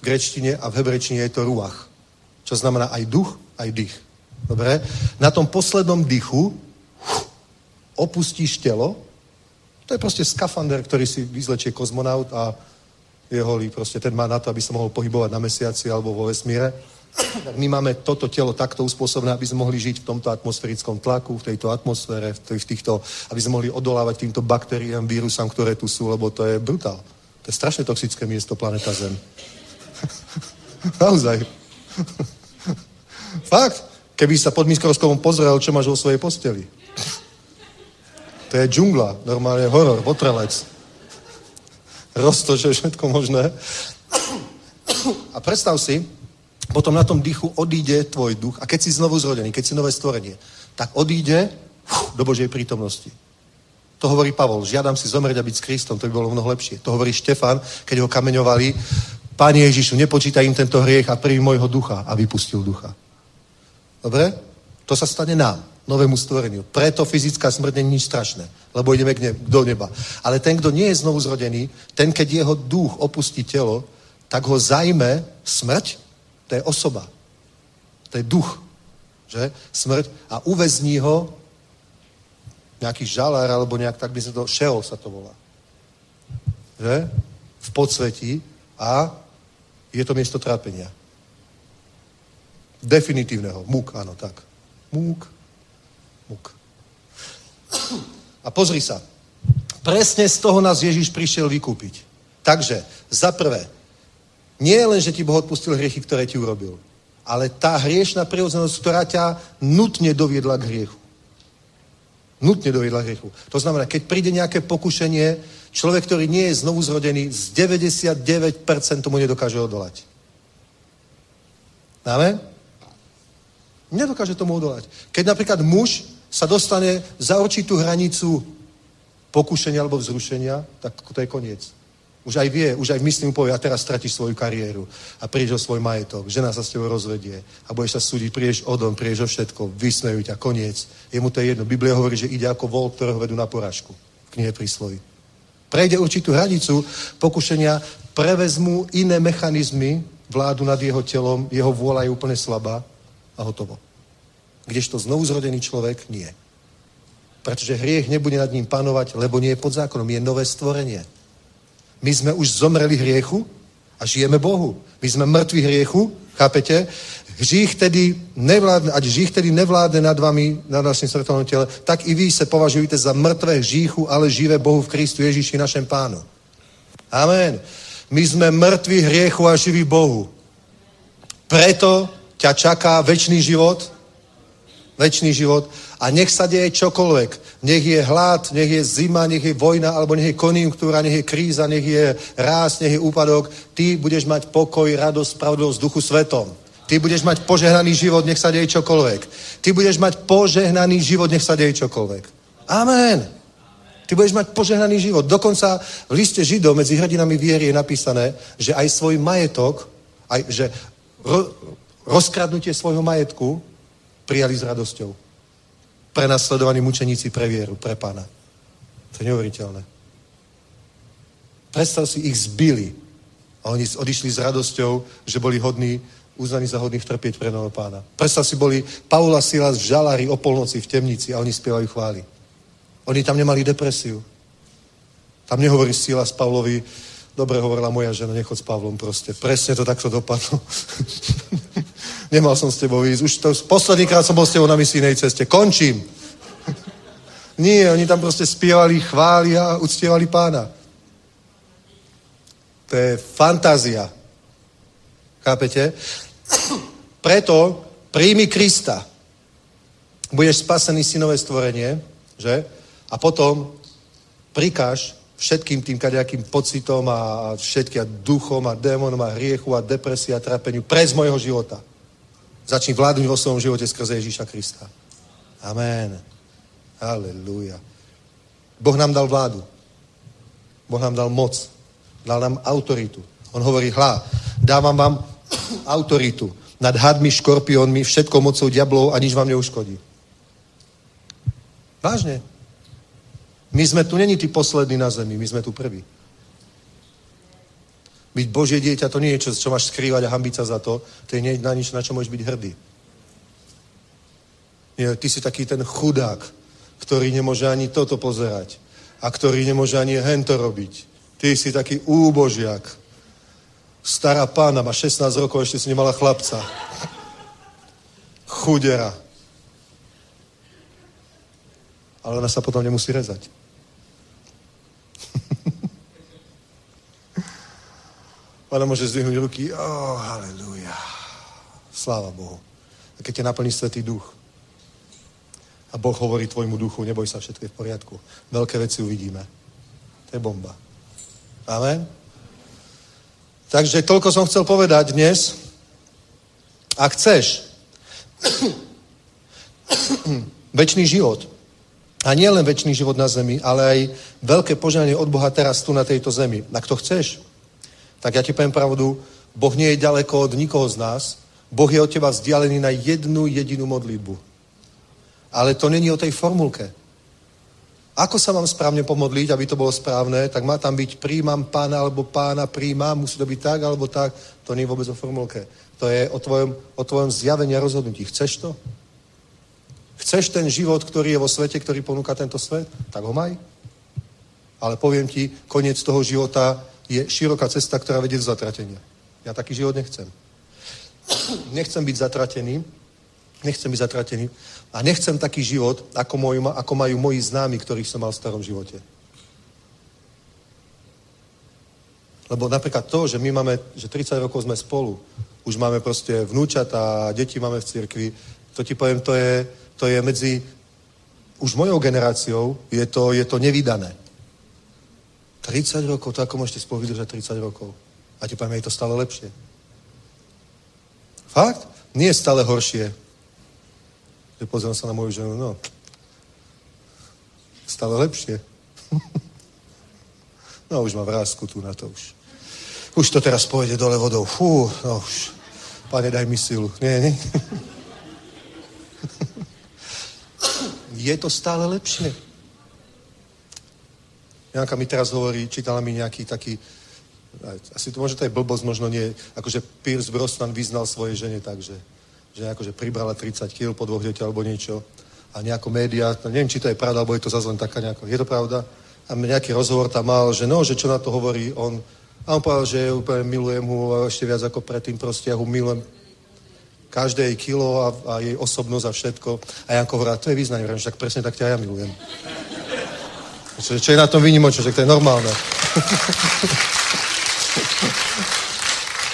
v grečtine a v hebrejčine je to ruach. Čo znamená aj duch, aj dých. Dobre? Na tom poslednom dychu opustíš telo. To je proste skafander, ktorý si vyzlečie kozmonaut a je holý. Proste ten má na to, aby sa mohol pohybovať na mesiaci alebo vo vesmíre. My máme toto telo takto uspôsobené, aby sme mohli žiť v tomto atmosférickom tlaku, v tejto atmosfére, v týchto, aby sme mohli odolávať týmto baktériám, vírusám, ktoré tu sú, lebo to je brutál. To je strašne toxické miesto, planeta Zem. Naozaj. Fakt. Keby sa pod mikroskopom pozrel, čo máš vo svojej posteli. To je džungla, normálne horor, potrelec. Roztoče, všetko možné. A predstav si, potom na tom dýchu odíde tvoj duch a keď si znovu zrodený, keď si nové stvorenie, tak odíde do Božej prítomnosti. To hovorí Pavol, žiadam si zomrieť a byť s Kristom, to by bolo mnoho lepšie. To hovorí Štefan, keď ho kameňovali, Pane Ježišu, nepočítaj im tento hriech a príjm môjho ducha a vypustil ducha. Dobre? To sa stane nám, novému stvoreniu. Preto fyzická smrť nič strašné, lebo ideme k ne- do neba. Ale ten, kto nie je znovu zrodený, ten, keď jeho duch opustí telo, tak ho zajme smrť, to je osoba. To je duch. Že? Smrť. A uväzní ho nejaký žalár, alebo nejak tak by sa to, šeol sa to volá. Že? V podsvetí a je to miesto trápenia. Definitívneho. Múk, áno, tak. Múk. Múk. A pozri sa. Presne z toho nás Ježiš prišiel vykúpiť. Takže, za prvé, nie len, že ti Boh odpustil hriechy, ktoré ti urobil, ale tá hriešná prirodzenosť, ktorá ťa nutne doviedla k hriechu. Nutne doviedla k hriechu. To znamená, keď príde nejaké pokušenie, človek, ktorý nie je znovu zrodený, z 99% tomu nedokáže odolať. Amen? Nedokáže tomu odolať. Keď napríklad muž sa dostane za určitú hranicu pokušenia alebo vzrušenia, tak to je koniec. Už aj vie, už aj v mu povie, a teraz stratíš svoju kariéru a prídeš o svoj majetok, žena sa s tebou rozvedie a budeš sa súdiť, prídeš o dom, prídeš o všetko, vysmejú ťa, koniec. Jemu to je jedno. Biblia hovorí, že ide ako vol, ktorého vedú na porážku. V knihe prísloví. Prejde určitú hranicu pokušenia, prevezmu iné mechanizmy vládu nad jeho telom, jeho vôľa je úplne slabá a hotovo. Kdežto znovuzrodený človek nie. Pretože hriech nebude nad ním panovať, lebo nie je pod zákonom, je nové stvorenie. My sme už zomreli hriechu a žijeme Bohu. My sme mŕtvi hriechu, chápete? Hřích tedy nevládne, ať hřích tedy nevládne nad vami, nad naším smrtelným tele, tak i vy se považujete za mrtvé hříchu, ale živé Bohu v Kristu Ježíši našem pánu. Amen. My sme mŕtvi hriechu a živí Bohu. Preto ťa čaká väčší život, väčší život a nech sa deje čokoľvek. Nech je hlad, nech je zima, nech je vojna, alebo nech je konjunktúra, nech je kríza, nech je ráz, nech je úpadok. Ty budeš mať pokoj, radosť, spravodlivosť duchu svetom. Ty budeš mať požehnaný život, nech sa deje čokoľvek. Ty budeš mať požehnaný život, nech sa deje čokoľvek. Amen. Ty budeš mať požehnaný život. Dokonca v liste Židov medzi hrdinami viery je napísané, že aj svoj majetok, aj, že ro, rozkradnutie svojho majetku prijali s radosťou. Prenasledovaní mučeníci pre vieru, pre pána. To je neuveriteľné. Predstav si, ich zbili. A oni odišli s radosťou, že boli hodní, uznaní za hodných trpieť pre nového pána. Predstav si, boli Paula Silas v žalári o polnoci v temnici a oni spievajú chvály. Oni tam nemali depresiu. Tam nehovorí Silas Pavlovi, dobre hovorila moja žena, nechod s Pavlom proste. Presne to takto dopadlo. Nemal som s tebou ísť. Už to, poslednýkrát som bol s tebou na misijnej ceste. Končím. Nie, oni tam proste spievali chváli a uctievali pána. To je fantázia. Chápete? Preto príjmi Krista. Budeš spasený synové stvorenie, že? A potom prikáž všetkým tým kadejakým pocitom a všetkým duchom a démonom a hriechu a depresii a trápeniu prez mojho života. Začni vládnuť vo svojom živote skrze Ježíša Krista. Amen. Halelúja. Boh nám dal vládu. Boh nám dal moc. Dal nám autoritu. On hovorí, hla, dávam vám autoritu nad hadmi, škorpiónmi, všetkou mocou diablov a nič vám neuškodí. Vážne. My sme tu není tí poslední na zemi, my sme tu prví. Byť Božie dieťa to nie je čo, čo máš skrývať a hambiť sa za to. To je nie na nič, na čo môžeš byť hrdý. Nie, ty si taký ten chudák, ktorý nemôže ani toto pozerať a ktorý nemôže ani hento robiť. Ty si taký úbožiak. Stará pána, má 16 rokov, ešte si nemala chlapca. Chudera. Ale ona sa potom nemusí rezať. Ona môže zdvihnúť ruky. Oh, halleluja. Sláva Bohu. A keď ťa naplní Svetý duch a Boh hovorí tvojmu duchu, neboj sa, všetko je v poriadku. Veľké veci uvidíme. To je bomba. Amen. Takže toľko som chcel povedať dnes. Ak chceš väčší život, a nie len väčší život na zemi, ale aj veľké požehnanie od Boha teraz tu na tejto zemi. Ak to chceš, tak ja ti poviem pravdu, Boh nie je ďaleko od nikoho z nás. Boh je od teba vzdialený na jednu jedinú modlitbu. Ale to není o tej formulke. Ako sa mám správne pomodliť, aby to bolo správne, tak má tam byť príjmam pána alebo pána príjmam, musí to byť tak alebo tak. To nie je vôbec o formulke. To je o tvojom, o tvojom zjavení a rozhodnutí. Chceš to? Chceš ten život, ktorý je vo svete, ktorý ponúka tento svet? Tak ho maj. Ale poviem ti, koniec toho života je široká cesta, ktorá vedie do zatratenia. Ja taký život nechcem. Nechcem byť zatratený, nechcem byť zatratený a nechcem taký život, ako, môj, ako majú moji známi, ktorých som mal v starom živote. Lebo napríklad to, že my máme, že 30 rokov sme spolu, už máme proste vnúčata, deti máme v cirkvi, to ti poviem, to je, to je medzi už mojou generáciou, je to, je to nevydané. 30 rokov, to ako môžete spolu vydržať 30 rokov? A ti poviem, je to stále lepšie. Fakt? Nie je stále horšie. Že pozriem sa na moju ženu, no, stále lepšie. no, už má vrázku tu na to už. Už to teraz pôjde dole vodou. Fú, no už. Pane, daj mi silu. Nie, nie. je to stále lepšie. Janka mi teraz hovorí, čítala mi nejaký taký, asi to možno to je blbosť, možno nie, akože Pierce Brosnan vyznal svojej žene takže že akože pribrala 30 kg po dvoch deťoch alebo niečo. A nejako média, no neviem, či to je pravda, alebo je to zase len taká nejako, je to pravda? A nejaký rozhovor tam mal, že no, že čo na to hovorí on. A on povedal, že úplne milujem ho ešte viac ako predtým, proste ja ho milujem každé jej kilo a, a jej osobnosť a všetko. A Janko hovoril, to je význanie, že tak presne tak ťa ja milujem. Čo, čo je na tom výnimočné, že to je normálne.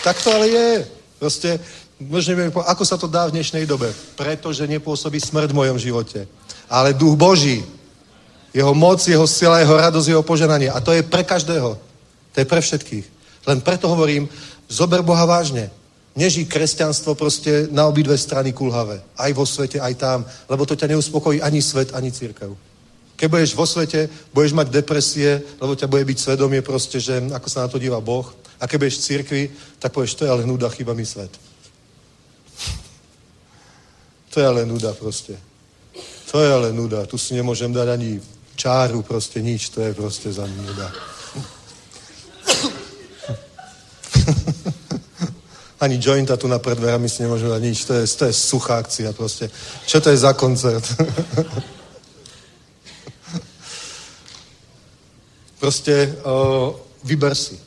tak to ale je. Proste, možno neviem, ako sa to dá v dnešnej dobe. Pretože nepôsobí smrť v mojom živote. Ale duch Boží, jeho moc, jeho sila, jeho radosť, jeho poženanie. A to je pre každého. To je pre všetkých. Len preto hovorím, zober Boha vážne. Nežij kresťanstvo proste na obidve strany kulhavé. Aj vo svete, aj tam. Lebo to ťa neuspokojí ani svet, ani církev. Keď budeš vo svete, budeš mať depresie, lebo ťa bude byť svedomie proste, že ako sa na to díva Boh. A keď budeš v církvi, tak povieš, to je ale nuda, chyba mi svet. To je ale nuda proste. To je ale nuda. Tu si nemôžem dať ani čáru, proste nič. To je proste za nuda. Ani jointa tu na pred dverami si nemôžem dať nič. To je, to je suchá akcia proste. Čo to je za koncert? proste uh, vyber si.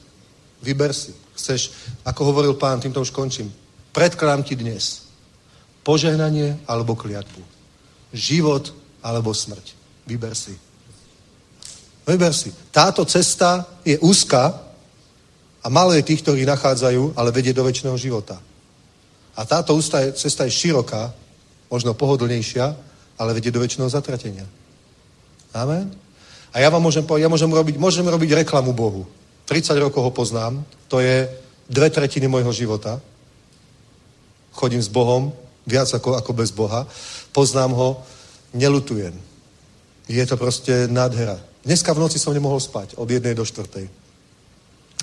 Vyber si. Chceš, ako hovoril pán, týmto už končím. Predkladám ti dnes požehnanie alebo kliatbu. Život alebo smrť. Vyber si. Vyber si. Táto cesta je úzka, a málo je tých, ktorí nachádzajú, ale vedie do väčšného života. A táto ústa je, cesta je široká, možno pohodlnejšia, ale vedie do väčšného zatratenia. Amen? A ja vám môžem povedať, ja môžem robiť, môžem robiť reklamu Bohu. 30 rokov ho poznám, to je dve tretiny môjho života. Chodím s Bohom, viac ako, ako bez Boha. Poznám ho, nelutujem. Je to proste nádhera. Dneska v noci som nemohol spať od jednej do štvrtej.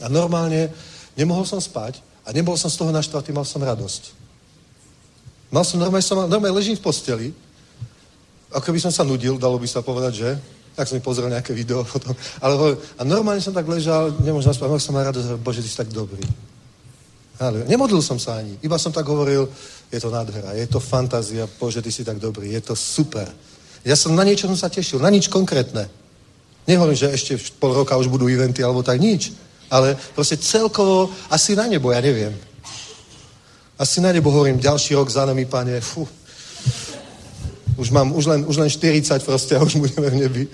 A normálne nemohol som spať a nebol som z toho naštvatý, mal som radosť. Mal som normálne, som, normálne ležím v posteli, ako by som sa nudil, dalo by sa povedať, že? Tak som mi pozrel nejaké video potom. Ale, a normálne som tak ležal, nemôžem spať, som mal radosť, Bože, ty si tak dobrý. Ale nemodlil som sa ani, iba som tak hovoril, je to nádhera, je to fantázia, Bože, ty si tak dobrý, je to super. Ja som na niečo som sa tešil, na nič konkrétne. Nehovorím, že ešte pol roka už budú eventy alebo tak, nič. Ale proste celkovo asi na nebo, ja neviem. Asi na nebo hovorím, ďalší rok za nami, pane, fú. Už mám, už len, už len 40 proste a už budeme v nebi.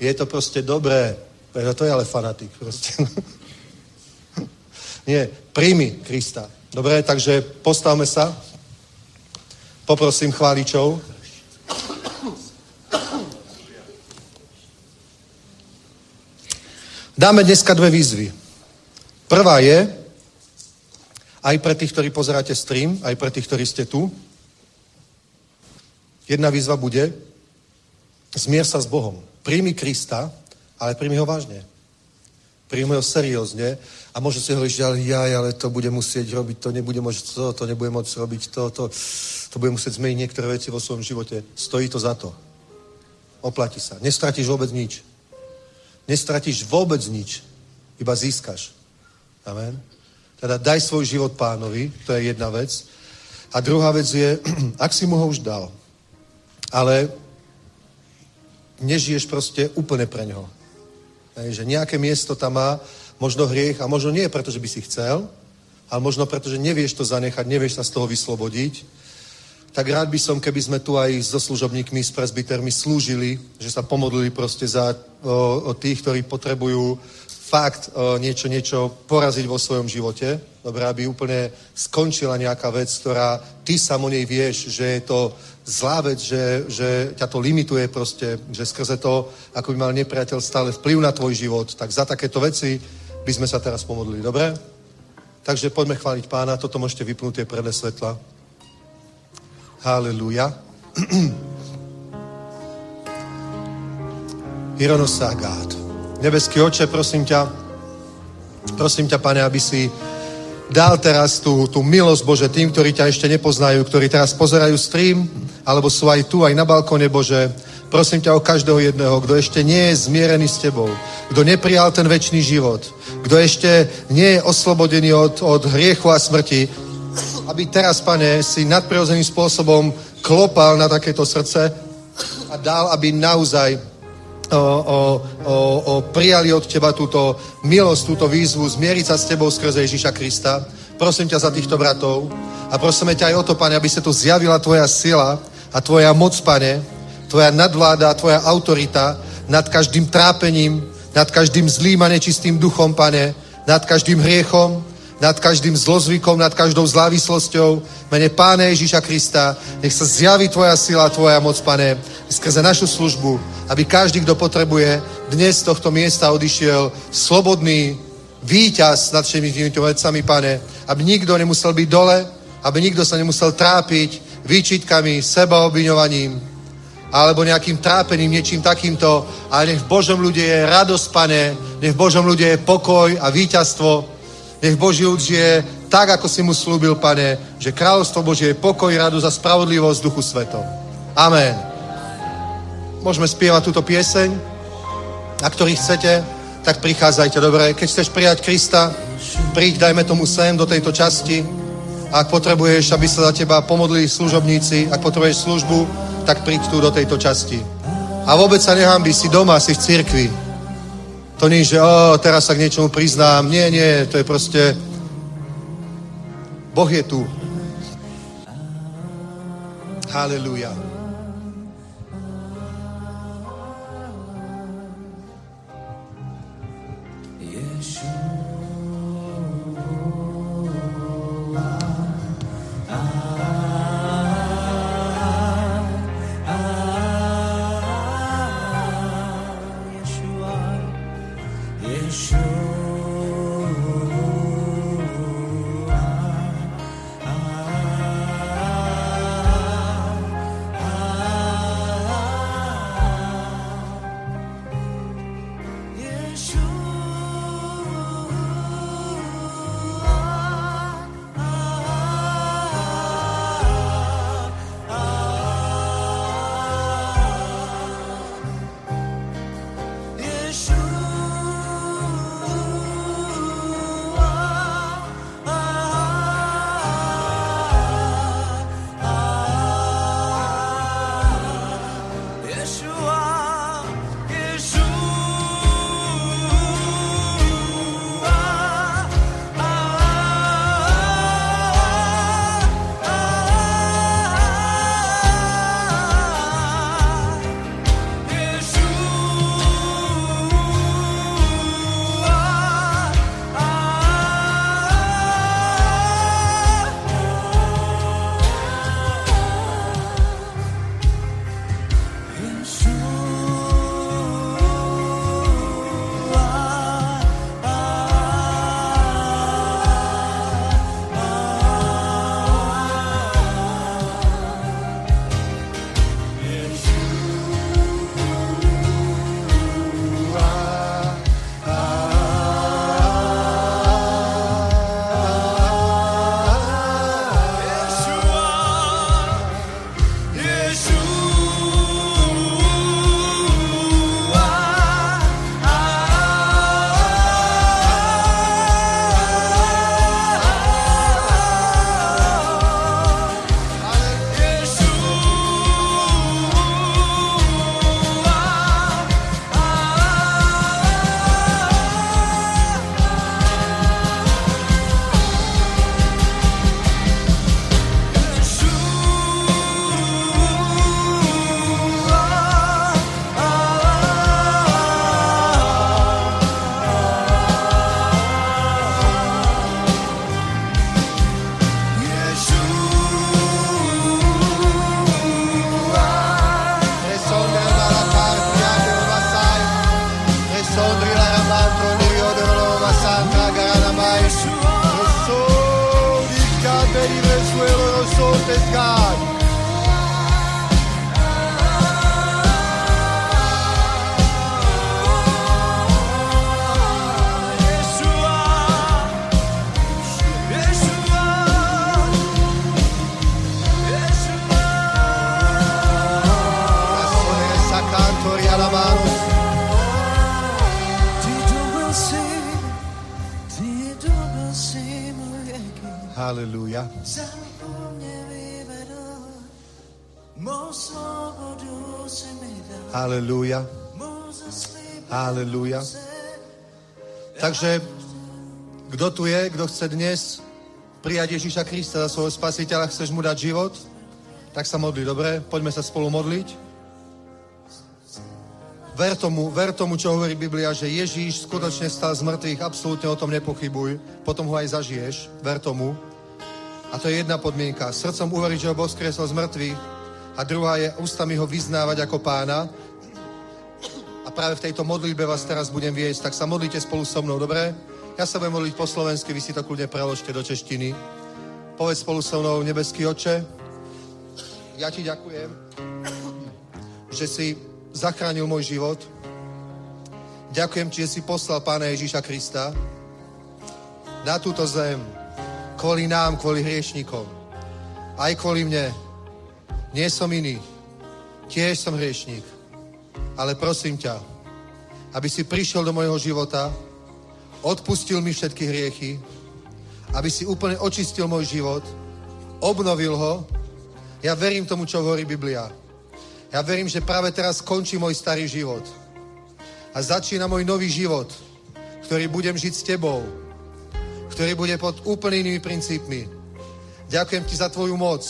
Je to proste dobré. To je ale fanatik proste. Nie, príjmi Krista. Dobre, takže postavme sa. Poprosím chváličov. Dáme dneska dve výzvy. Prvá je, aj pre tých, ktorí pozeráte stream, aj pre tých, ktorí ste tu, jedna výzva bude, zmier sa s Bohom. Príjmi Krista, ale príjmi ho vážne. Príjmi ho seriózne a možno si hovoríš, ale ja, ale to bude musieť robiť, to nebude môcť to, to nebude môcť robiť to, to, to bude musieť zmeniť niektoré veci vo svojom živote. Stojí to za to. Oplatí sa. Nestratíš vôbec nič. Nestratíš vôbec nič, iba získaš. Amen. Teda daj svoj život pánovi, to je jedna vec. A druhá vec je, ak si mu ho už dal, ale nežiješ proste úplne pre ňoho. Hej, že nejaké miesto tam má, možno hriech, a možno nie preto, že by si chcel, ale možno preto, že nevieš to zanechať, nevieš sa z toho vyslobodiť, tak rád by som, keby sme tu aj so služobníkmi, s presbytermi slúžili, že sa pomodlili proste za o, o tých, ktorí potrebujú fakt o, niečo, niečo poraziť vo svojom živote. Dobre, aby úplne skončila nejaká vec, ktorá ty sam o nej vieš, že je to zlá vec, že, že ťa to limituje proste, že skrze to, ako by mal nepriateľ stále vplyv na tvoj život, tak za takéto veci by sme sa teraz pomodlili. Dobre? Takže poďme chváliť pána, toto môžete vypnúť tie predné svetla. Halleluja. Hironosagát. Nebeský oče, prosím ťa, prosím ťa, pane, aby si dal teraz tú, tú milosť, Bože, tým, ktorí ťa ešte nepoznajú, ktorí teraz pozerajú stream, alebo sú aj tu, aj na balkone, Bože. Prosím ťa o každého jedného, kto ešte nie je zmierený s Tebou, kto neprijal ten väčší život, kto ešte nie je oslobodený od, od hriechu a smrti, aby teraz, pane, si nadprirodzeným spôsobom klopal na takéto srdce a dal, aby naozaj o, o, o, o, prijali od teba túto milosť, túto výzvu, zmieriť sa s tebou skrze Ježíša Krista. Prosím ťa za týchto bratov a prosíme ťa aj o to, pane, aby sa tu zjavila tvoja sila a tvoja moc, pane, tvoja nadvláda, tvoja autorita nad každým trápením, nad každým zlým a nečistým duchom, pane, nad každým hriechom, nad každým zlozvykom, nad každou závislosťou. Mene Páne Ježíša Krista, nech sa zjaví Tvoja sila, Tvoja moc, Pane, skrze našu službu, aby každý, kto potrebuje, dnes z tohto miesta odišiel slobodný víťaz nad všemi týmito vecami, Pane, aby nikto nemusel byť dole, aby nikto sa nemusel trápiť výčitkami, sebaobviňovaním, alebo nejakým trápením, niečím takýmto, ale nech v Božom ľude je radosť, Pane, nech v Božom ľude je pokoj a víťazstvo, nech Boží ľud žije tak, ako si mu slúbil, Pane, že kráľovstvo Božie je pokoj, radosť a spravodlivosť duchu svetom. Amen. Môžeme spievať túto pieseň. A ktorý chcete, tak prichádzajte, dobre? Keď chceš prijať Krista, príď, dajme tomu sem do tejto časti. Ak potrebuješ, aby sa za teba pomodlili služobníci, ak potrebuješ službu, tak príď tu do tejto časti. A vôbec sa nehambi, si doma, si v cirkvi. To nie, že o, teraz sa k niečomu priznám. Nie, nie, to je proste... Boh je tu. Halleluja. Takže, kto tu je, kto chce dnes prijať Ježíša Krista za svojho spasiteľa, chceš mu dať život, tak sa modli, dobre? Poďme sa spolu modliť. Ver tomu, ver tomu, čo hovorí Biblia, že Ježíš skutočne stal z mŕtvych, absolútne o tom nepochybuj, potom ho aj zažiješ, ver tomu. A to je jedna podmienka. Srdcom uveriť, že ho Boh skresol z mŕtvych a druhá je ústami ho vyznávať ako pána. A práve v tejto modlitbe vás teraz budem viesť, tak sa modlite spolu so mnou, dobre? Ja sa budem modliť po slovensky, vy si to kľudne preložte do češtiny. Povedz spolu so mnou, nebeský oče, ja ti ďakujem, že si zachránil môj život. Ďakujem ti, že si poslal Pána Ježíša Krista na túto zem kvôli nám, kvôli hriešnikom. Aj kvôli mne. Nie som iný. Tiež som hriešník. Ale prosím ťa, aby si prišiel do mojho života, odpustil mi všetky hriechy, aby si úplne očistil môj život, obnovil ho. Ja verím tomu, čo hovorí Biblia. Ja verím, že práve teraz skončí môj starý život. A začína môj nový život, ktorý budem žiť s tebou, ktorý bude pod úplne inými princípmi. Ďakujem ti za tvoju moc,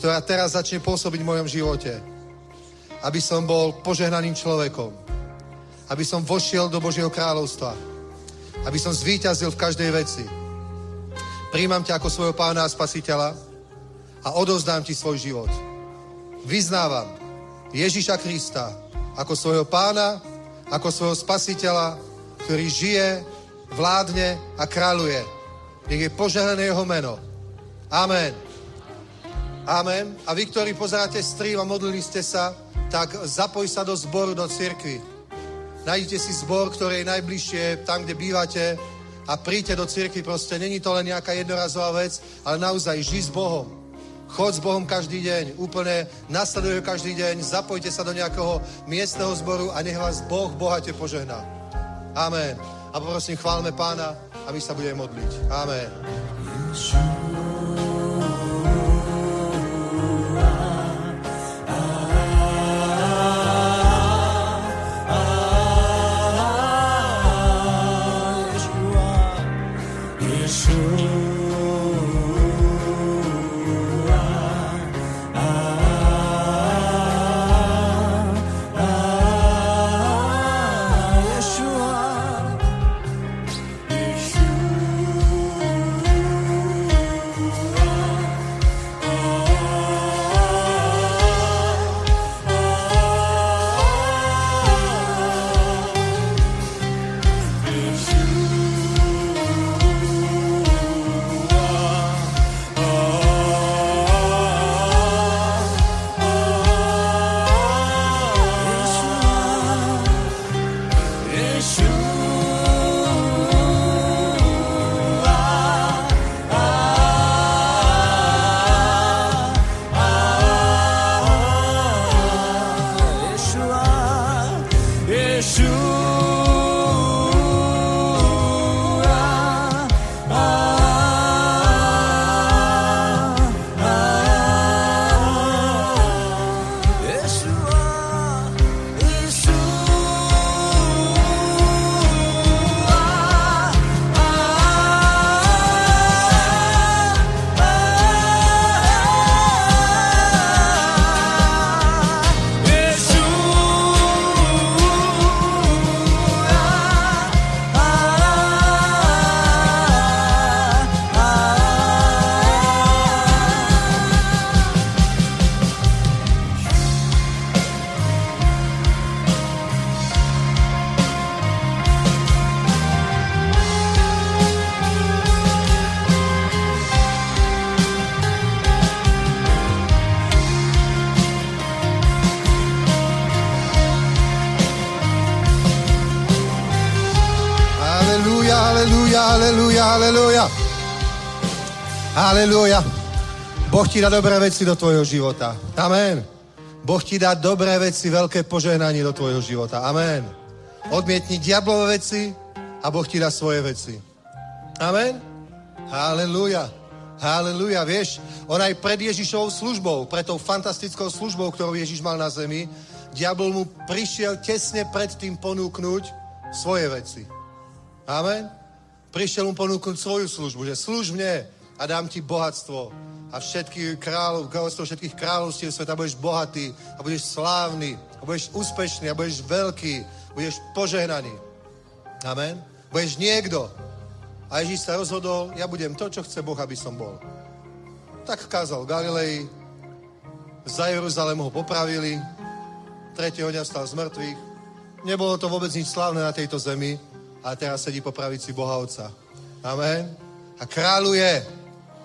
ktorá teraz začne pôsobiť v mojom živote. Aby som bol požehnaným človekom. Aby som vošiel do Božieho kráľovstva. Aby som zvíťazil v každej veci. Príjmam ťa ako svojho pána a spasiteľa a odovzdám ti svoj život. Vyznávam Ježíša Krista ako svojho pána, ako svojho spasiteľa, ktorý žije, vládne a kráľuje. Nech je požehnané jeho meno. Amen. Amen. A vy, ktorí pozeráte stream a modlili ste sa, tak zapoj sa do zboru, do cirkvi. Nájdete si zbor, ktorý je najbližšie tam, kde bývate a príďte do cirkvi. Proste není to len nejaká jednorazová vec, ale naozaj ži s Bohom. Chod s Bohom každý deň, úplne nasleduj každý deň, zapojte sa do nejakého miestneho zboru a nech vás Boh bohate požehná. Amen. A poprosím, chválme pána a my sa budeme modliť. Amen. Halelúja, Boh ti dá dobré veci do tvojho života. Amen. Boh ti dá dobré veci, veľké požehnanie do tvojho života. Amen. Odmietni diablové veci a Boh ti dá svoje veci. Amen. Halelúja. Haleluja, vieš, on aj pred Ježišovou službou, pred tou fantastickou službou, ktorú Ježiš mal na zemi, diabol mu prišiel tesne pred tým ponúknuť svoje veci. Amen? Prišiel mu ponúknuť svoju službu, že služ mne a dám ti bohatstvo a všetky kráľov, kráľovstvo všetkých kráľovstiev sveta budeš bohatý a budeš slávny a budeš úspešný a budeš veľký, budeš požehnaný. Amen? Budeš niekto, a Ježíš sa rozhodol, ja budem to, čo chce Boh, aby som bol. Tak kázal Galilei, za Jeruzalém ho popravili, tretieho dňa stal z mŕtvych. Nebolo to vôbec nič slávne na tejto zemi, a teraz sedí po pravici Boha Otca. Amen. A kráľuje.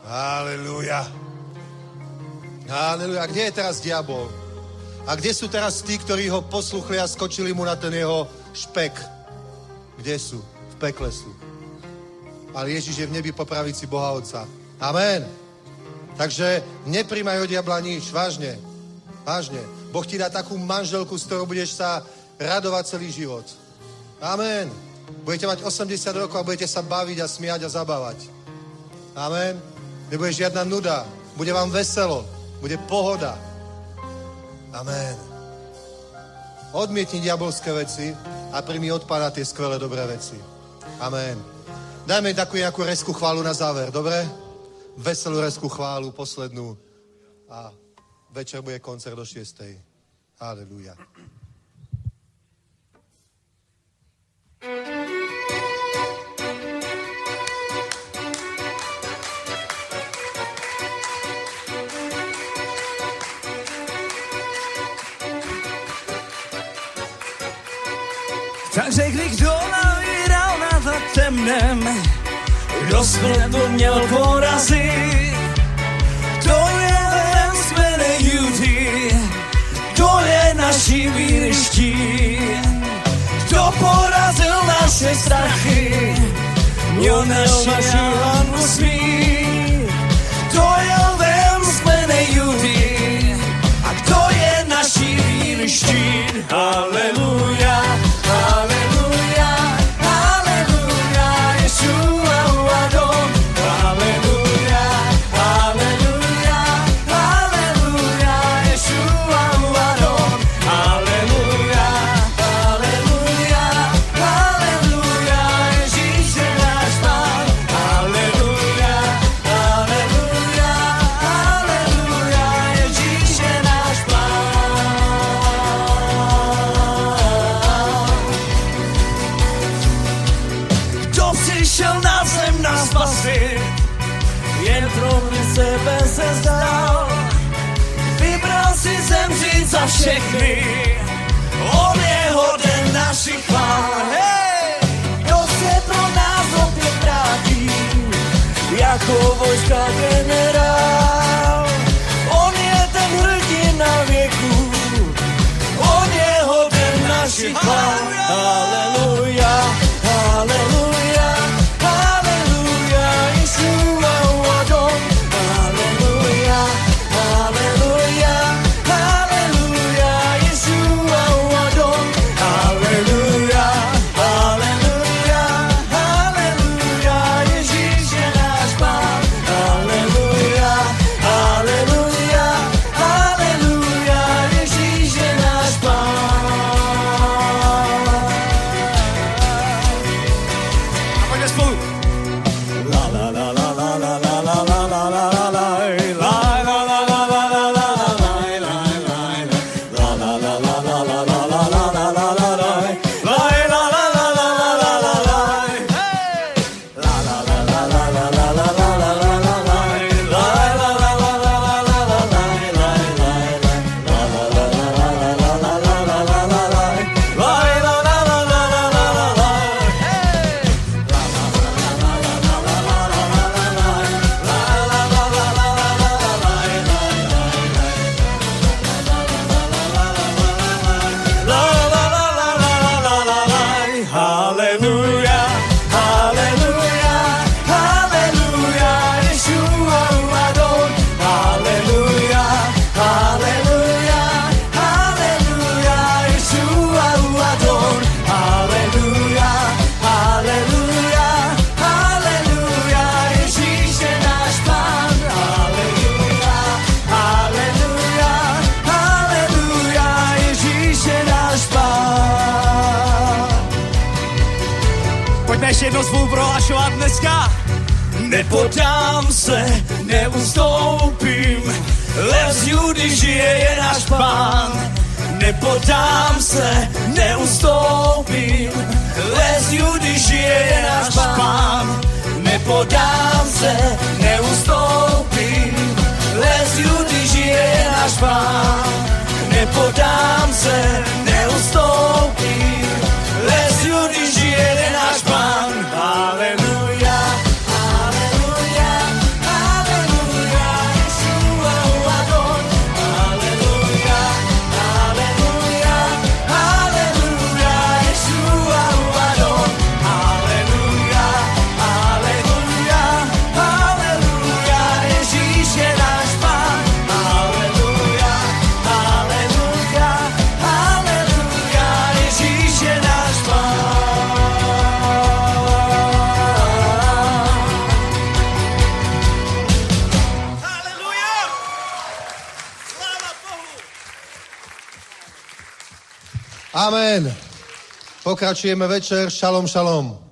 Halelúja. Halelúja. Kde je teraz diabol? A kde sú teraz tí, ktorí ho posluchli a skočili mu na ten jeho špek? Kde sú? V pekle sú ale Ježiš je v nebi po pravici Boha Otca. Amen. Takže nepríjmaj od diabla nič, vážne. Vážne. Boh ti dá takú manželku, s ktorou budeš sa radovať celý život. Amen. Budete mať 80 rokov a budete sa baviť a smiať a zabávať. Amen. Nebude žiadna nuda. Bude vám veselo. Bude pohoda. Amen. Odmietni diabolské veci a príjmi od Pána tie skvelé dobré veci. Amen. Dajme takú nejakú resku chválu na záver, dobre? Veselú resku chválu, poslednú. A večer bude koncert do 6. Halleluja. Tak řekli, kdo navíral na to temnem, kdo to měl porazit. To je ten smene Judy, to je naší výriští. Kdo porazil naše strachy, měl naši svý. To je ten smene Judy, a kdo je naší výriští. Haleluja. Uh, Judy žije je náš pán. Nepodám se, neustoupím, les Judy žije je náš pán. Nepodám se, neustoupím, les Judy žije je náš pán. Nepodám se, neustoupím, les Judy žije je náš pán. Pokračujeme večer. Šalom, šalom.